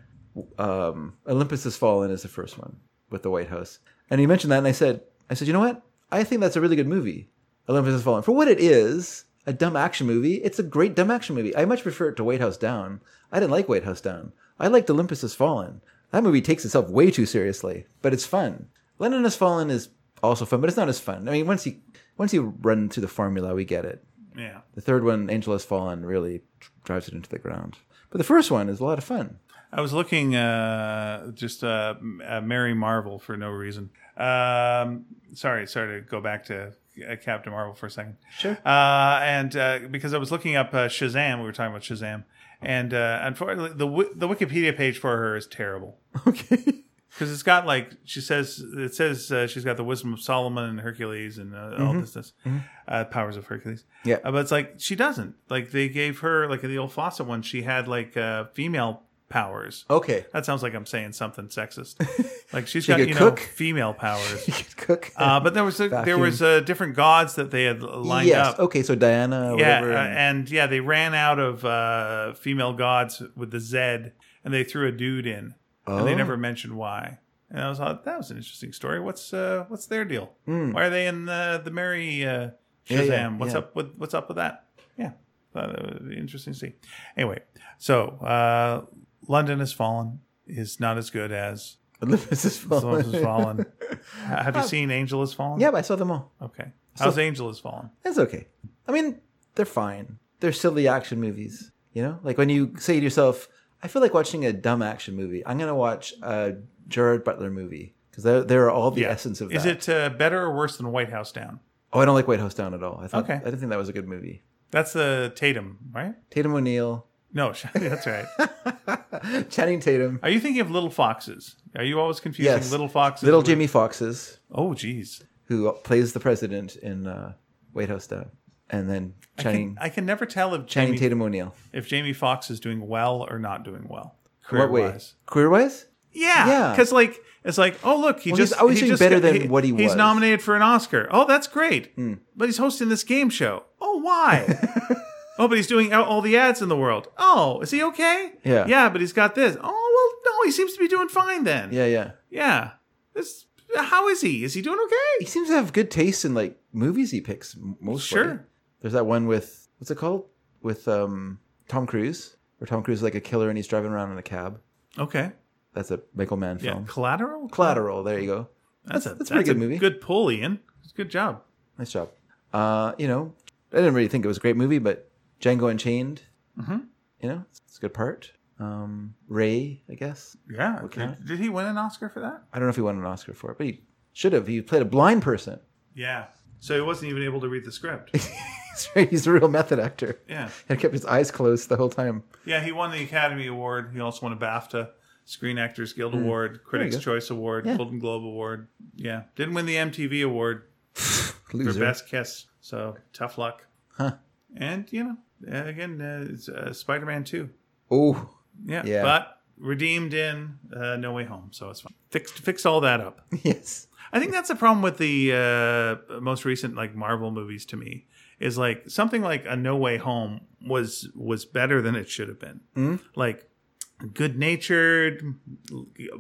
um, Olympus Has Fallen is the first one with the White House. And he mentioned that, and I said, I said, you know what? I think that's a really good movie. Olympus Has Fallen for what it is, a dumb action movie. It's a great dumb action movie. I much prefer it to White House Down. I didn't like White House Down. I liked Olympus Has Fallen. That movie takes itself way too seriously, but it's fun. London Has Fallen is also fun, but it's not as fun. I mean, once you once you run through the formula, we get it. Yeah. The third one, Angel Has Fallen, really drives it into the ground. But the first one is a lot of fun. I was looking uh, just uh, uh, Mary Marvel for no reason. Um, sorry, sorry to go back to uh, Captain Marvel for a second. Sure. Uh, and uh, because I was looking up uh, Shazam, we were talking about Shazam, and uh, unfortunately, the the Wikipedia page for her is terrible Okay. Because it's got like she says it says uh, she's got the wisdom of Solomon and Hercules and uh, all this this uh, powers of Hercules. Yeah. Uh, but it's like she doesn't. Like they gave her like in the old Fawcett one, she had like uh, female powers. Okay. That sounds like I'm saying something sexist. Like she's She got you cook? know female powers. You could cook. Uh, but there was a, there was different gods that they had lined yes. up. Okay. So Diana, yeah, uh, and- yeah, they ran out of uh, female gods with the Z, and they threw a dude in, and they Oh. never mentioned why. And I was like, that was an interesting story. What's uh, what's their deal? Hmm. Why are they in the the Mary uh, Shazam? yeah, what's yeah. up with what's up with that? Yeah, it would be interesting to see. Anyway, so uh, London has fallen is not as good as Olympus has fallen. Olympus has fallen. Have you seen Angel has fallen? yeah, but I saw them all. Okay. How's Angel has fallen? It's okay. I mean, they're fine. They're silly action movies. You know, like when you say to yourself, "I feel like watching a dumb action movie. I'm gonna watch a Gerard Butler movie because there, there are all the essence of that." Is it uh, better or worse than White House Down? Oh, I don't like White House Down at all. I thought, Okay. I didn't think that was a good movie. That's the Tatum, right? Tatum O'Neal, No, that's right. Channing Tatum, Are you thinking of Little Foxes? Are you always confusing Yes. Little Foxes? little with- Jimmy Foxes, Oh, geez. who plays the president in uh, White House Down, and then I can, I can never tell if Channing Jamie, Tatum O'Neal. if Jamie Foxx is doing well or not doing well. What way? Career-wise. Career wise? Yeah, Yeah. because like it's like, oh look, he Well, just he's always he doing just better got- than what he He's was. Hmm. nominated for an Oscar. Oh, that's great. But he's hosting this game show. Oh, why? oh, but he's doing all- all the ads in the world. Oh, is he okay? Yeah. yeah, but he's got this. Oh well, no, he seems to be doing fine then. Yeah, yeah. yeah. This, how is he? Is he doing okay? He seems to have good taste in like movies he picks m- mostly. Sure. There's that one with what's it called? With um Tom Cruise, where Tom Cruise is like a killer and he's driving around in a cab. Okay. That's a Michael Mann Yeah. film. Collateral. Collateral. There you go. That's, a that's a pretty good movie. Good pull, Ian. Good job. Nice job. Uh, you know, I didn't really think it was a great movie, but Django Unchained. Mm-hmm. You know, it's a good part. Um, Ray, I guess. Yeah. Okay. Did, did he win an Oscar for that? I don't know if he won an Oscar for it, but he should have. He played a blind person. Yeah. So he wasn't even able to read the script. He's. He's a real method actor. Yeah. And kept his eyes closed the whole time. Yeah, he won the Academy Award. He also won a BAFTA, Screen Actors Guild Award, Critics. Choice Award, Yeah. Golden Globe Award. Yeah. Didn't win the MTV Award for Best Kiss. So tough luck. Huh. And, you know, uh, again, uh, it's uh, Spider Man 2. Oh, Yeah. Yeah. But redeemed in uh, No Way Home. So it's fine. Fixed, fixed all that up. yes. I think that's the problem with the uh, most recent like Marvel movies to me is like something like a No Way Home was was better than it should have been. Hmm? Like good natured,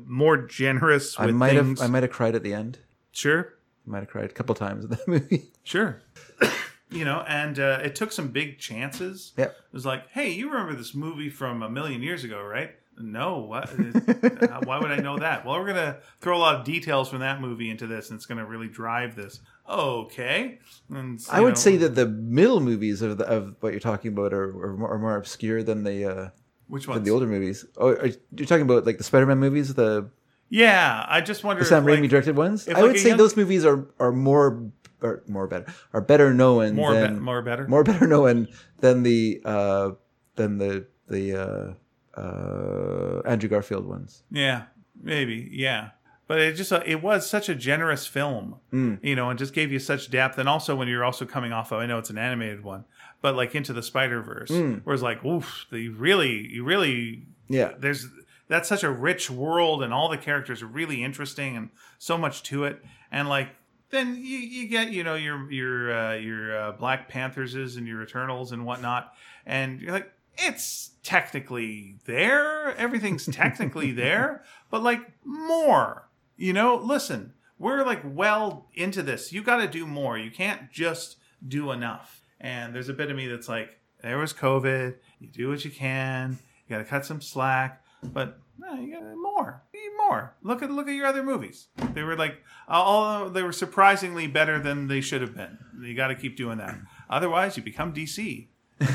more generous I might things. have. I might have cried at the end. sure, I might have cried a couple times in that movie. sure. you know, and uh, it took some big chances. Yep. It was like, hey, you remember this movie from a million years ago, right? No, what? Why would I know that? Well, we're gonna throw a lot of details from that movie into this, and it's gonna really drive this. Okay, and, I would know, say that the middle movies of the, of what you're talking about are, are, more, are more obscure than the uh, which than ones? the older movies. Oh, are you you're talking about like the Spider-Man movies, the, yeah, I just wonder. the Sam if, Raimi like, directed ones? if, I like, would say young- those movies are are more are more better are better known more, be- than more better. more better known than the uh, than the the uh, uh, Andrew Garfield ones. Yeah, maybe. Yeah, but it just uh, it was such a generous film, Mm. you know, and just gave you such depth. And also when you're also coming off of, I know it's an animated one, but like into the Spider Verse, Mm. where it's like, oof, the really, you really Yeah. there's that's such a rich world and all the characters are really interesting and so much to it and like then you, you get you know your your uh, your uh, black pantherses and your eternals and whatnot and you're like it's technically there everything's technically there but like more you know listen we're like well into this you got to do more you can't just do enough and there's a bit of me that's like there was covid you do what you can you got to cut some slack but you got more. You need more. Look at look at your other movies. They were like all they were surprisingly better than they should have been. You got to keep doing that. Otherwise, you become DC. Uh,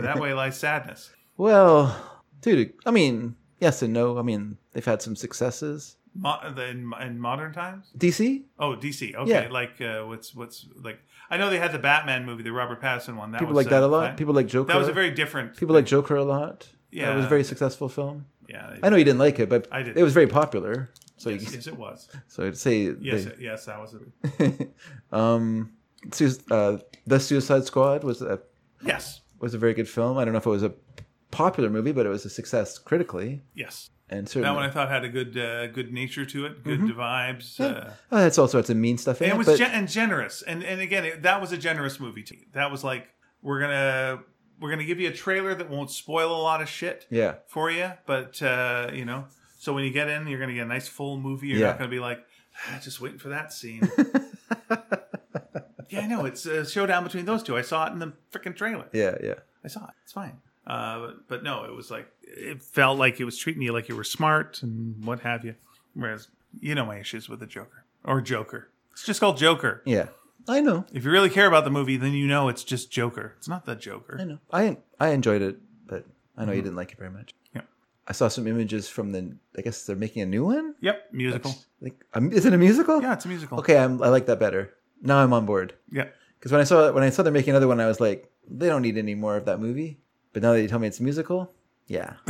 that way lies sadness. Well, dude, I mean, yes and no. I mean, they've had some successes. Mo- in, in modern times. DC? Oh, DC. Okay, Yeah. like uh, what's what's like? I know they had the Batman movie, the Robert Pattinson one. That People was, like that a lot. People like Joker. that was a very different. People like Joker a lot. Yeah. it was a very successful film. yeah. I know you didn't like it, but I did. it was very popular. So you, Yes, it was. so I'd say Yes, they- yes, that was it. um, Su- uh, the Suicide Squad was a Yes, was a very good film. I don't know if it was a popular movie, but it was a success critically, yes. And That one I thought had a good uh, good nature to it, good vibes. Uh, oh, that's all sorts of mean stuff and it. it was but gen- and generous. And and again it, that was a generous movie to me. That was like we're gonna we're gonna give you a trailer that won't spoil a lot of shit yeah, for you but uh you know so when you get in you're gonna get a nice full movie. You're Yeah. not gonna be like ah, just waiting for that scene. Yeah i know. It's a showdown between those two. I saw it in the freaking trailer. Yeah, yeah. i saw it. It's fine uh but, but no it was like it felt like it was treating you like you were smart and what have you whereas you know my issues with the joker or joker it's just called joker Yeah, I know. if you really care about the movie, then you know it's just Joker. It's not the Joker. I know. I I enjoyed it, but I know you didn't like it very much. Yeah. I saw some images from the. I guess they're making a new one. Yep, musical. Like, um, is it a musical? Yeah, it's a musical. Okay, I'm, I like that better. Now I'm on board. Yeah. Because when I saw when I saw they're making another one, I was like, they don't need any more of that movie. But now that you tell me it's a musical, yeah,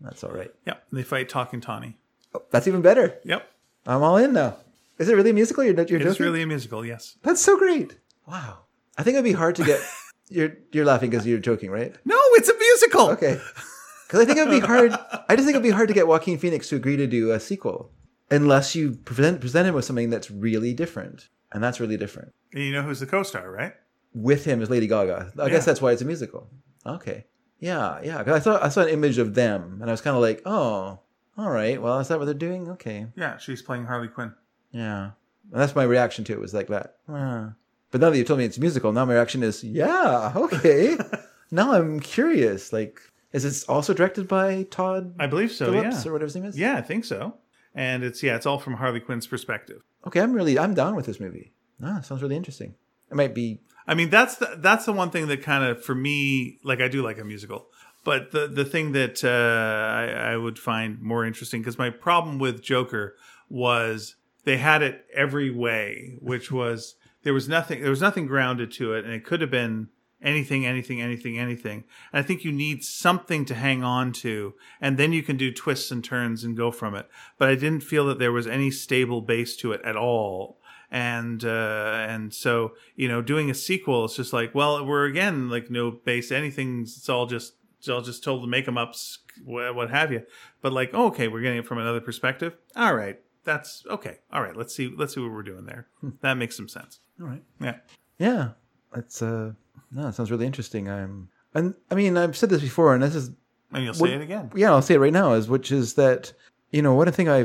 that's all right. Yep. They fight Talking Tawny. Oh, that's even better. Yep. I'm all in now. Is it really a musical? You're, you're It joking? really a musical, yes. That's so great. Wow. I think it'd be hard to get. you're you're laughing because you're joking, right? No, it's a musical. Okay. Because I think it would be hard. I just think it'd be hard to get Joaquin Phoenix to agree to do a sequel unless you present present him with something that's really different, and that's really different. And you know who's the co-star, right? With him is Lady Gaga. I Yeah. guess that's why it's a musical. Okay. Yeah, yeah. 'Cause I thought I saw an image of them, and I was kind of like, oh, all right. Well, is that what they're doing? Okay. Yeah, she's playing Harley Quinn. Yeah. And that's my reaction to it was like that. But now that you told me it's musical, now my reaction is, yeah, okay. now I'm curious. Like, is this also directed by Todd I believe so, Phillips yeah. or whatever his name is? Yeah, I think so. And it's yeah, it's all from Harley Quinn's perspective. Okay, I'm really I'm down with this movie. Ah, sounds really interesting. It might be I mean, that's the, that's the one thing that kind of for me, like I do like a musical, but the the thing that uh, I, I would find more interesting because my problem with Joker was they had it every way, which was there was nothing there was nothing grounded to it, and it could have been anything, anything, anything, anything. And I think you need something to hang on to, and then you can do twists and turns and go from it. But I didn't feel that there was any stable base to it at all and uh, and so you know doing a sequel it's just like well we're again like no base anything. It's all just it's all just told to make them up what have you. But like oh, okay we're getting it from another perspective. All right. That's okay. All right. Let's see let's see what we're doing there. That makes some sense. All right. yeah. Yeah, it's uh no, it sounds really interesting. I'm and I mean I've said this before, and this is and you'll What- say it again. Yeah I'll say it right now is which is that you know one thing I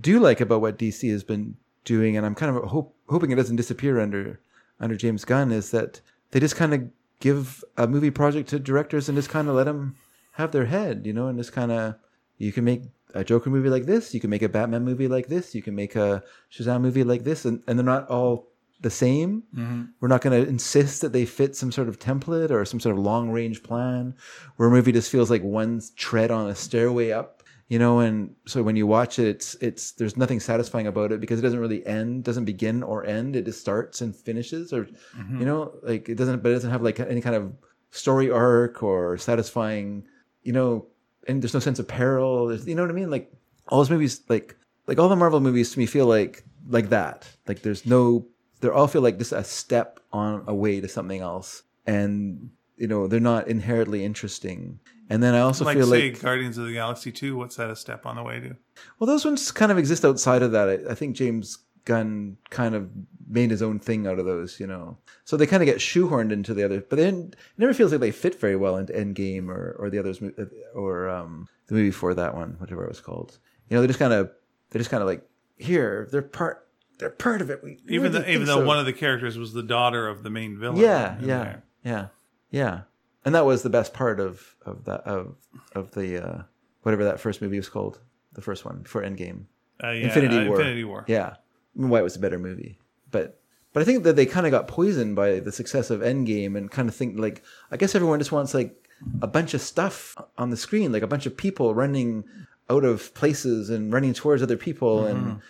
do like about what DC has been doing, and I'm kind of hope, hoping it doesn't disappear under under James Gunn is that they just kind of give a movie project to directors and just kind of let them have their head, you know, and just kind of you can make a Joker movie like this, you can make a Batman movie like this, you can make a Shazam movie like this, and, and they're not all the same. Mm-hmm. We're not going to insist that they fit some sort of template or some sort of long range plan where a movie just feels like one tread on a stairway up, you know. And so when you watch it, it's it's there's nothing satisfying about it because it doesn't really end, doesn't begin or end. It just starts and finishes, or mm-hmm. you know, like it doesn't, but it doesn't have like any kind of story arc or satisfying, you know. And there's no sense of peril. There's, you know what I mean? Like all those movies, like like all the Marvel movies to me feel like like that. Like there's no, they all feel like just a step on a way to something else, and you know they're not inherently interesting. And then I also like feel say like Guardians of the Galaxy 2, what's that a step on the way to? well, those ones kind of exist outside of that. I, I think James Gunn kind of made his own thing out of those, you know. So they kind of get shoehorned into the other, but then it never feels like they fit very well into Endgame or or the others mo- or um, the movie before that one, whatever it was called. You know, they just kind of they're just kind of like here they're part they're part of it. We Even though, even though so. one of the characters was the daughter of the main villain. yeah yeah there. yeah yeah, and that was the best part of of that of of the uh, whatever that first movie was called, the first one for Endgame. Uh, yeah, Infinity uh, War. Infinity War. Yeah, I mean, why it was a better movie, but but I think that they kind of got poisoned by the success of Endgame and kind of think like I guess everyone just wants like a bunch of stuff on the screen, like a bunch of people running out of places and running towards other people, and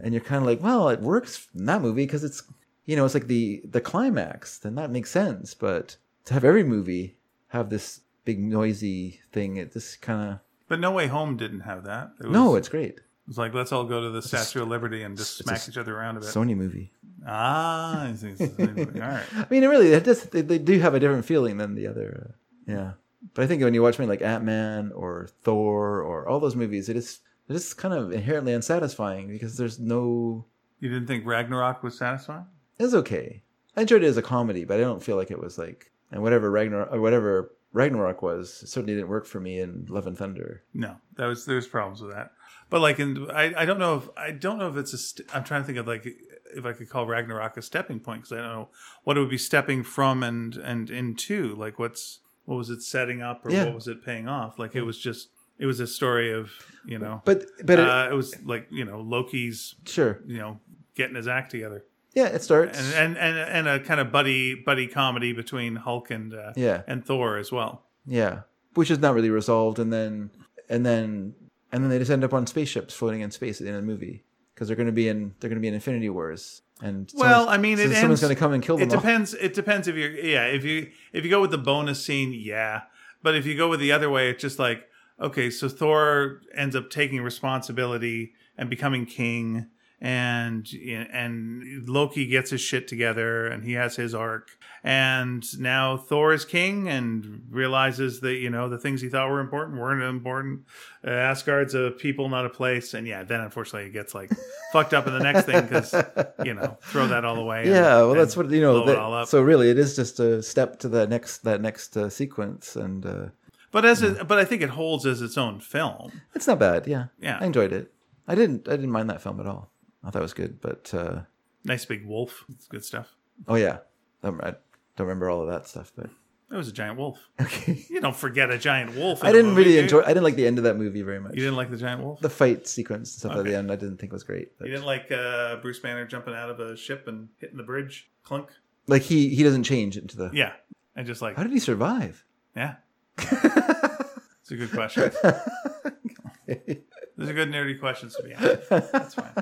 and you're kind of like, well, it works in that movie because it's you know it's like the the climax, then that makes sense, but to have every movie have this big noisy thing, it just kind of But No Way Home didn't have that. It was, no, it's great. It's like, let's all go to the Statue of Liberty and just smack each other around a bit. Sony movie. ah, I see. all right. I mean, it really, it does, they, they do have a different feeling than the other. Uh, yeah. But I think when you watch something like Ant Man or Thor or all those movies, it is it is kind of inherently unsatisfying because there's no. You didn't think Ragnarok was satisfying? It's okay. I enjoyed it as a comedy, but I don't feel like it was like and whatever Ragnarok whatever Ragnarok was it certainly didn't work for me in Love and Thunder. No, that was there's problems with that. But like, in I, I don't know if I don't know if it's a. St- I'm trying to think of like if I could call Ragnarok a stepping point because I don't know what it would be stepping from and and into. Like, what's what was it setting up or Yeah. what was it paying off? Like, it was just it was a story of you know. But but it, uh, it was like you know Loki's sure, you know getting his act together yeah, it starts. and and and, and a kind of buddy buddy comedy between Hulk and uh, yeah, and Thor as well. yeah, which is not really resolved, and then and then and then they just end up on spaceships floating in space at the end of the movie because they're going to be in they're going to be in Infinity Wars, and Well, I mean, so it someone's going to come and kill them. It all. depends. It depends if you're yeah. If you if you go with the bonus scene, yeah. But if you go with the other way, it's just like okay. So Thor ends up taking responsibility and becoming king, and and Loki gets his shit together, and he has his arc. And now Thor is king and realizes that you know the things he thought were important weren't important. Uh, Asgard's a people, not a place. And yeah, then unfortunately it gets like fucked up in the next thing because you know throw that all away. and- Yeah, well, that's what you know. that- all up. so really, it is just a step to that next that next uh, sequence, and uh, But as it, but I think it holds as its own film. it's not bad. Yeah, Yeah. I enjoyed it. I didn't I didn't mind that film at all. I thought it was good, but uh, Nice big wolf. It's good stuff. oh yeah, I don't, remember all of that stuff, but It was a giant wolf. okay. You don't forget a giant wolf. I didn't movie, really enjoy. I didn't like the end of that movie very much. You didn't like the giant wolf. the fight sequence and stuff at Okay. the end. I didn't think was great. But You didn't like uh, Bruce Banner jumping out of a ship and hitting the bridge, clunk. like he he doesn't change into the. Yeah, and just like How did he survive? yeah. It's a good question. Those are good nerdy questions to be asked. That's fine.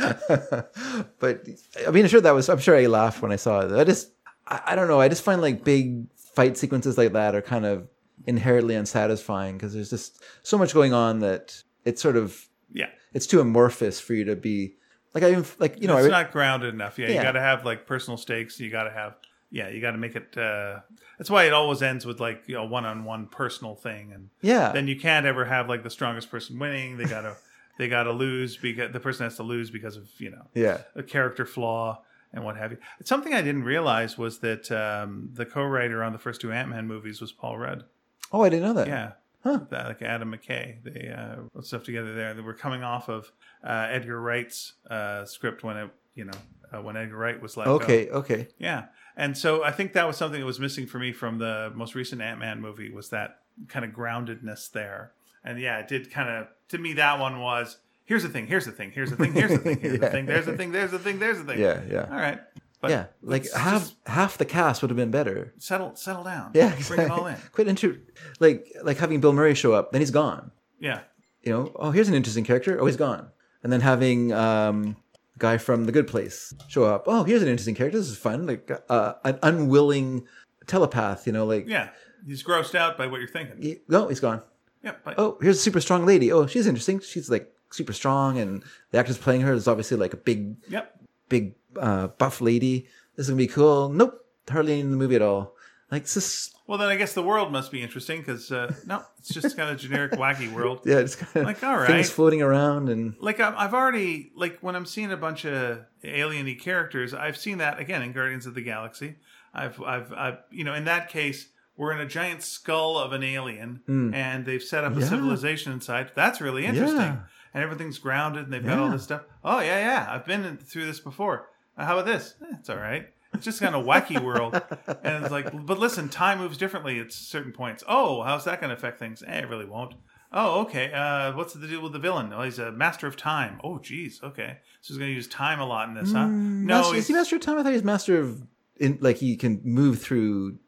but I mean, I'm sure that was. I'm sure I laughed when I saw it. I just, I, I don't know. I just find like big fight sequences like that are kind of inherently unsatisfying because there's just so much going on that it's sort of Yeah, it's too amorphous for you to be like I even like you know it's re- not grounded enough. Yeah, you got to have like personal stakes. You got to have yeah, you got to make it. Uh, that's why it always ends with like you know one on one personal thing, and yeah then you can't ever have like the strongest person winning. They gotta they gotta lose because the person has to lose because of you know yeah a character flaw and what have you. Something I didn't realize was that um, the co-writer on the first two Ant Man movies was Paul Rudd. oh I didn't know that Yeah. Huh. That, like Adam McKay, they uh, wrote stuff together there. They were coming off of uh, Edgar Wright's uh, script when it, you know, uh, when Edgar Wright was go. okay okay Yeah, and so I think that was something that was missing for me from the most recent Ant Man movie was that kind of groundedness there. And yeah, it did kind of to me that one was here's the thing, here's the thing, here's the thing, here's the thing, here's the Yeah. thing, there's the thing, there's the thing, there's the thing. yeah yeah All right. But yeah like half half the cast would have been better settle settle down. yeah Bring it all in. quite intro like like having Bill Murray show up then he's gone Yeah. you know, oh, here's an interesting character. Oh, he's gone. And then having um, guy from The Good Place show up. Oh, here's an interesting character. This is fun. Like uh, an unwilling telepath. You know, like Yeah. He's grossed out by what you're thinking. he, no, he's gone. Yeah. Oh, here's a super strong lady. Oh, she's interesting. She's like super strong, and the actress playing her is obviously like a big, Yep. big uh, buff lady. This is gonna be cool. Nope, hardly in the movie at all. Like this is Well, then I guess the world must be interesting because uh, no, it's just kind of generic wacky world. yeah, it's kind of Like, all right, things floating around and Like I'm- I've already like when I'm seeing a bunch of alieny characters, I've seen that again in Guardians of the Galaxy. I've I've, I've you know in that case we're in a giant skull of an alien and they've set up a. Yeah. civilization inside. That's really interesting. Yeah. And everything's grounded and they've got all this stuff. Oh yeah, yeah. I've been through this before. Uh, how about this? Eh, it's all right. It's just kind of wacky world, and it's like, but listen, time moves differently at certain points. Oh, how's that going to affect things? Eh, it really won't. Oh, okay. Uh, what's the deal with the villain? Oh, he's a master of time. Oh, geez. Okay, so he's going to use time a lot in this, huh? No, master, he's, is he master of time? I thought he was master of in like he can move through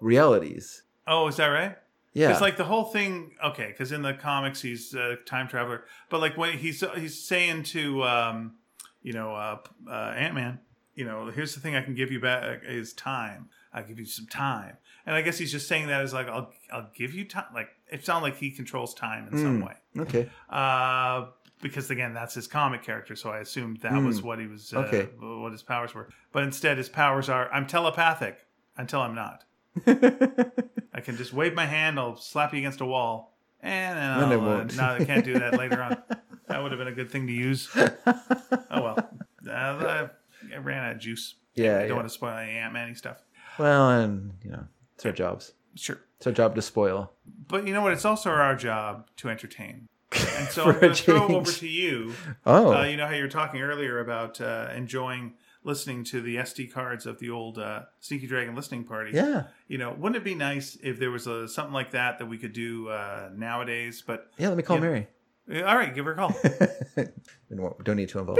realities. oh, is that right? Yeah, It's like the whole thing. Okay, because in the comics he's a time traveler, but like when he's he's saying to um, you know uh, uh, Ant Man, you know, here's the thing I can give you back is time. I'll give you some time, and I guess he's just saying that as like I'll I'll give you time. Like it sounds like he controls time in some way. okay. Uh, because again, that's his comic character, so I assumed that was what he was. Uh, Okay. what his powers were, but instead his powers are I'm telepathic until I'm not. I can just wave my hand, I'll slap you against a wall, and then I'll, uh, no, I can't do that later on. That would have been a good thing to use. Oh well, uh, I, I ran out of juice. Yeah, I don't yeah. want to spoil any Ant Man stuff. Well, and you know, it's our jobs. Sure, It's our job to spoil. but you know what? It's also our job to entertain. And so I'm going to throw over to you. Oh, Uh, you know how you were talking earlier about uh, enjoying listening to the SD cards of the old uh, Sneaky Dragon listening party. yeah, You know, wouldn't it be nice if there was a, something like that that we could do uh, nowadays? But yeah. Let me call Mary. uh, all right, give her a call. Don't, don't need to involve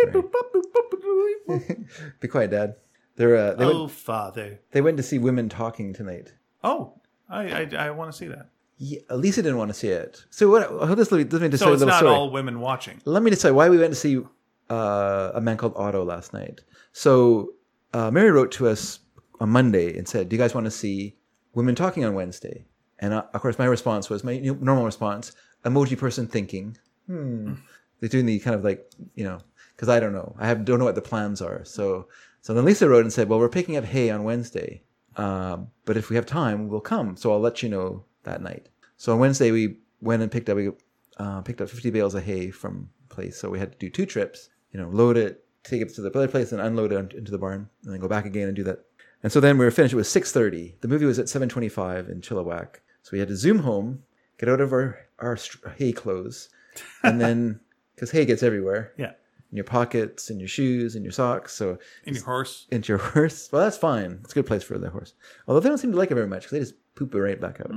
Mary. Be quiet, Dad. They're uh, they oh, went father. they went to see women talking tonight. Oh, I I, I want to see that. Yeah, Lisa didn't want to see it. So what? This let me just So you a it's not all women watching. Let me decide why we went to see uh, a man called Otto last night. So uh, Mary wrote to us on Monday and said, "Do you guys want to see women talking on Wednesday?" And uh, of course, my response was my normal response: emoji person thinking. Hmm. They're doing the kind of like you know because I don't know. I have don't know what the plans are. So so then Lisa wrote and said, "Well, we're picking up hay on Wednesday, um, but if we have time, we'll come. So I'll let you know that night." So on Wednesday we went and picked up we uh, picked up 50 bales of hay from place. So we had to do two trips. You know, load it, take it to the other place, and unload it into the barn, and then go back again and do that. And so then we were finished. It was 6:30. The movie was at 7:25 in Chilliwack. So we had to zoom home, get out of our our hay clothes, and then because hay gets everywhere Yeah, in your pockets, in your shoes, in your socks. So in your horse. into your horse. Well, that's fine. It's a good place for the horse. Although they don't seem to like it very much because they just poop it right back out.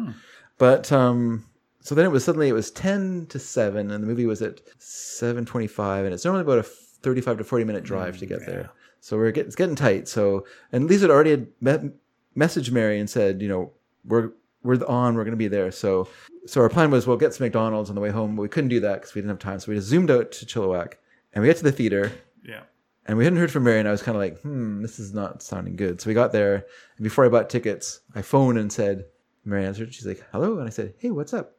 But um, so then it was suddenly it was ten to seven, and the movie was at seven twenty-five, and it's normally about a thirty-five to forty minute drive to get there. So we're get, it's getting tight. So and Lisa had already had me- messaged Mary and said, you know, we're we're on, we're going to be there. So so our plan was we'll get some McDonald's on the way home, but we couldn't do that because we didn't have time. So we just zoomed out to Chilliwack, and we get to the theater. Yeah. And we hadn't heard from Mary, and I was kind of like, hmm, this is not sounding good. So we got there, and before I bought tickets, I phoned and said, Mary answered. She's like, hello. And I said, hey, what's up?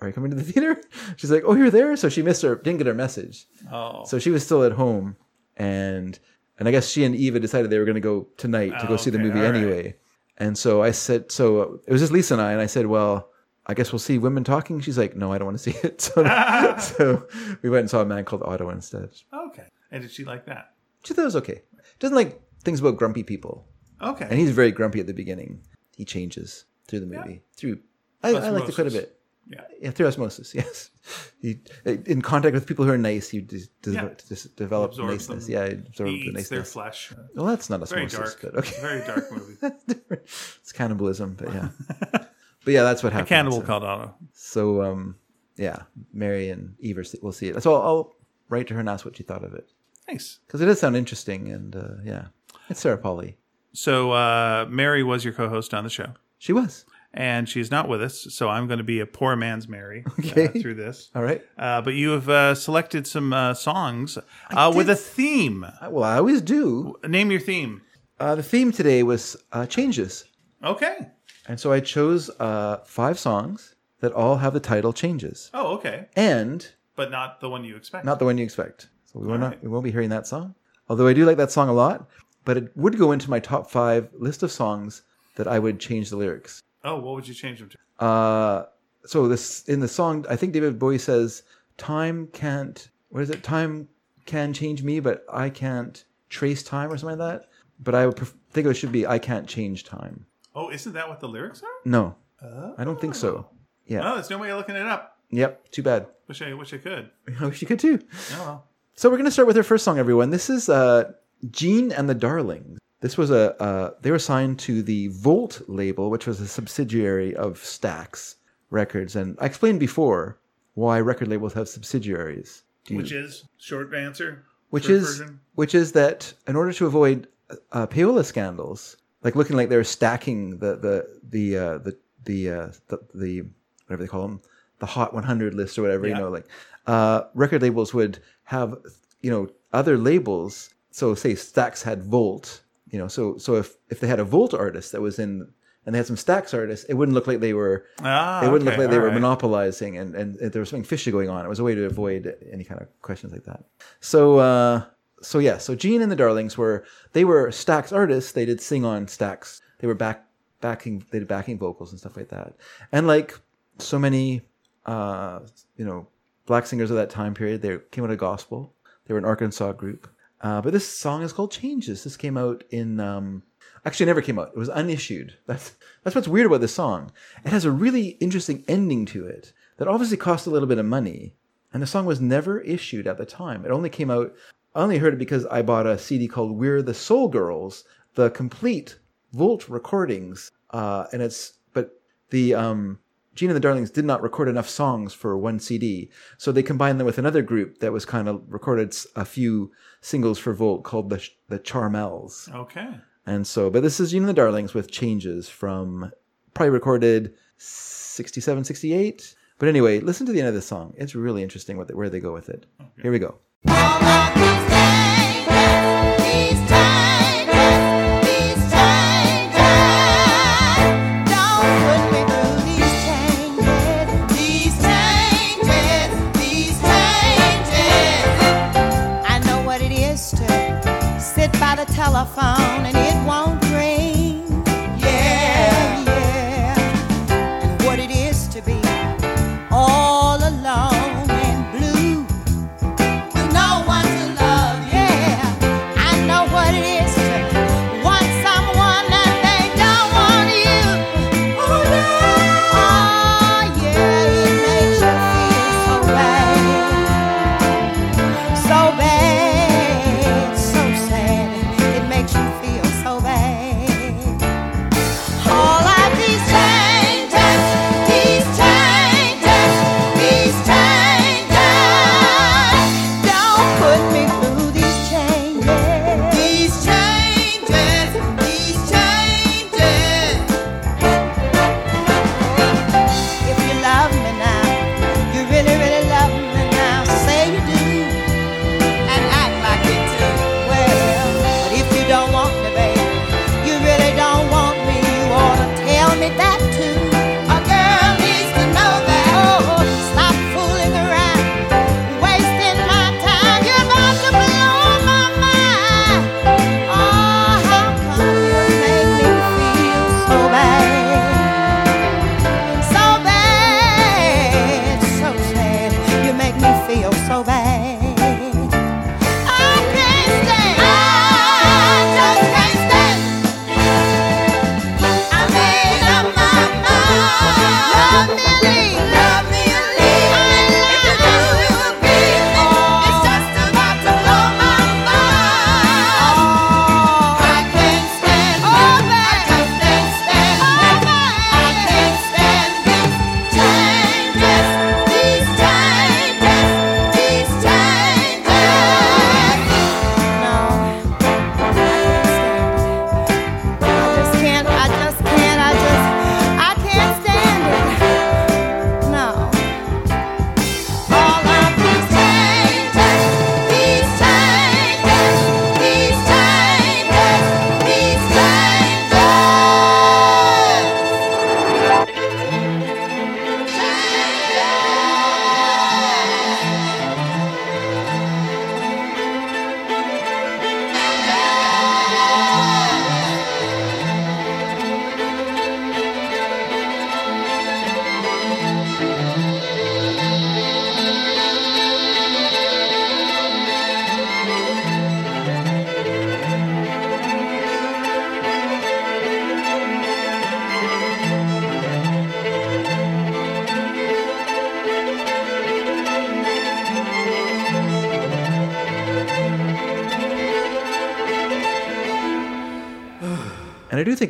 Are you coming to the theater? She's like, oh, you're there? So she missed her, didn't get her message. Oh, So she was still at home. And and I guess she and Eva decided they were going to go tonight to go Oh, see the movie all right. anyway. And so I said, so uh, it was just Lisa and I, and I said, well, I guess we'll see women talking. She's like, no, I don't want to see it. So, so we went and saw a man called Otto instead. okay. And did she like that? She thought it was okay. Doesn't like things about grumpy people, Okay. and he's very grumpy at the beginning. He changes through the movie. Through I, I liked it quite a bit. Yeah. Yeah, through osmosis. Yes, he in contact with people who are nice. You de- de- Yeah. just develop Absorbs niceness. them. Yeah, absorb He the eats their flesh. Well, that's not Very osmosis, dark. but okay, Very dark movie. It's cannibalism, but yeah, but yeah, that's what happened. Cannibal so, called Otto. so, um, yeah, Mary and Eve are, will see it. So I'll, I'll write to her and ask what she thought of it Nice. because it does sound interesting, and uh, yeah, it's Sarah Polley. So uh, Mary was your co-host on the show, She was and she's not with us. So I'm going to be a poor man's Mary Okay. uh, through this. all right. Uh, but you have uh, selected some uh, songs uh, with a theme. Well, I always do. Name your theme. Uh, the theme today was uh, changes. Okay. And so I chose uh, five songs that all have the title changes. Oh, okay. And but not the one you expect. not the one you expect. So we not right. we won't be hearing that song. Although I do like that song a lot, but it would go into my top five list of songs that I would change the lyrics. Oh, what would you change them to? Uh, so this in the song, I think David Bowie says, "Time can't. What is it? Time can change me, but I can't trace time, or something like that." But I would pref- think it should be, "I can't change time." Oh, isn't that what the lyrics are? No, I don't think so. Yeah. Oh, there's no way of looking it up. Yep. Too bad. Wish I wish I could. I wish you could too. Oh well. So we're gonna start with our first song, everyone. This is uh, Jeanne and the Darlings. This was a uh, they were signed to the Volt label, which was a subsidiary of Stax Records, and I explained before why record labels have subsidiaries. Which is short answer. which short is version? which is that in order to avoid uh, payola scandals, like looking like they're stacking the the the uh, the the, uh, the the whatever they call them, the Hot 100 list or whatever, you know, like uh, record labels would have you know other labels. So say Stax had Volt, you know, so so if if they had a Volt artist that was in and they had some Stax artists, it wouldn't look like they were Ah, it wouldn't okay, look like they were right. monopolizing and, and there was something fishy going on. It was a way to avoid any kind of questions like that. So, uh, so yeah, so Jeanne and the Darlings were, they were Stax artists. They did sing on Stax. They were back, backing, they did backing vocals and stuff like that. And like so many, uh, you know, black singers of that time period, they came out of gospel. They were an Arkansas group. Uh, but this song is called Changes. This came out in, um, actually never came out. It was unissued. That's, that's what's weird about this song. It has a really interesting ending to it that obviously cost a little bit of money. And the song was never issued at the time. It only came out, I only heard it because I bought a CD called We're the Soul Girls, the complete Volt recordings. Uh, and it's, but the, um, Jeanne and the Darlings did not record enough songs for one CD. So they combined them with another group that was kind of recorded a few singles for Volt called the, the Charmels. Okay. And so, but this is Jeanne and the Darlings with changes from probably recorded 67, 68. But anyway, listen to the end of the song. It's really interesting what they, where they go with it. Here we go. Telephone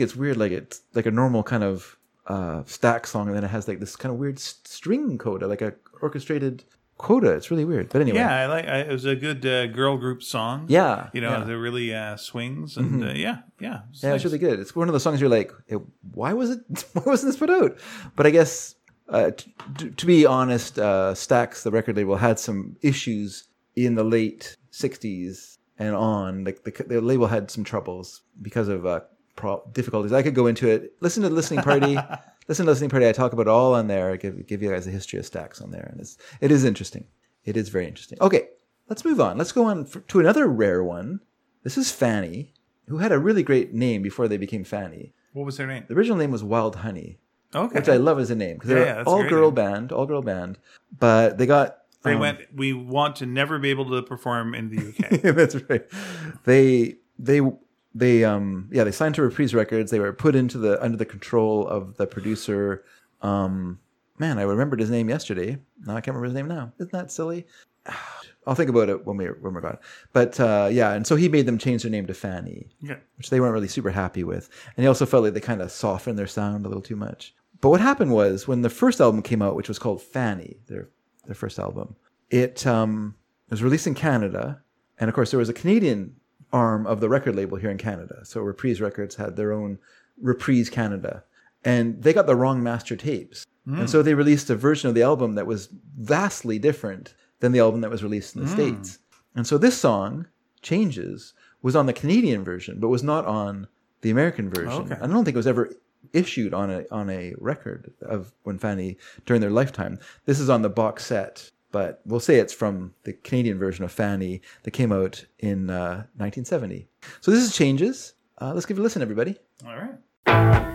Think it's weird. Like it's like a normal kind of uh, Stax song, and then it has like this kind of weird string coda, like a orchestrated coda. It's really weird. But anyway, Yeah, I like. I, it was a good uh, girl group song. yeah, you know, yeah. Mm-hmm. really uh, swings and uh, yeah, yeah, it's Yeah, nice. it's really good. It's one of those songs you're like, "Eh, why was it? Why wasn't this put out? But I guess, uh, t- to be honest, uh, Stax, the record label, had some issues in the late '60s and on. Like the, the label had some troubles because of uh, pro- difficulties. I could go into it. Listen to the listening party. listen to listening party. I talk about it all on there. I give give you guys a history of Stax on there, and it's it is interesting. It is very interesting. Okay, let's move on. Let's go on for, to another rare one. This is Fanny, who had a really great name before they became Fanny. What was their name? The original name was Wild Honey, Okay, which I love as a name because they're yeah, all girl name. band, all girl band. But they got they um, went. We want to never be able to perform in the UK. That's right. They they they um yeah they signed to Reprise Records. They were put into the under the control of the producer. Um, man, I remembered his name yesterday. Now I can't remember his name now. Isn't that silly? I'll think about it when we when we're gone. But uh, yeah, and so he made them change their name to Fanny yeah. which they weren't really super happy with. And he also felt like they kind of softened their sound a little too much. But what happened was when the first album came out, which was called Fanny, their their first album, it um, was released in Canada, and of course there was a Canadian arm of the record label here in Canada. So Reprise Records had their own Reprise Canada, and they got the wrong master tapes, and hmm. so they released a version of the album that was vastly different than the album that was released in the hmm. states. And so this song, Changes, was on the Canadian version, but was not on the American version. Okay. I don't think it was ever issued on a on a record of when Fanny during their lifetime. This is on the box set, but we'll say it's from the Canadian version of Fanny that came out in uh, 1970. So this is Changes. Uh, let's give it a listen, everybody. All right.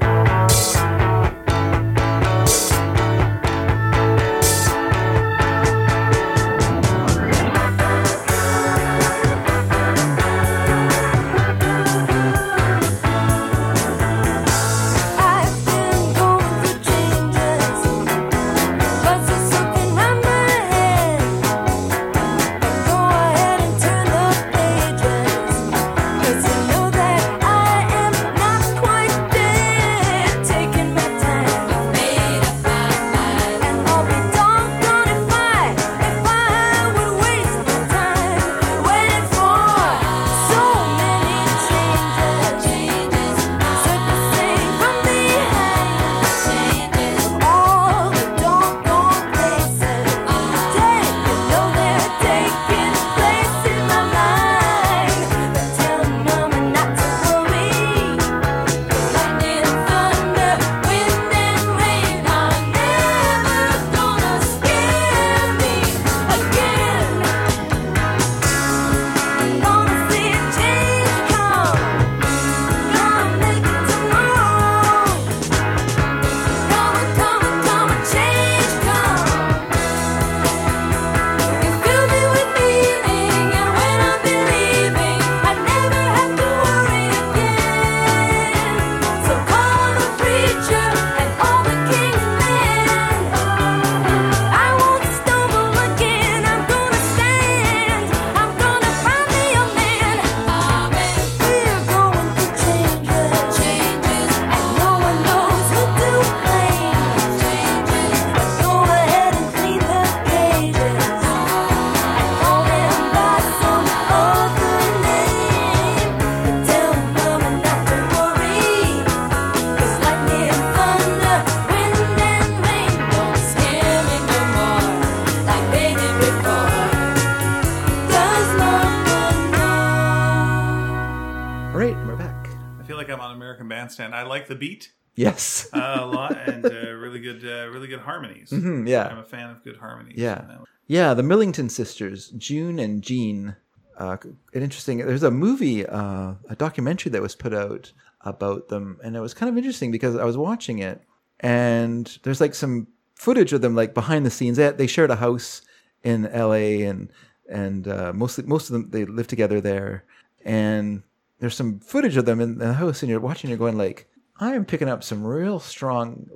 Yeah. The Millington sisters, June and Jean. Uh, an interesting. There's a movie, uh, a documentary that was put out about them, and it was kind of interesting because I was watching it, and there's like some footage of them like behind the scenes. They, they shared a house in L.A. and and uh, mostly most of them they live together there, and there's some footage of them in the house, and you're watching, you're going like, I am picking up some real strong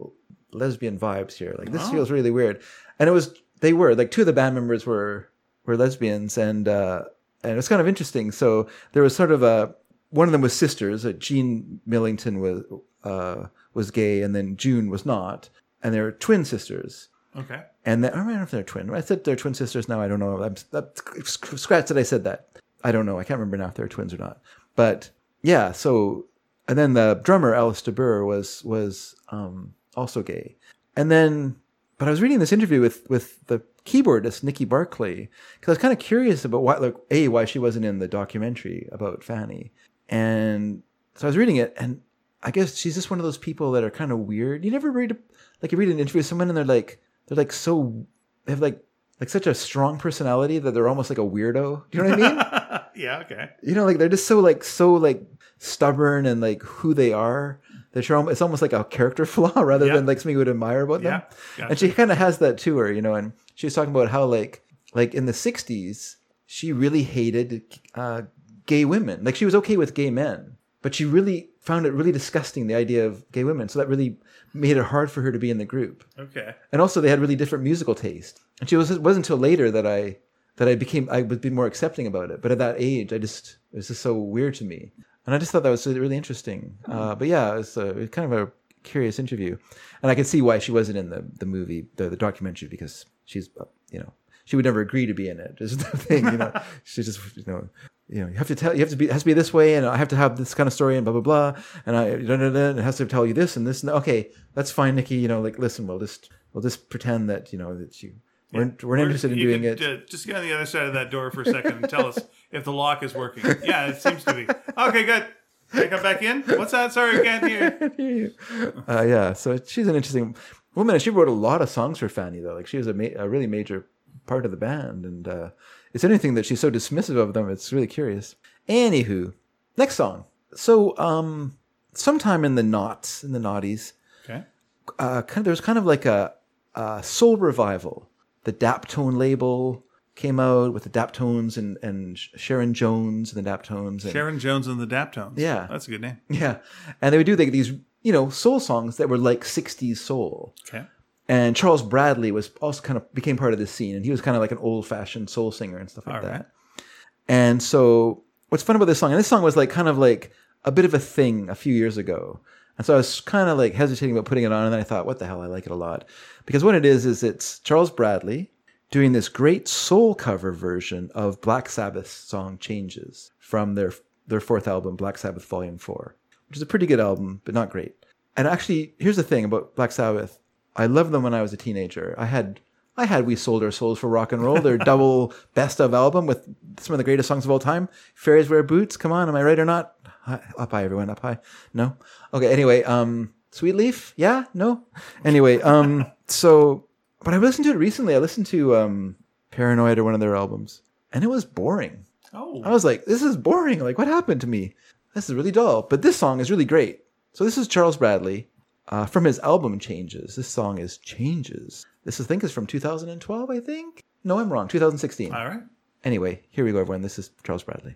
lesbian vibes here. Like this Oh. feels really weird. And it was they were like two of the band members were were lesbians and uh and it was kind of interesting. So there was sort of a one of them was sisters. Uh, Jean Millington was uh, was gay, and then June was not, and they're twin sisters. Okay. And then, I don't know if they're twin. I said they're twin sisters. Now I don't know. I'm that, scratch that I said that. I don't know. I can't remember now if they're twins or not. But yeah, so and then the drummer Alice de Buhr was was um, also gay. And then, but I was reading this interview with with the keyboardist Nickey Barclay because I was kind of curious about why, like, a why she wasn't in the documentary about Fanny, and so I was reading it, and I guess she's just one of those people that are kind of weird. You never read a, like you read an interview with someone and they're like they're like so they have like like such a strong personality that they're almost like a weirdo. Do you know what I mean? yeah. Okay. you know, like they're just so like so like stubborn and like who they are. That you're it's almost like a character flaw rather Yeah. than like something you would admire about them. Yeah, And she kind of has that to her, you know. And she was talking about how like like in the '60s she really hated uh, gay women. Like she was okay with gay men, but she really found it really disgusting the idea of gay women. So that really made it hard for her to be in the group Okay. and also they had really different musical taste. And she was it wasn't until later that I that I became I would be more accepting about it. But at that age, I just it was just so weird to me, and I just thought that was really interesting. Uh, but yeah, it was, uh, it was kind of a curious interview, and I can see why she wasn't in the the movie the, the documentary because she's uh, you know she would never agree to be in it. Is the thing, you know. she's just you know. You know, you have to tell. You have to be. It has to be this way, and I have to have this kind of story, and blah blah blah. And I, da, da, da, and it has to tell you this and this. And okay, that's fine, Nickey. You know, like listen, we'll just we'll just pretend that you know that you weren't weren't interested in You doing could, it. Uh, just get on the other side of that door for a second and tell us if the lock is working. Yeah, it seems to be. Okay, good. Can I come back in? What's that? Sorry, I can't hear. uh, yeah, so she's an interesting woman, and she wrote a lot of songs for Fanny though. Like she was a, ma- a really major part of the band, and uh, it's anything that she's so dismissive of them. It's really curious. Anywho, next song. So, um, sometime in the knots, in the noughties, Okay. uh, kind of, there was kind of like a, a soul revival. The Daptone label came out with the Daptones and, and Sharon Jones and the Daptones. And, Sharon Jones and the Daptones. Yeah. That's a good name. Yeah. And they would do like these, you know, soul songs that were like 60s soul. Okay. And Charles Bradley was also kind of became part of this scene, and he was kind of like an old fashioned soul singer and stuff like All that. right. And so, what's fun about this song? And this song was like kind of like a bit of a thing a few years ago. And so I was kind of like hesitating about putting it on, and then I thought, what the hell? I like it a lot because what it is is it's Charles Bradley doing this great soul cover version of Black Sabbath's song "Changes" from their their fourth album, Black Sabbath Volume Four, which is a pretty good album, but not great. And actually, here's the thing about Black Sabbath. I loved them when I was a teenager. I had I had We Sold Our Souls for Rock and Roll, their double best of album with some of the greatest songs of all time. Fairies Wear Boots, come on, am I right or not? Hi, up high, everyone, up high. No? Okay, anyway, um, Sweet Leaf? Yeah? No? Anyway, um, so, but I listened to it recently. I listened to um, Paranoid or one of their albums, and it was boring. Oh. I was like, this is boring. Like, what happened to me? This is really dull. But this song is really great. So this is Charles Bradley uh, from his album Changes. This song is Changes. This I think is from 2012. I think. No, I'm wrong. 2016. All right. Anyway, here we go, everyone. This is Charles Bradley.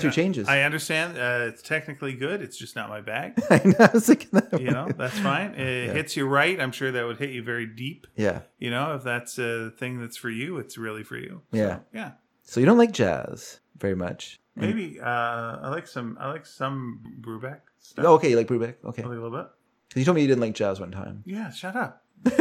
Through I- changes. I understand. Uh, it's technically good. It's just not my bag. I know. I was thinking that. You know, that's fine. It hits you right. I'm sure that would hit you very deep. Yeah. You know, if that's a thing that's for you, it's really for you. So, Yeah. yeah. So you don't like jazz very much. Maybe uh, I like some. I like some Brubeck stuff. Oh, okay, you like Brubeck. Okay. Like a little bit. You told me you didn't like jazz one time. Yeah, shut up. no,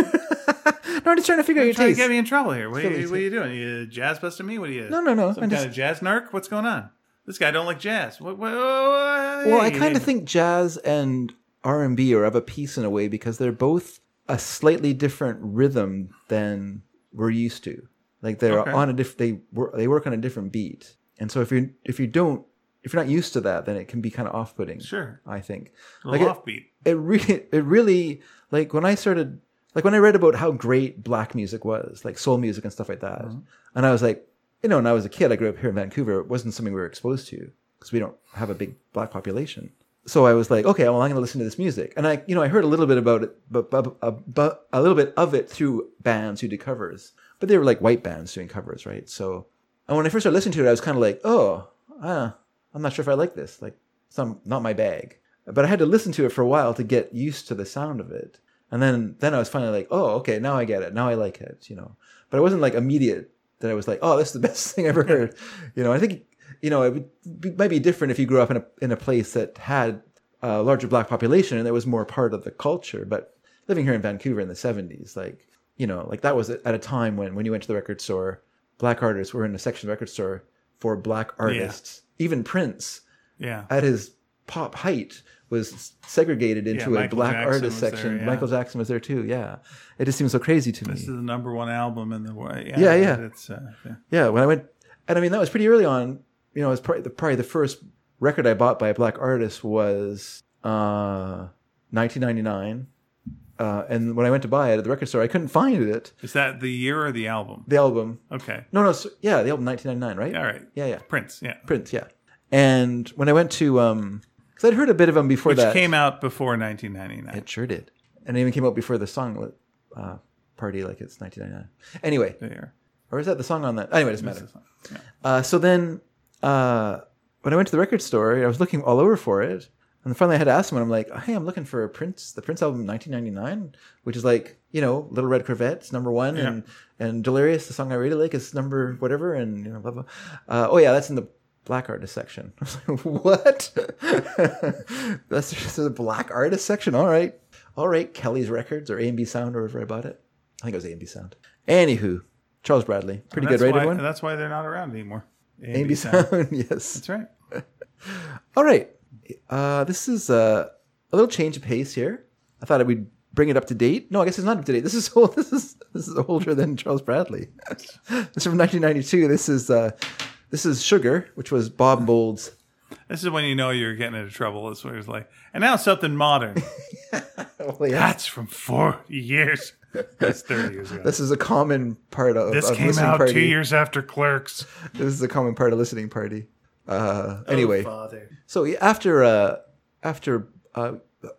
I'm just trying to figure out You're your trying to get me in trouble here. What are, you, what are you doing? You jazz busting me? What are you? No, no, no, Some I'm kind just- of jazz narc? What's going on? This guy don't like jazz. What? what, what Well, I kind of think jazz and R and B are of a piece in a way because they're both a slightly different rhythm than we're used to. Like they're Okay. on a diff- they work they work on a different beat, and so if you if you don't if you're not used to that, then it can be kind of off putting. Sure. I think. Like it, offbeat. it really it really like when I started like when I read about how great black music was, like soul music and stuff like that, Mm-hmm. and I was like, you know, when I was a kid, I grew up here in Vancouver. It wasn't something we were exposed to because we don't have a big black population. So I was like, okay, well, I'm going to listen to this music, and I, you know, I heard a little bit about it, uh, but a little bit of it through bands who did covers, but they were like white bands doing covers, right? So, and when I first started listening to it, I was kind of like, oh, uh, I'm not sure if I like this. Like, not, not my bag. But I had to listen to it for a while to get used to the sound of it. And then, then I was finally like, oh, okay, now I get it. Now I like it, you know. But it wasn't like immediate that I was like, oh, this is the best thing I ever heard. You know, I think, you know, it would be, might be different if you grew up in a, in a place that had a larger black population and it was more part of the culture. But living here in Vancouver in the 70s, like, you know, like that was at a time when, when you went to the record store, black artists were in a section of the record store for black artists. Even Prince, Yeah. at his pop height, was segregated into a black Jackson artist was there, section. yeah. Michael Jackson was there too. Yeah, it just seems so crazy to me. This is the number one album in the world. Yeah, Yeah, yeah. It's, uh, yeah. Yeah, when I went, and I mean that was pretty early on. You know, it was probably the, probably the first record I bought by a black artist was uh, 1999. Uh, and when I went to buy it at the record store, I couldn't find it. Is that the year or the album? The album, Okay. no, no, so, yeah, the album 1999, right? All right. Yeah, yeah, Prince. Yeah. Prince, yeah. And when I went to, um, because I'd heard a bit of him before Which that, came out before 1999. it sure did, and it even came out before the song uh, "Party Like It's 1999." Anyway, There. or is that the song on that? Anyway, it doesn't matter. Yeah. Uh, so then, uh, when I went to the record store, I was looking all over for it, and finally I had to ask someone. I'm like, "Hey, I'm looking for a Prince, the Prince album, 1999, which is like, you know, Little Red Corvette's number one, and and Delirious, the song I really like, is number whatever, and you know, blah blah. Uh, oh yeah, that's in the black artist section. I was like, what? that's just the black artist section. All right, all right. Kelly's Records or A and B Sound or wherever I bought it. I think it was A and B Sound. Anywho, Charles Bradley, pretty good, right, why, everyone? That's why they're not around anymore. A and B Sound, yes. That's right. All right. Uh, this is uh, a little change of pace here. I thought I would bring it up to date. No, I guess it's not up to date. This is old, this is this is older than Charles Bradley. this is from 1992. This is uh, this is Sugar, which was Bob Mould's. This is when you know you're getting into trouble. This where it's like, and now something modern. Well, yeah, That's from 40 years. That's 30 years ago. this is a common part of, This of came listening out party. two years after Clerks. This is a common part of listening party. Uh, anyway, father. So after uh, after uh,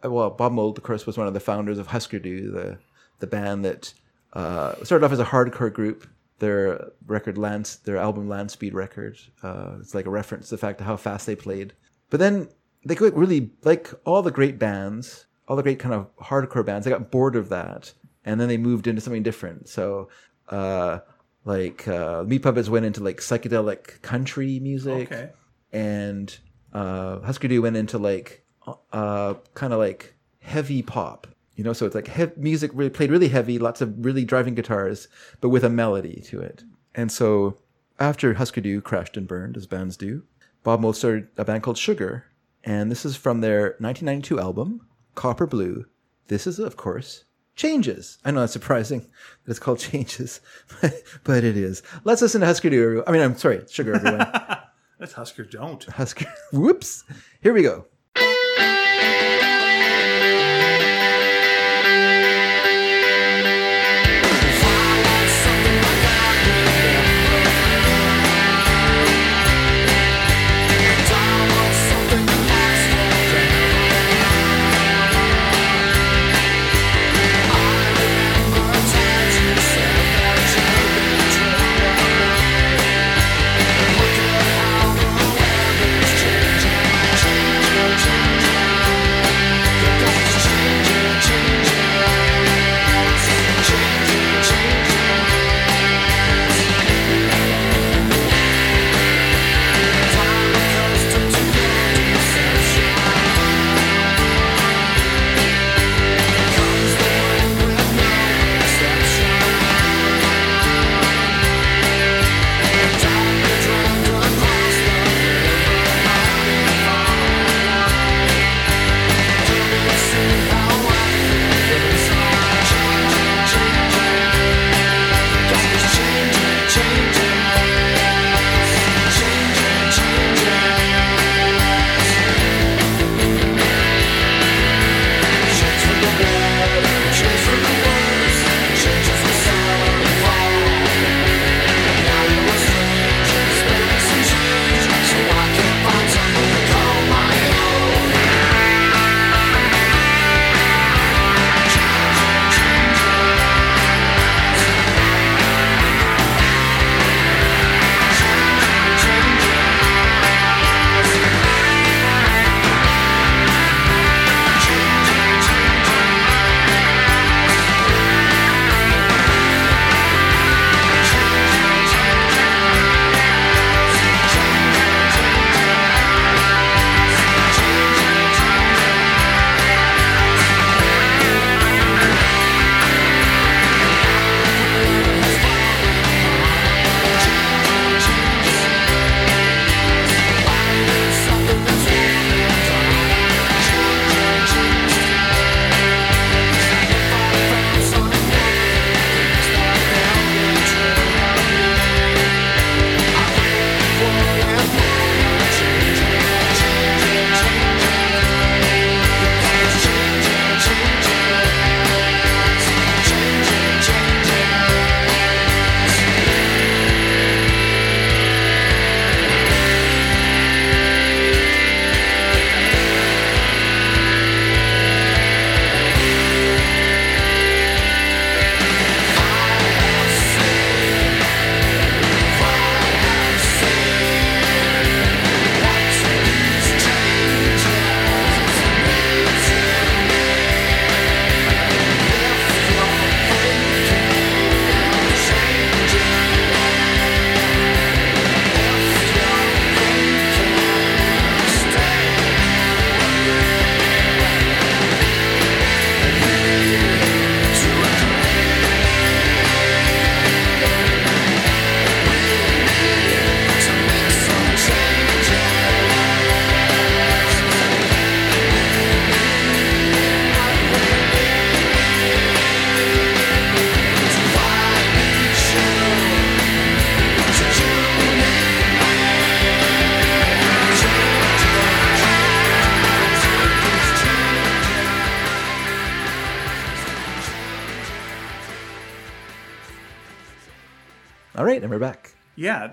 well, Bob Mould, of course, was one of the founders of Husker Du, the the band that uh, started off as a hardcore group. Their record, Land, their album Land Speed record, uh, it's like a reference to the fact of how fast they played. But then they got really like all the great bands, all the great kind of hardcore bands. They got bored of that, and then they moved into something different. So. Uh, like uh, Meat Puppets went into like psychedelic country music Okay. and uh, Husker Du went into like uh, kind of like heavy pop. You know, so it's like hev- music really played really heavy, lots of really driving guitars, but with a melody to it. And so after Husker Du crashed and burned, as bands do, Bob Mould started a band called Sugar, and this is from their 1992 album Copper Blue. This is, of course, Changes. I know it's surprising that it's called Changes, but it is. Let's listen to Husker Du. I mean, I'm sorry, Sugar, everyone. That's Husker Don't. Husker. Whoops. Here we go.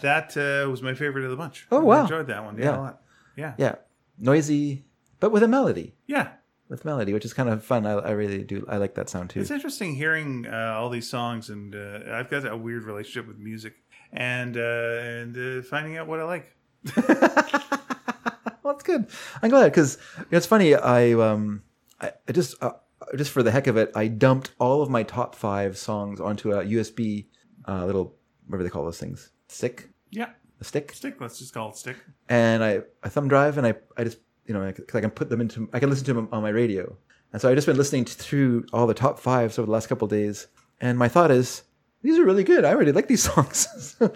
That uh, was my favorite of the bunch. Oh, wow. I wow. enjoyed that one. Yeah, Yeah. a lot. Yeah, Yeah, noisy, but with a melody. yeah. With melody, which is kind of fun. I, I really do. I like that sound too. It's interesting hearing uh, all these songs, and uh, I've got a weird relationship with music, and uh, and uh, finding out what I like. well, that's good. I'm glad because it's funny. I um, I, I just uh, just for the heck of it, I dumped all of my top five songs onto a USB uh, little whatever they call those things stick, Yeah, a stick, stick. Let's just call it stick. and I a thumb drive, and I I just you know because I can put them into I can listen to them on my radio, and so I've just been listening to, through all the top fives over the last couple days, and my thought is. These are really good. I really like these songs. but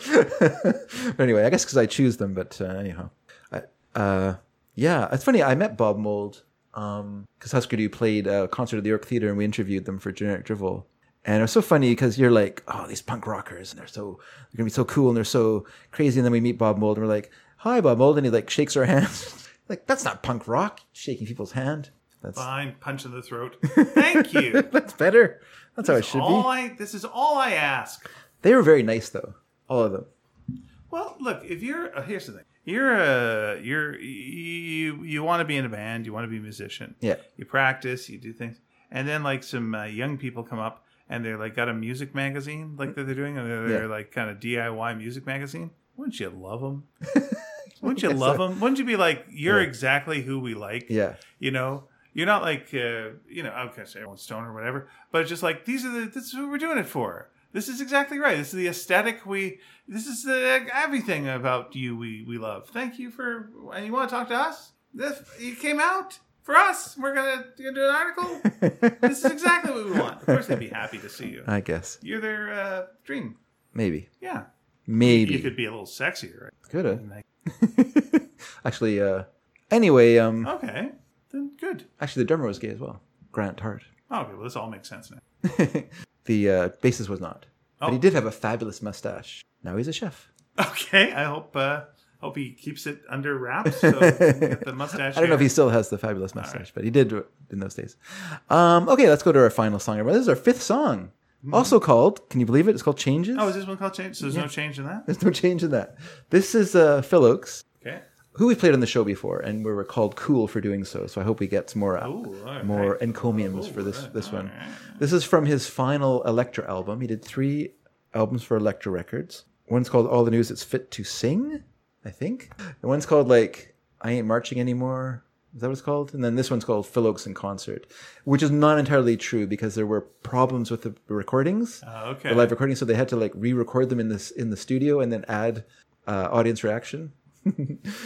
anyway, I guess because I choose them. But uh, anyhow, I, uh, yeah, it's funny. I met Bob Mould because Husker Du played a concert at the York Theatre, and we interviewed them for Generic Drivel. And it was so funny because you're like, oh, these punk rockers, and they're so they're gonna be so cool and they're so crazy. And then we meet Bob Mould, and we're like, hi, Bob Mould, and he like shakes our hands. like that's not punk rock, shaking people's hand. That's Fine, punch in the throat. Thank you. that's better. That's how it should all be. I. This is all I ask. They were very nice though, all of them. Well, look, if you're uh, here's the thing. You're a you're you you want to be in a band. You want to be a musician. Yeah. You practice. You do things, and then like some uh, young people come up and they're like got a music magazine like that they're doing, and they're, they're Yeah. like kind of DIY music magazine. Wouldn't you love them? Wouldn't you love them? Wouldn't you be like, you're Yeah. exactly who we like? Yeah. You know, you're not like, uh, you know, okay, say everyone's stone or whatever, but it's just like these are the this is who we're doing it for. This is exactly right. This is the aesthetic we. This is the everything about you we we love. Thank you for. And you want to talk to us? This you came out for us. We're gonna, gonna do an article. this is exactly what we want. Of course, they'd be happy to see you. I guess You're their uh, dream. maybe, Yeah, maybe you could be a little sexier, right? could have Like, actually. Uh, anyway, um, okay, then good. actually the drummer was gay as well, Grant Hart. Okay, well, this all makes sense now. the uh, bassist was not, but he Oh. did have a fabulous mustache. Now he's a chef. Okay, I hope uh, hope he keeps it under wraps. So the mustache. I don't know if he still has the fabulous mustache, but he did in those days. Um, okay, let's go to our final song. This is our fifth song, also called. Can you believe it? It's called "Changes." Mm-hmm. Oh, is this one called change? So there's no change in that. There's no change in that. This is uh, Phil Ochs, Okay. who we played on the show before, and we were called cool for doing so. So I hope we get some more uh, Ooh, right. more encomiums Ooh, for this right, this one. right. This is from his final Elektra album. He did three albums for Elektra Records. One's called All the News That's Fit to Sing, I think. The one's called like I Ain't Marching Anymore. Is that what it's called? And then this one's called Phil Ochs in Concert, which is not entirely true because there were problems with the recordings, Uh, okay. the live recordings, so they had to like re-record them in this in the studio and then add uh, audience reaction.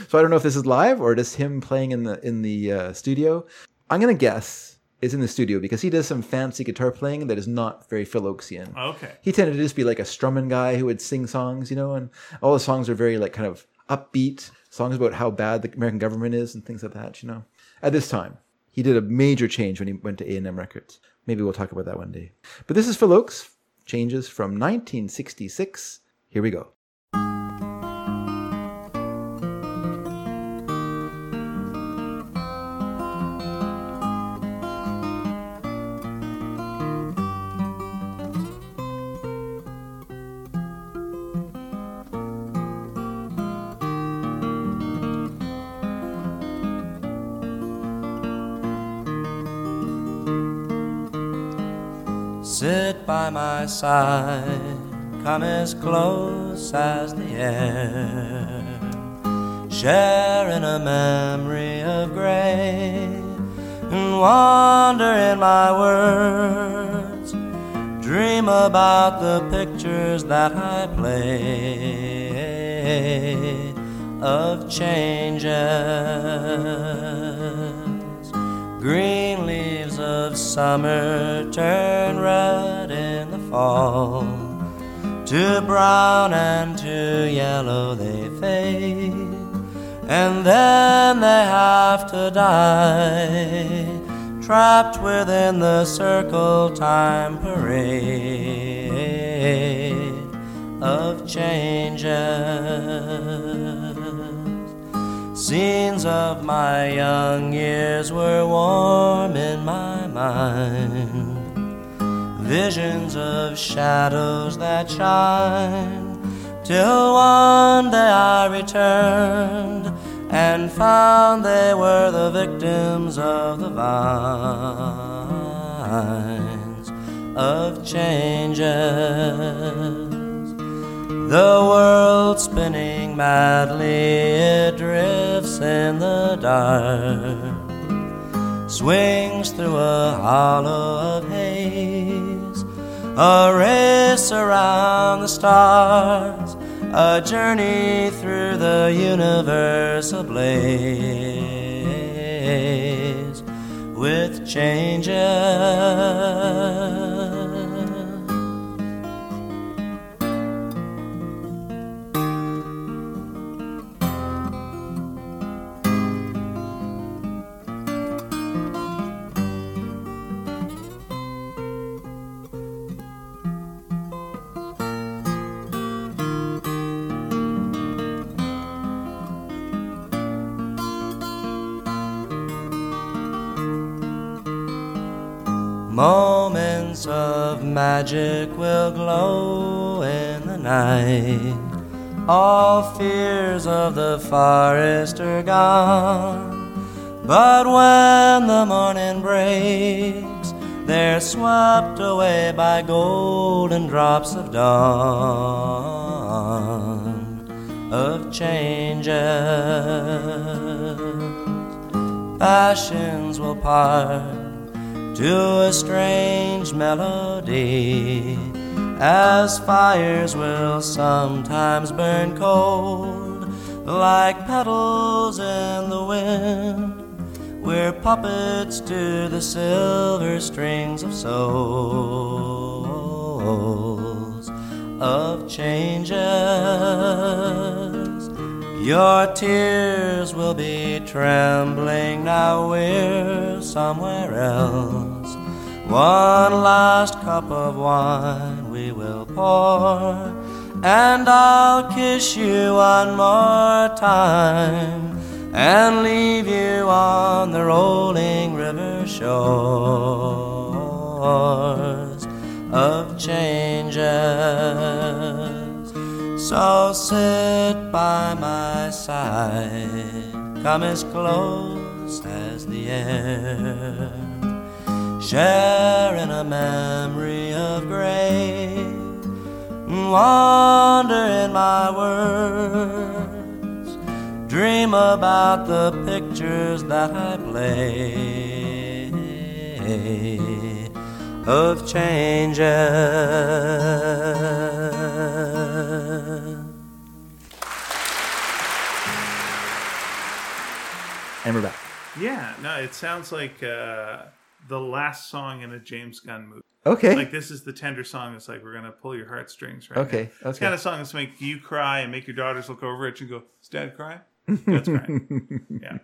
so I don't know if this is live or just him playing in the in the uh, studio. I'm gonna guess it's in the studio because he does some fancy guitar playing that is not very Phil Ochsian. Okay. He tended to just be like a strumming guy who would sing songs, you know, and all the songs are very like kind of upbeat songs about how bad the American government is and things like that, you know. At this time, he did a major change when he went to A&M Records. Maybe we'll talk about that one day. But this is Phil Ochs, changes from 1966. Here we go. By my side, come as close as the air. Share in a memory of gray, and wander in my words. Dream about the pictures that I play of changes. Green of summer turn red in the fall. To brown and to yellow they fade. And then they have to die. Trapped within the circle time parade of changes. Scenes of my young years were warm in my mind. Visions of shadows that shine till one day I returned and found they were the victims of the vines of changes. The world spinning madly, it drifts in the dark swings through a hollow of haze, a race around the stars, a journey through the universe ablaze with changes. Moments of magic will glow in the night. All fears of the forest are gone. But when the morning breaks, they're swept away by golden drops of dawn, of changes. Passions will part to a strange melody, as fires will sometimes burn cold, like petals in the wind. We're puppets to the silver strings of souls of changes. Your tears will be trembling now we're somewhere else. One last cup of wine we will pour, and I'll kiss you one more time and leave you on the rolling river shores of changes. So sit by my side, come as close as the air, share in a memory of grace, wander in my words, dream about the pictures that I play of changes. And we're back. Yeah, no, it sounds like uh, the last song in a James Gunn movie. Okay. Like this is the tender song. It's like we're gonna pull your heartstrings right. Okay, now. It's kind of song that's make you cry and make your daughters look over at you and go, "Is Dad crying?" Dad's crying. Yeah.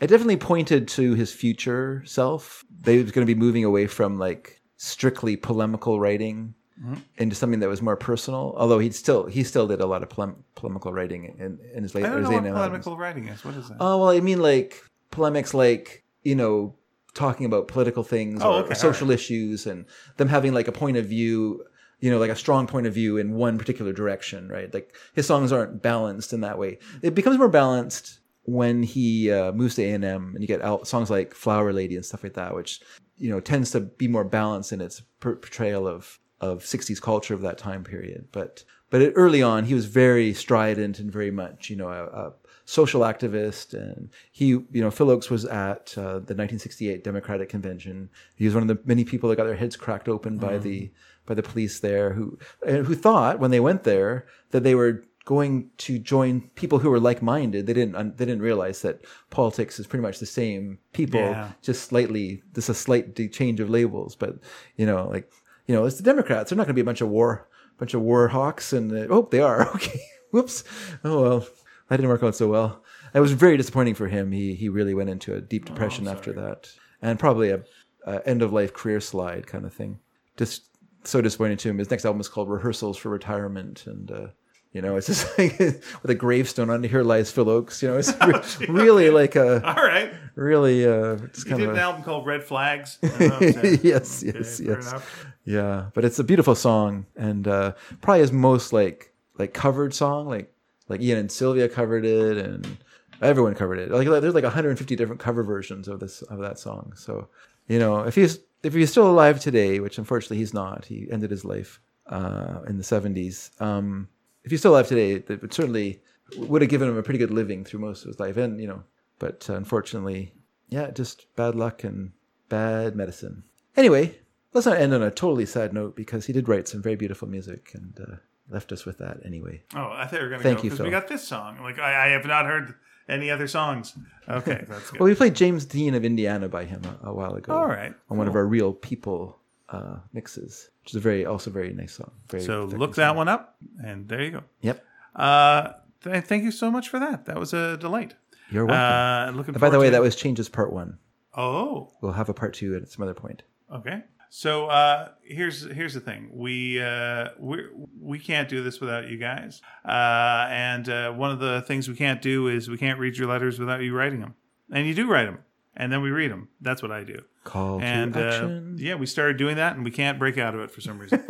I definitely pointed to his future self. They was going to be moving away from like strictly polemical writing Mm-hmm. into something that was more personal. Although he still he still did a lot of polem- polemical writing in, in his I later. don't know what polemical writing is. What is that? Oh well, I mean like polemics, like you know, talking about political things Oh, or, okay, or social issues, and them having like a point of view. You know, like a strong point of view in one particular direction, right? Like his songs aren't balanced in that way. It becomes more balanced when he uh, moves to A and M, and you get out songs like "Flower Lady" and stuff like that, which you know tends to be more balanced in its portrayal of of '60s culture of that time period. But but it, early on, he was very strident and very much you know a, a social activist, and he you know Phil Ochs was at uh, the 1968 Democratic Convention. He was one of the many people that got their heads cracked open by the by the police there, who and who thought when they went there that they were going to join people who were like-minded. They didn't they didn't realize that politics is pretty much the same people, Yeah. just slightly just a slight change of labels. But you know, like you know, it's the Democrats. They're not going to be a bunch of war bunch of war hawks, and uh, oh, they are okay. Whoops. Oh well, that didn't work out so well. It was very disappointing for him. He he really went into a deep depression after that, and probably a, a end of life career slide kind of thing. Just so disappointing to him. His next album is called Rehearsals for Retirement, and uh, you know, it's just like with a gravestone under here lies Phil Ochs. You know, it's re- really like a All right. really uh, just kind did an a, album called Red Flags. I don't know if that- yes, Okay, yes, fair yes. enough. Yeah, but it's a beautiful song, and uh, probably his most like like covered song, like like Ian and Sylvia covered it, and everyone covered it. Like there's like 150 different cover versions of this of that song. So you know, if he's if he's still alive today, which unfortunately he's not, he ended his life uh, in the 70s. Um, if he's still alive today, that would certainly would have given him a pretty good living through most of his life, and you know, but unfortunately, yeah, just bad luck and bad medicine. Anyway, let's not end on a totally sad note because he did write some very beautiful music and uh, left us with that anyway. Oh, I thought you were going to Thank go you, because we got this song. Like I, I have not heard any other songs. Okay, that's good. Well, we played James Dean of Indiana by him a, a while ago. All right, on one of our Real People uh, mixes, which is a very also very nice song. Very so look song. that one up, and there you go. Yep, Uh, th- thank you so much for that. That was a delight. you're welcome. Uh, looking. And by the way, that was changes part one. Oh, We'll have a part two at some other point. okay. So uh, here's here's the thing. We uh, we we can't do this without you guys. Uh, and uh, one of the things we can't do is we can't read your letters without you writing them. And you do write them, and then we read them. That's what I do. Call and to uh, action. yeah, we started doing that, and we can't break out of it for some reason.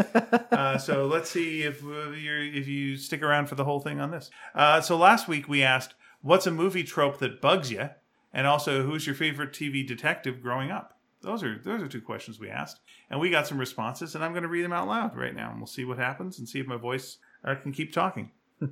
uh, so let's see if you're if you stick around for the whole thing on this. Uh, so last week we asked, "What's a movie trope that bugs you?" and also, "Who's your favorite TV detective growing up?" Those are those are two questions we asked, and we got some responses, and I'm going to read them out loud right now, and we'll see what happens and see if my voice uh, can keep talking.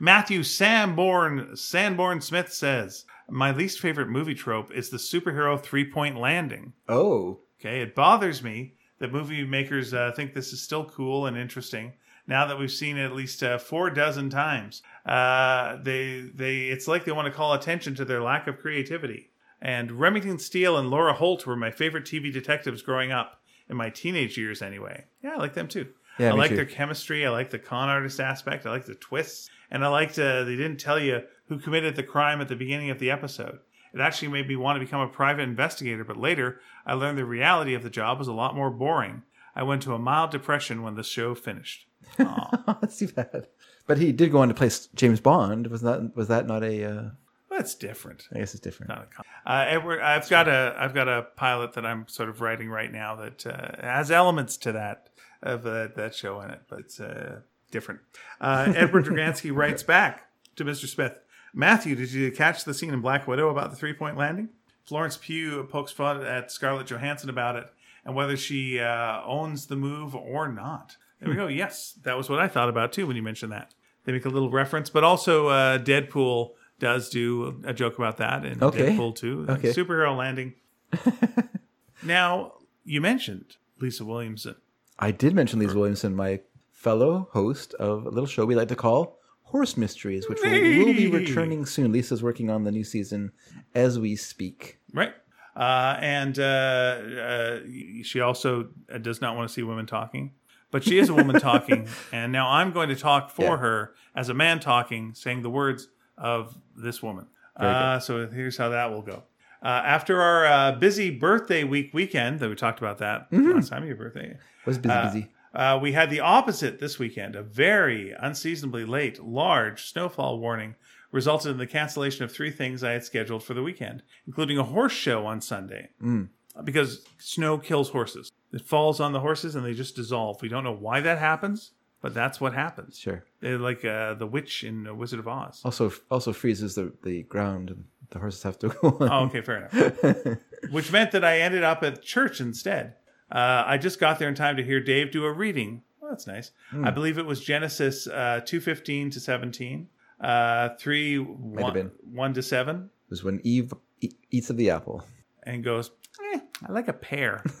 Matthew Sanborn Sanborn Smith says, "My least favorite movie trope is the superhero three-point landing." Oh, Okay, it bothers me that movie makers uh, think this is still cool and interesting. Now that we've seen it at least uh, four dozen times, uh, they they it's like they want to call attention to their lack of creativity. And Remington Steele and Laura Holt were my favorite TV detectives growing up in my teenage years, anyway. Yeah, I like them too. Yeah, I like too. their chemistry. I like the con artist aspect. I like the twists, and I liked uh, they didn't tell you who committed the crime at the beginning of the episode. It actually made me want to become a private investigator, but later I learned the reality of the job was a lot more boring. I went to a mild depression when the show finished. that's too bad. But he did go on to play James Bond. Was that was that not a? Uh, That's different. I guess it's different. Not a uh, Edward, I've got a I've got a pilot that I'm sort of writing right now that uh, has elements to that of uh, that show in it, but it's uh, different. Uh, Edward Dragansky writes back to Mr. Smith. Matthew, did you catch the scene in Black Widow about the three point landing? Florence Pugh pokes fun at Scarlett Johansson about it and whether she uh, owns the move or not. There we go. Yes, that was what I thought about too when you mentioned that. They make a little reference, but also uh, Deadpool does do a joke about that in Okay. Deadpool 2. the Okay. Superhero landing. now, you mentioned Lisa Williamson. I did mention Lisa Williamson, my fellow host of a little show we like to call Horse Mysteries, which will, will be returning soon. Lisa's working on the new season as we speak. Right. Uh, and uh, uh, she also uh, does not want to see women talking, but she is a woman talking. And now I'm going to talk for Yeah. her as a man talking, saying the words of this woman. Uh, so here's how that will go. Uh, after our uh, busy birthday week weekend, that we talked about that Mm-hmm. last time of your birthday, Was busy, busy. uh, we had the opposite this weekend. A very unseasonably late, large snowfall warning resulted in the cancellation of three things I had scheduled for the weekend, including a horse show on Sunday. Mm. Because snow kills horses. It falls on the horses and they just dissolve. We don't know why that happens, but that's what happens. Sure. They're like uh, the witch in uh, Wizard of Oz. Also, also freezes the, the ground, and the horses have to go on. Oh, okay, fair enough. Which meant that I ended up at church instead. Uh, I just got there in time to hear Dave do a reading. Well, that's nice. Hmm. I believe it was Genesis uh, two fifteen to seventeen, uh, three have one, been. one to seven, It was when Eve e- eats of the apple. and goes. Eh, I like a pear.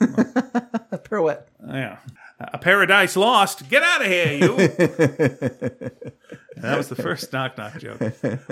A pirouette. yeah, a paradise lost. Get out of here, you. That was the first knock knock joke,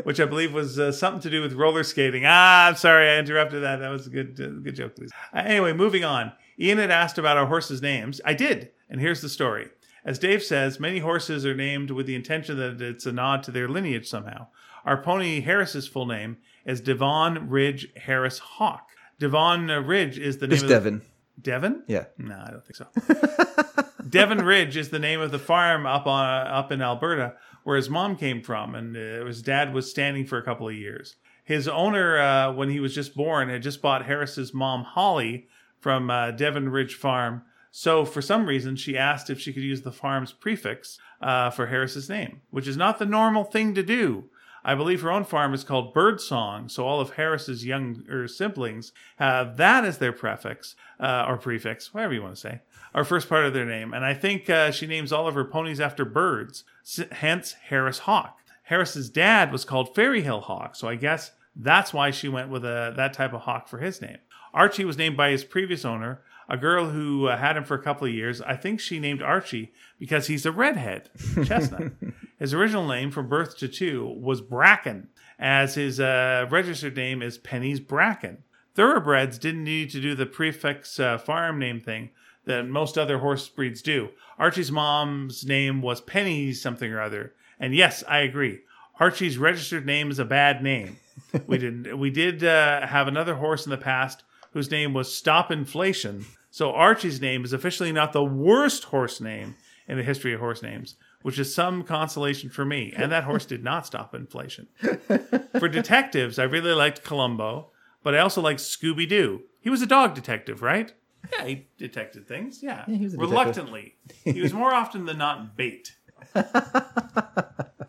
which I believe was uh, something to do with roller skating. Ah, I'm sorry, I interrupted that. That was a good, uh, good joke, please. Uh, anyway, moving on. Ian had asked about our horses' names. I did, and here's the story. As Dave says, many horses are named with the intention that it's a nod to their lineage somehow. Our pony Harris's full name is Devon Ridge Harris Hawk. Devon uh, Ridge is the name It's Devon. Devon? Yeah. No, I don't think so. Devon Ridge is the name of the farm up on up in Alberta where his mom came from, and uh, his dad was standing for a couple of years. His owner, uh, when he was just born, had just bought Harris's mom Holly from uh, Devon Ridge Farm. So for some reason, she asked if she could use the farm's prefix uh, for Harris's name, which is not the normal thing to do. I believe her own farm is called Birdsong, so all of Harris's younger siblings have that as their prefix uh, or prefix, whatever you want to say, or first part of their name. And I think uh, she names all of her ponies after birds, hence Harris Hawk. Harris's dad was called Fairy Hill Hawk, so I guess that's why she went with a, that type of hawk for his name. Archie was named by his previous owner, a girl who uh, had him for a couple of years. I think she named Archie because he's a redhead, chestnut. His original name from birth to two was Bracken, as his uh, registered name is Penny's Bracken. Thoroughbreds didn't need to do the prefix uh, farm name thing that most other horse breeds do. Archie's mom's name was Penny something or other. And yes, I agree. Archie's registered name is a bad name. we did we did uh, have another horse in the past whose name was Stop Inflation. So Archie's name is officially not the worst horse name in the history of horse names, which is some consolation for me. And that horse did not stop inflation. For detectives, I really liked Columbo, but I also liked Scooby Doo. He was a dog detective, right? Yeah, he detected things. Yeah, he was reluctantly. He was more often than not bait.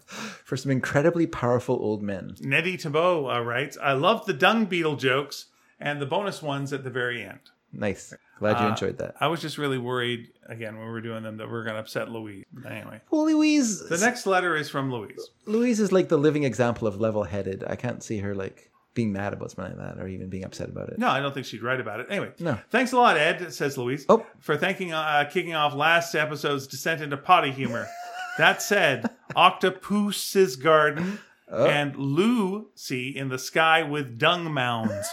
For some incredibly powerful old men. Nettie Thibault uh, writes, I love the dung beetle jokes and the bonus ones at the very end. Nice. Glad you Uh, enjoyed that. I was just really worried, again, when we were doing them, that we are going to upset Louise. Anyway, Well, Louise. the next letter is from Louise. Louise is like the living example of level-headed. I can't see her like being mad about something like that or even being upset about it. No, I don't think she'd write about it. Anyway, No. thanks a lot, Ed, says Louise, Oh. for thanking, uh, kicking off last episode's descent into potty humor. that said, Octopus's Garden Oh. and Lucy in the sky with dung mounds.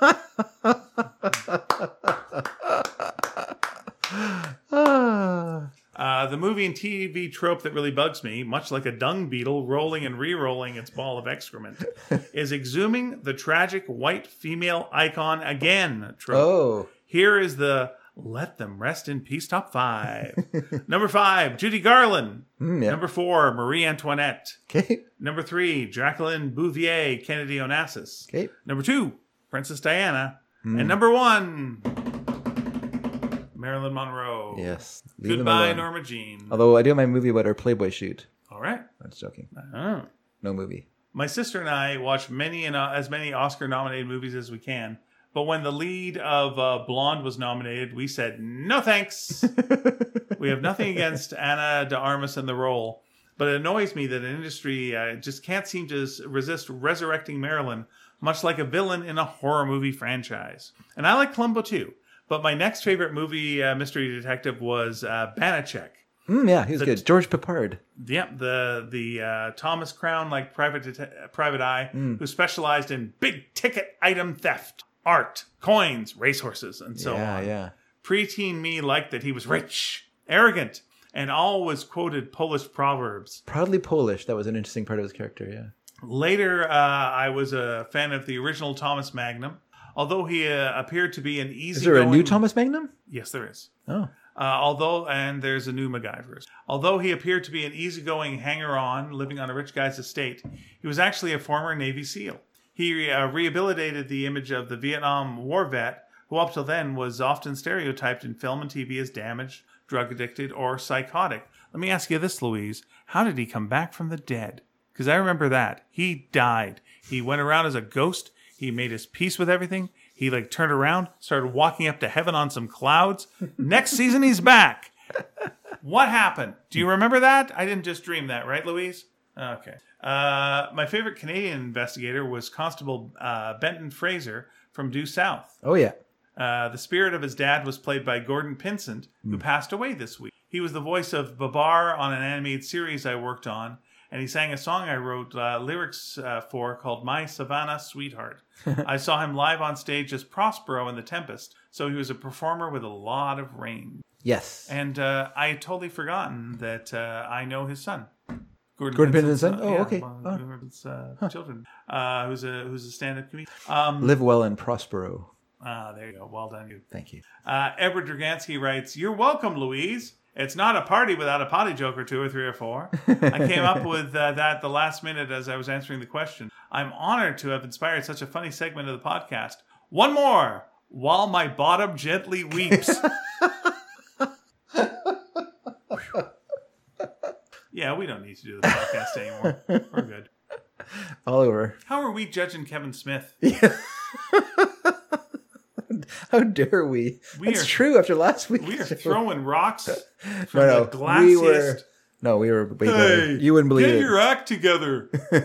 Uh, the movie and TV trope that really bugs me, much like a dung beetle rolling and re-rolling its ball of excrement, is exhuming the tragic white female icon again trope. Oh. Here is the let them rest in peace top five. Number five, Judy Garland. Mm, yeah. Number four, Marie Antoinette. Okay. Number three, Jacqueline Bouvier, Kennedy Onassis. Okay. Number two, Princess Diana. Hmm. And number one, Marilyn Monroe. Yes. Leave them Goodbye, alone. Norma Jean. Although I do my movie about her Playboy shoot. All right. I'm just joking. Oh. No movie. My sister and I watch many and uh, as many Oscar-nominated movies as we can. But when the lead of uh, Blonde was nominated, we said no thanks. we have nothing against Ana de Armas in the role, but it annoys me that an industry uh, just can't seem to resist resurrecting Marilyn, much like a villain in a horror movie franchise. And I like Columbo too. But my next favorite movie uh, mystery detective was uh, Banacek. Mm, yeah, he was good. George Peppard. Yep, the the uh, Thomas Crown like private det- private eye Mm. who specialized in big ticket item theft, art, coins, racehorses, and so yeah, on. yeah. Preteen me liked that he was rich, arrogant, and always quoted Polish proverbs. Proudly Polish. That was an interesting part of his character. Yeah. Later, uh, I was a fan of the original Thomas Magnum, although he uh, appeared to be an easy. Is there a new Thomas Magnum? Yes, there is. Oh. Uh, although, and there's a new MacGyver. Although he appeared to be an easygoing hanger-on living on a rich guy's estate, he was actually a former Navy SEAL. He uh, rehabilitated the image of the Vietnam War vet, who up till then was often stereotyped in film and TV as damaged, drug addicted, or psychotic. Let me ask you this, Louise: How did he come back from the dead? Because I remember that he died. He went around as a ghost. He made his peace with everything. He like turned around, started walking up to heaven on some clouds. Next season, he's back. What happened? Do you remember that? I didn't just dream that, right, Louise? Okay. Uh, my favorite Canadian investigator was Constable uh, Benton Fraser from Due South. Oh yeah. Uh, the spirit of his dad was played by Gordon Pinsent, who passed away this week. He was the voice of Babar on an animated series I worked on, and he sang a song I wrote uh, lyrics uh, for called My Savannah Sweetheart. I saw him live on stage as Prospero in The Tempest, so he was a performer with a lot of range. Yes. And uh, I had totally forgotten that uh, I know his son. Gordon, Gordon Pinsent's son? Oh, yeah, okay. Oh. of Gordon's, uh, children. Uh, who's a who's a stand-up comedian. Um, Live well and prospero. ah, there you go. Well done, you. Thank you. Uh, Edward Dragansky writes, You're welcome, Louise. It's not a party without a potty joke or two or three or four. I came up with uh, that the last minute as I was answering the question. I'm honored to have inspired such a funny segment of the podcast. One more while my bottom gently weeps. yeah, we don't need to do the podcast anymore. We're good. Oliver. How are we judging Kevin Smith? Yeah. How dare we? We That's are- true. After last week, We are throwing rocks from no, no, the we were. No, we were better. You wouldn't believe get it. your act together.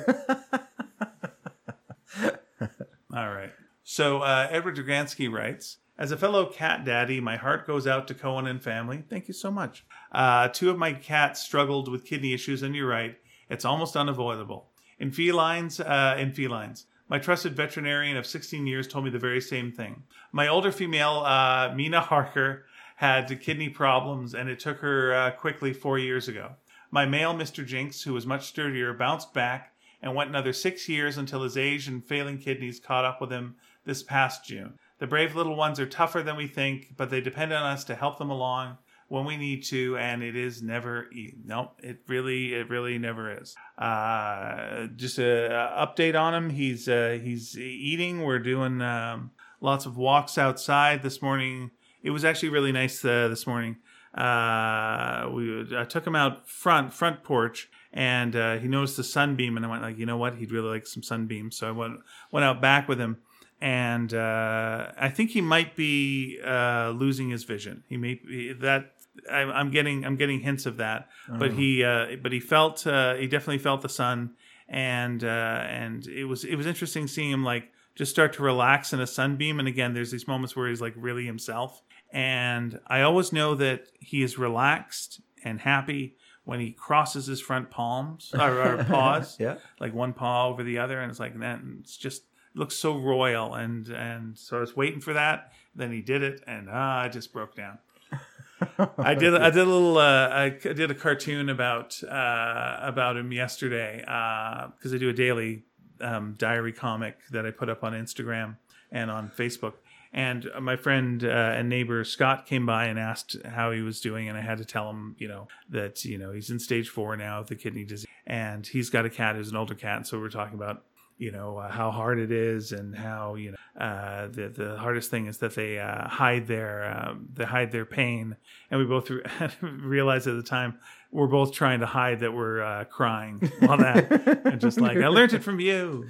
All right. So uh, Edward Dragansky writes, as a fellow cat daddy, my heart goes out to Cohen and family. Thank you so much. Uh, two of my cats struggled with kidney issues, and you're right, it's almost unavoidable. In felines, uh, in felines, my trusted veterinarian of 16 years told me the very same thing. My older female, uh, Mina Harker, had kidney problems, and it took her uh, quickly four years ago. My male, Mr. Jinx, who was much sturdier, bounced back and went another six years until his age and failing kidneys caught up with him this past June. The brave little ones are tougher than we think, but they depend on us to help them along when we need to, and it is never. No, it really, it really never is. Uh, just a, a update on him. He's uh, he's eating. We're doing um, lots of walks outside this morning. It was actually really nice uh, this morning. Uh, we I took him out front front porch, and uh, he noticed the sunbeam, and I went like, you know what, he'd really like some sunbeam. So I went went out back with him, and uh, I think he might be uh, losing his vision. He may be, that. I, I'm getting I'm getting hints of that, but he uh, but he felt uh, he definitely felt the sun, and uh, and it was it was interesting seeing him like just start to relax in a sunbeam. And again, there's these moments where he's like really himself. And I always know that he is relaxed and happy when he crosses his front palms or, or paws, Yeah. like one paw over the other, and it's like that. And it's just looks so royal. And and so I was waiting for that. Then he did it, and ah, I just broke down. I did. I did a little. Uh, I did a cartoon about uh, about him yesterday because I do a daily um, diary comic that I put up on Instagram and on Facebook. And uh, my friend uh, and neighbor Scott came by and asked how he was doing, and I had to tell him, you know, that you know he's in stage four now of the kidney disease, and he's got a cat who's an older cat, and so we're talking about you know uh, how hard it is and how you know uh, the the hardest thing is that they uh, hide their um, they hide their pain. And we both re- realized at the time we're both trying to hide that we're uh, crying all that and just like I learned it from you.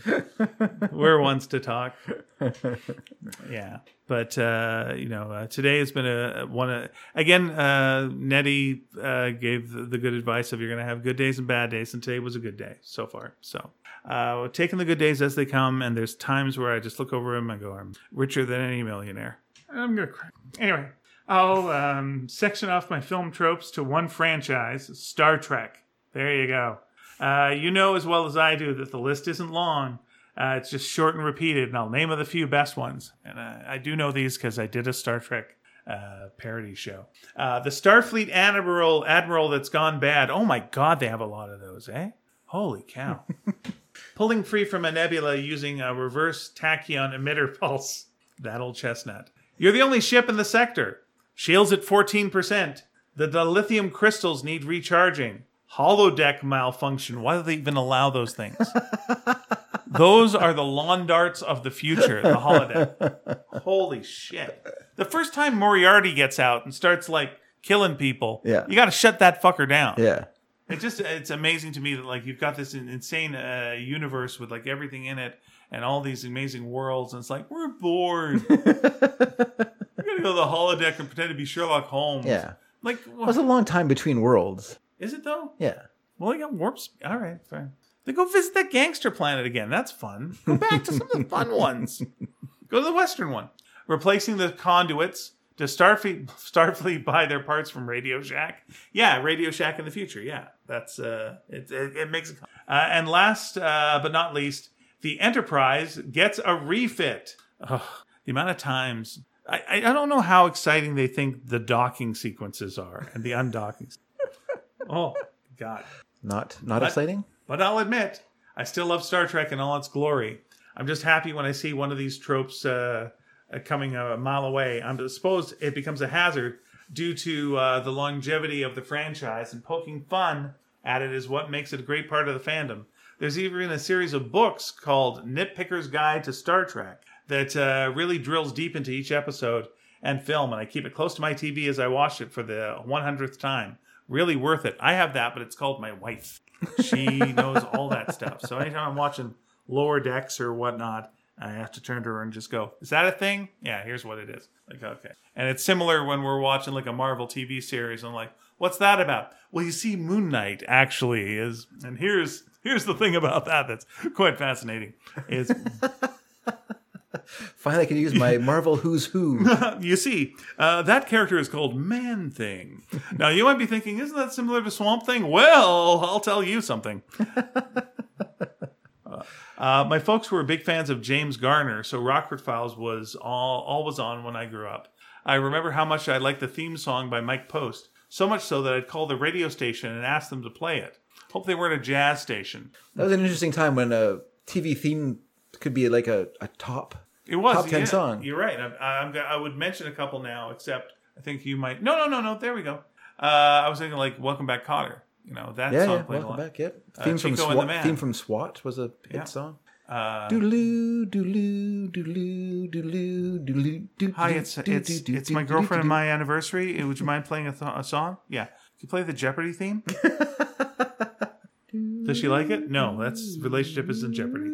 We're ones to talk. Yeah. But uh, you know uh, today has been a one again Nettie gave the, the good advice of you're gonna have good days and bad days and today was a good day so far. So uh, taking the good days as they come and there's times where I just look over him and go I'm richer than any millionaire I'm gonna cry anyway I'll um, section off my film tropes to one franchise Star Trek there you go uh, you know as well as I do that the list isn't long uh, it's just short and repeated, and I'll name of the few best ones. And uh, I do know these because I did a Star Trek uh, parody show. Uh, the Starfleet Admiral Admiral that's gone bad. Oh my God, they have a lot of those, eh? Holy cow! Pulling free from a nebula using a reverse tachyon emitter pulse. That old chestnut. You're the only ship in the sector. Shields at 14%. The dilithium crystals need recharging. Holodeck malfunction. Why do they even allow those things? Those are the lawn darts of the future, the holodeck. Holy shit. The first time Moriarty gets out and starts like killing people, Yeah. you got to shut that fucker down. Yeah. It just it's amazing to me that like you've got this insane uh, universe with like everything in it and all these amazing worlds and it's like we're bored. we're going to go to the holodeck and pretend to be Sherlock Holmes. Yeah. Like It was a long time between worlds. is it though? Yeah. Well, they got warp speed. All right, fine. Then go visit that gangster planet again. That's fun. Go back to some of the fun ones. Go to the western one. Replacing the conduits. Does Starfleet Starfleet buy their parts from Radio Shack? Yeah, Radio Shack in the future. Yeah, that's uh, it. It, it makes. Uh, and last uh, but not least, the Enterprise gets a refit. Ugh, the amount of times I, I I don't know how exciting they think the docking sequences are and the undocking. oh God. Not not exciting. But I'll admit, I still love Star Trek in all its glory. I'm just happy when I see one of these tropes uh, uh, coming a mile away. I'm supposed it becomes a hazard due to uh, the longevity of the franchise, and poking fun at it is what makes it a great part of the fandom. There's even a series of books called Nitpicker's Guide to Star Trek that uh, really drills deep into each episode and film, and I keep it close to my TV as I watch it for the 100th time. really worth it. I have that, but it's called my wife. She knows all that stuff. So anytime I'm watching lower decks or whatnot, I have to turn to her and just go, "Is that a thing? Yeah, here's what it is." Like, okay. And it's similar when we're watching like a Marvel TV series. I'm like, "What's that about?" Well, you see, Moon Knight actually is, and here's here's the thing about that that's quite fascinating. Is Finally, I can use my Marvel Who's Who. you see, uh, that character is called Man Thing. Now, you might be thinking, isn't that similar to Swamp Thing? Well, I'll tell you something. Uh, my folks were big fans of James Garner, so Rockford Files was all always on when I grew up. I remember how much I liked the theme song by Mike Post, so much so that I'd call the radio station and ask them to play it. Hope they weren't a jazz station. That was an interesting time when a TV theme could be like a, a top. It was Top 10 yeah, song. You're right. I, I'm, I would mention a couple now, except I think you might. No, no, no, no. There we go. Uh, I was thinking like "Welcome Back, Kotter." You know that Yeah, song yeah. played a Welcome lot. back. Yep. Uh, Theme from Chico the SWAT. Man. Theme from SWAT was a hit Yeah. song. Uh, Doodaloo, doodaloo, doodaloo, doodaloo, doodaloo, doodaloo, hi, it's it's it's my girlfriend and my anniversary. Uh, Would you mind playing a, th- a song? Yeah. Can you play the Jeopardy theme? Does she like it? No, that's relationship is in jeopardy.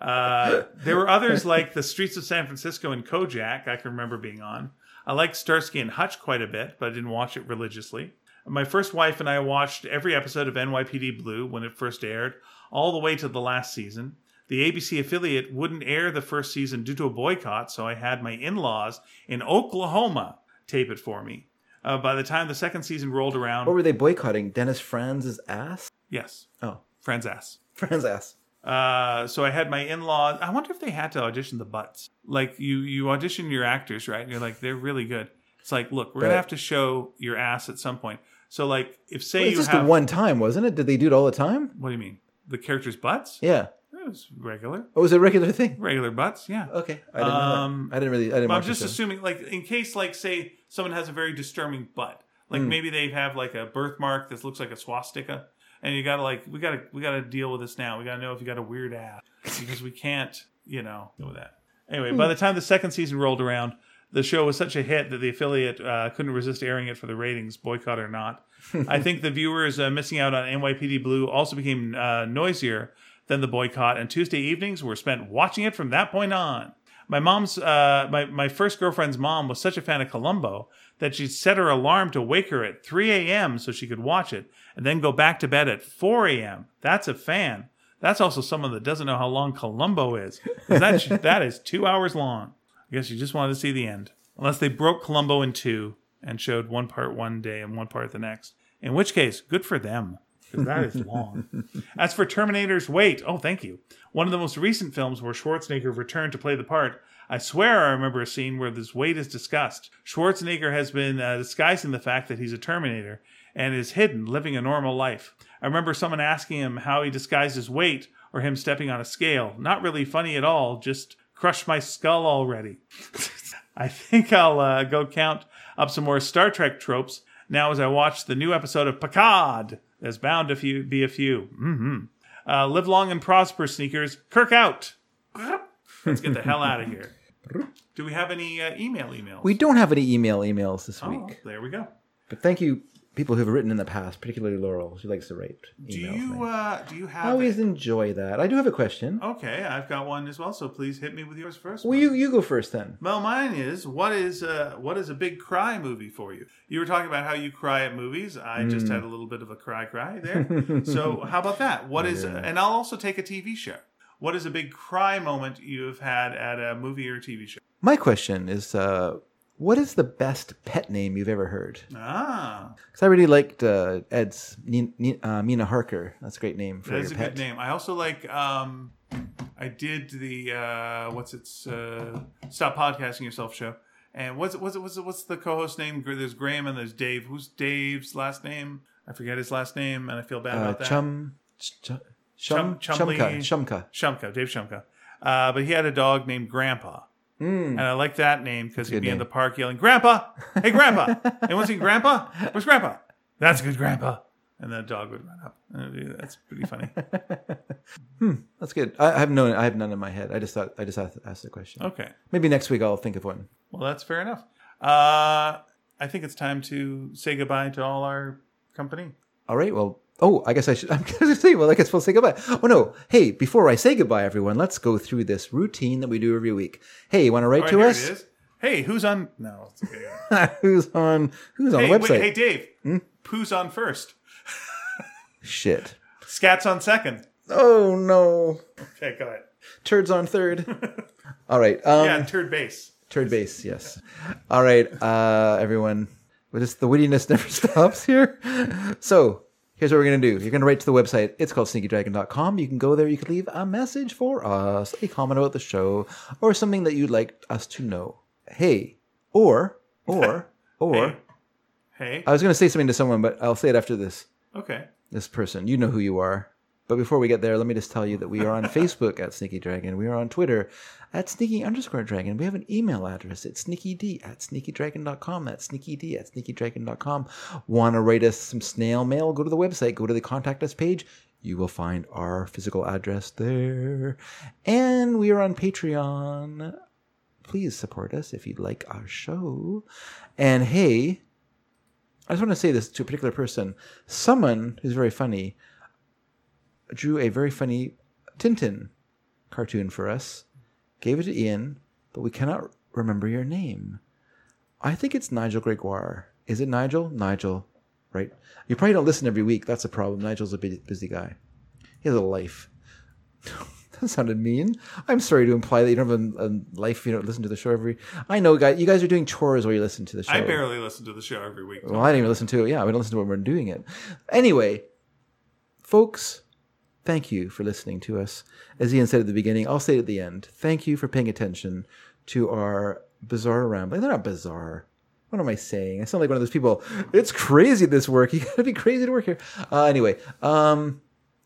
Uh, there were others like the Streets of San Francisco and Kojak. I can remember being on. I liked Starsky and Hutch quite a bit, but I didn't watch it religiously. My first wife and I watched every episode of NYPD Blue when it first aired, all the way to the last season. The ABC affiliate wouldn't air the first season due to a boycott, so I had my in laws in Oklahoma tape it for me. Uh, by the time the second season rolled around, What were they boycotting? Dennis Franz's ass? yes, Oh, Franz's ass. Franz's ass. Uh, so I had my in-laws. I wonder if they had to audition the butts. Like you, you audition your actors, right? And you're like, they're really good. It's like, look, we're gonna have to show your ass at some point. So like, if say Well, it's you just have, the one time, wasn't it? Did they do it all the time? what do you mean? The characters' butts? Yeah. It was regular, Oh, was it a regular thing? regular butts. Yeah. Okay, I didn't know Um. I didn't really. I didn't. I'm just assuming, like, in case, like, say someone has a very disturbing butt, like Hmm. maybe they have like a birthmark that looks like a swastika, and you gotta like, we gotta, we gotta deal with this now. We gotta know if you got a weird ass because we can't, you know, deal with that. Anyway, by the time the second season rolled around, the show was such a hit that the affiliate uh, couldn't resist airing it for the ratings, boycott or not. I think the viewers uh, missing out on NYPD Blue also became uh, noisier than the boycott, and Tuesday evenings were spent watching it from that point on. My mom's, uh, my, my first girlfriend's mom was such a fan of Columbo that she'd set her alarm to wake her at 3 a.m. so she could watch it and then go back to bed at 4 a.m. That's a fan. That's also someone that doesn't know how long Columbo is. That, that is two hours long. I guess you just wanted to see the end. Unless they broke Columbo in two and showed one part one day and one part the next. In which case, good for them. Because that is long. As for Terminator's Wait, oh, thank you. One of the most recent films where Schwarzenegger returned to play the part. I swear I remember a scene where this weight is discussed. Schwarzenegger has been uh, disguising the fact that he's a Terminator and is hidden, living a normal life. I remember someone asking him how he disguised his weight or him stepping on a scale. Not really funny at all, just crushed my skull already. I think I'll uh, go count up some more Star Trek tropes now as I watch the new episode of Picard. There's bound to few, be a few. Mm-hmm. Uh, live long and prosper, sneakers. Kirk out. Let's get the hell out of here. Do we have any uh, email emails? We don't have any email emails this Oh, week, there we go. but thank you, people who've written in the past, particularly Laurel. She likes to write Do you uh, do you have? I always enjoy that. I do have a question. Okay, I've got one as well. So please hit me with yours first. Well, you you go first then. Well, mine is what is uh, what is a big cry movie for you? You were talking about how you cry at movies. I just had a little bit of a cry cry there. so how about that? What is? And I'll also take a TV show. What is a big cry moment you have had at a movie or TV show? My question is, uh, what is the best pet name you've ever heard? Ah, Because I really liked uh, Ed's uh, Mina Harker. That's a great name for that is your a pet. good name. I also like. Um, I did the uh, what's its uh, stop podcasting yourself show. And what's it, what's it, what's it, what's the co-host name? There's Graham and there's Dave. Who's Dave's last name? I forget his last name, and I feel bad Uh, about that. Chum, ch- Chum- Shumka, Chumley- Shumka. Shumka, Dave Shumka. Uh, but he had a dog named Grandpa. And I like that name because he'd be in the park yelling, Grandpa! Hey, Grandpa! Anyone seen Grandpa? Where's Grandpa? That's a good Grandpa. And then the dog would run up. That's pretty funny. hmm, That's good. I, I have no, I have none in my head. I just thought I just asked, asked the question. Okay. Maybe next week I'll think of one. Well, that's fair enough. Uh, I think it's time to say goodbye to all our company. All right. Well, oh, I guess I should. I'm going to say, well, I guess we'll say goodbye. Oh no. Hey, before I say goodbye, everyone, let's go through this routine that we do every week. Hey, you want to write right, to us? Hey, who's on? No, it's okay. who's on? Who's on the website? wait, hey, Dave. Hmm? Who's on first? Shit. Scats on second. Oh no. Okay, go ahead. Turds on third. All right. Um, yeah, turd base. Turd base, yes. All right, uh, everyone. Just the wittiness never stops here. So here's what we're gonna do. You're gonna write to the website. It's called sneakydragon.com. You can go there. You can leave a message for us, a comment about the show, or something that you'd like us to know. Hey, or or or Hey. Hey. I was gonna say something to someone, but I'll say it after this. Okay. This person, you know who you are. But before we get there, let me just tell you that we are on Facebook at Sneaky Dragon. We are on Twitter at Sneaky underscore Dragon. We have an email address. It's sneakyd at sneakydragon.com. That's sneakyd at sneakydragon.com. Want to write us some snail mail? Go to the website. Go to the contact us page. You will find our physical address there. And we are on Patreon. Please support us if you'd like our show. And hey, I just want to say this to a particular person. Someone who's very funny drew a very funny Tintin cartoon for us, gave it to Ian, but we cannot remember your name. I think it's Nigel Gregoire. Is it Nigel? Nigel, right? You probably don't listen every week. That's a problem. Nigel's a busy, guy. He has a life. that sounded mean. I'm sorry to imply that you don't have a, a life if you don't listen to the show every. I know, guys. You guys are doing chores while you listen to the show. I barely listen to the show every week. Well, I didn't even listen to it. Yeah, we don't listen to it when we're doing it. Anyway, folks, thank you for listening to us. As Ian said at the beginning, I'll say it at the end. Thank you for paying attention to our bizarre rambling. They're not bizarre. What am I saying? I sound like one of those people. It's crazy this work. You gotta be crazy to work here. Uh, anyway, um,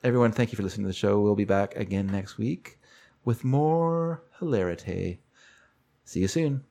everyone, thank you for listening to the show. We'll be back again next week with more hilarity. See you soon.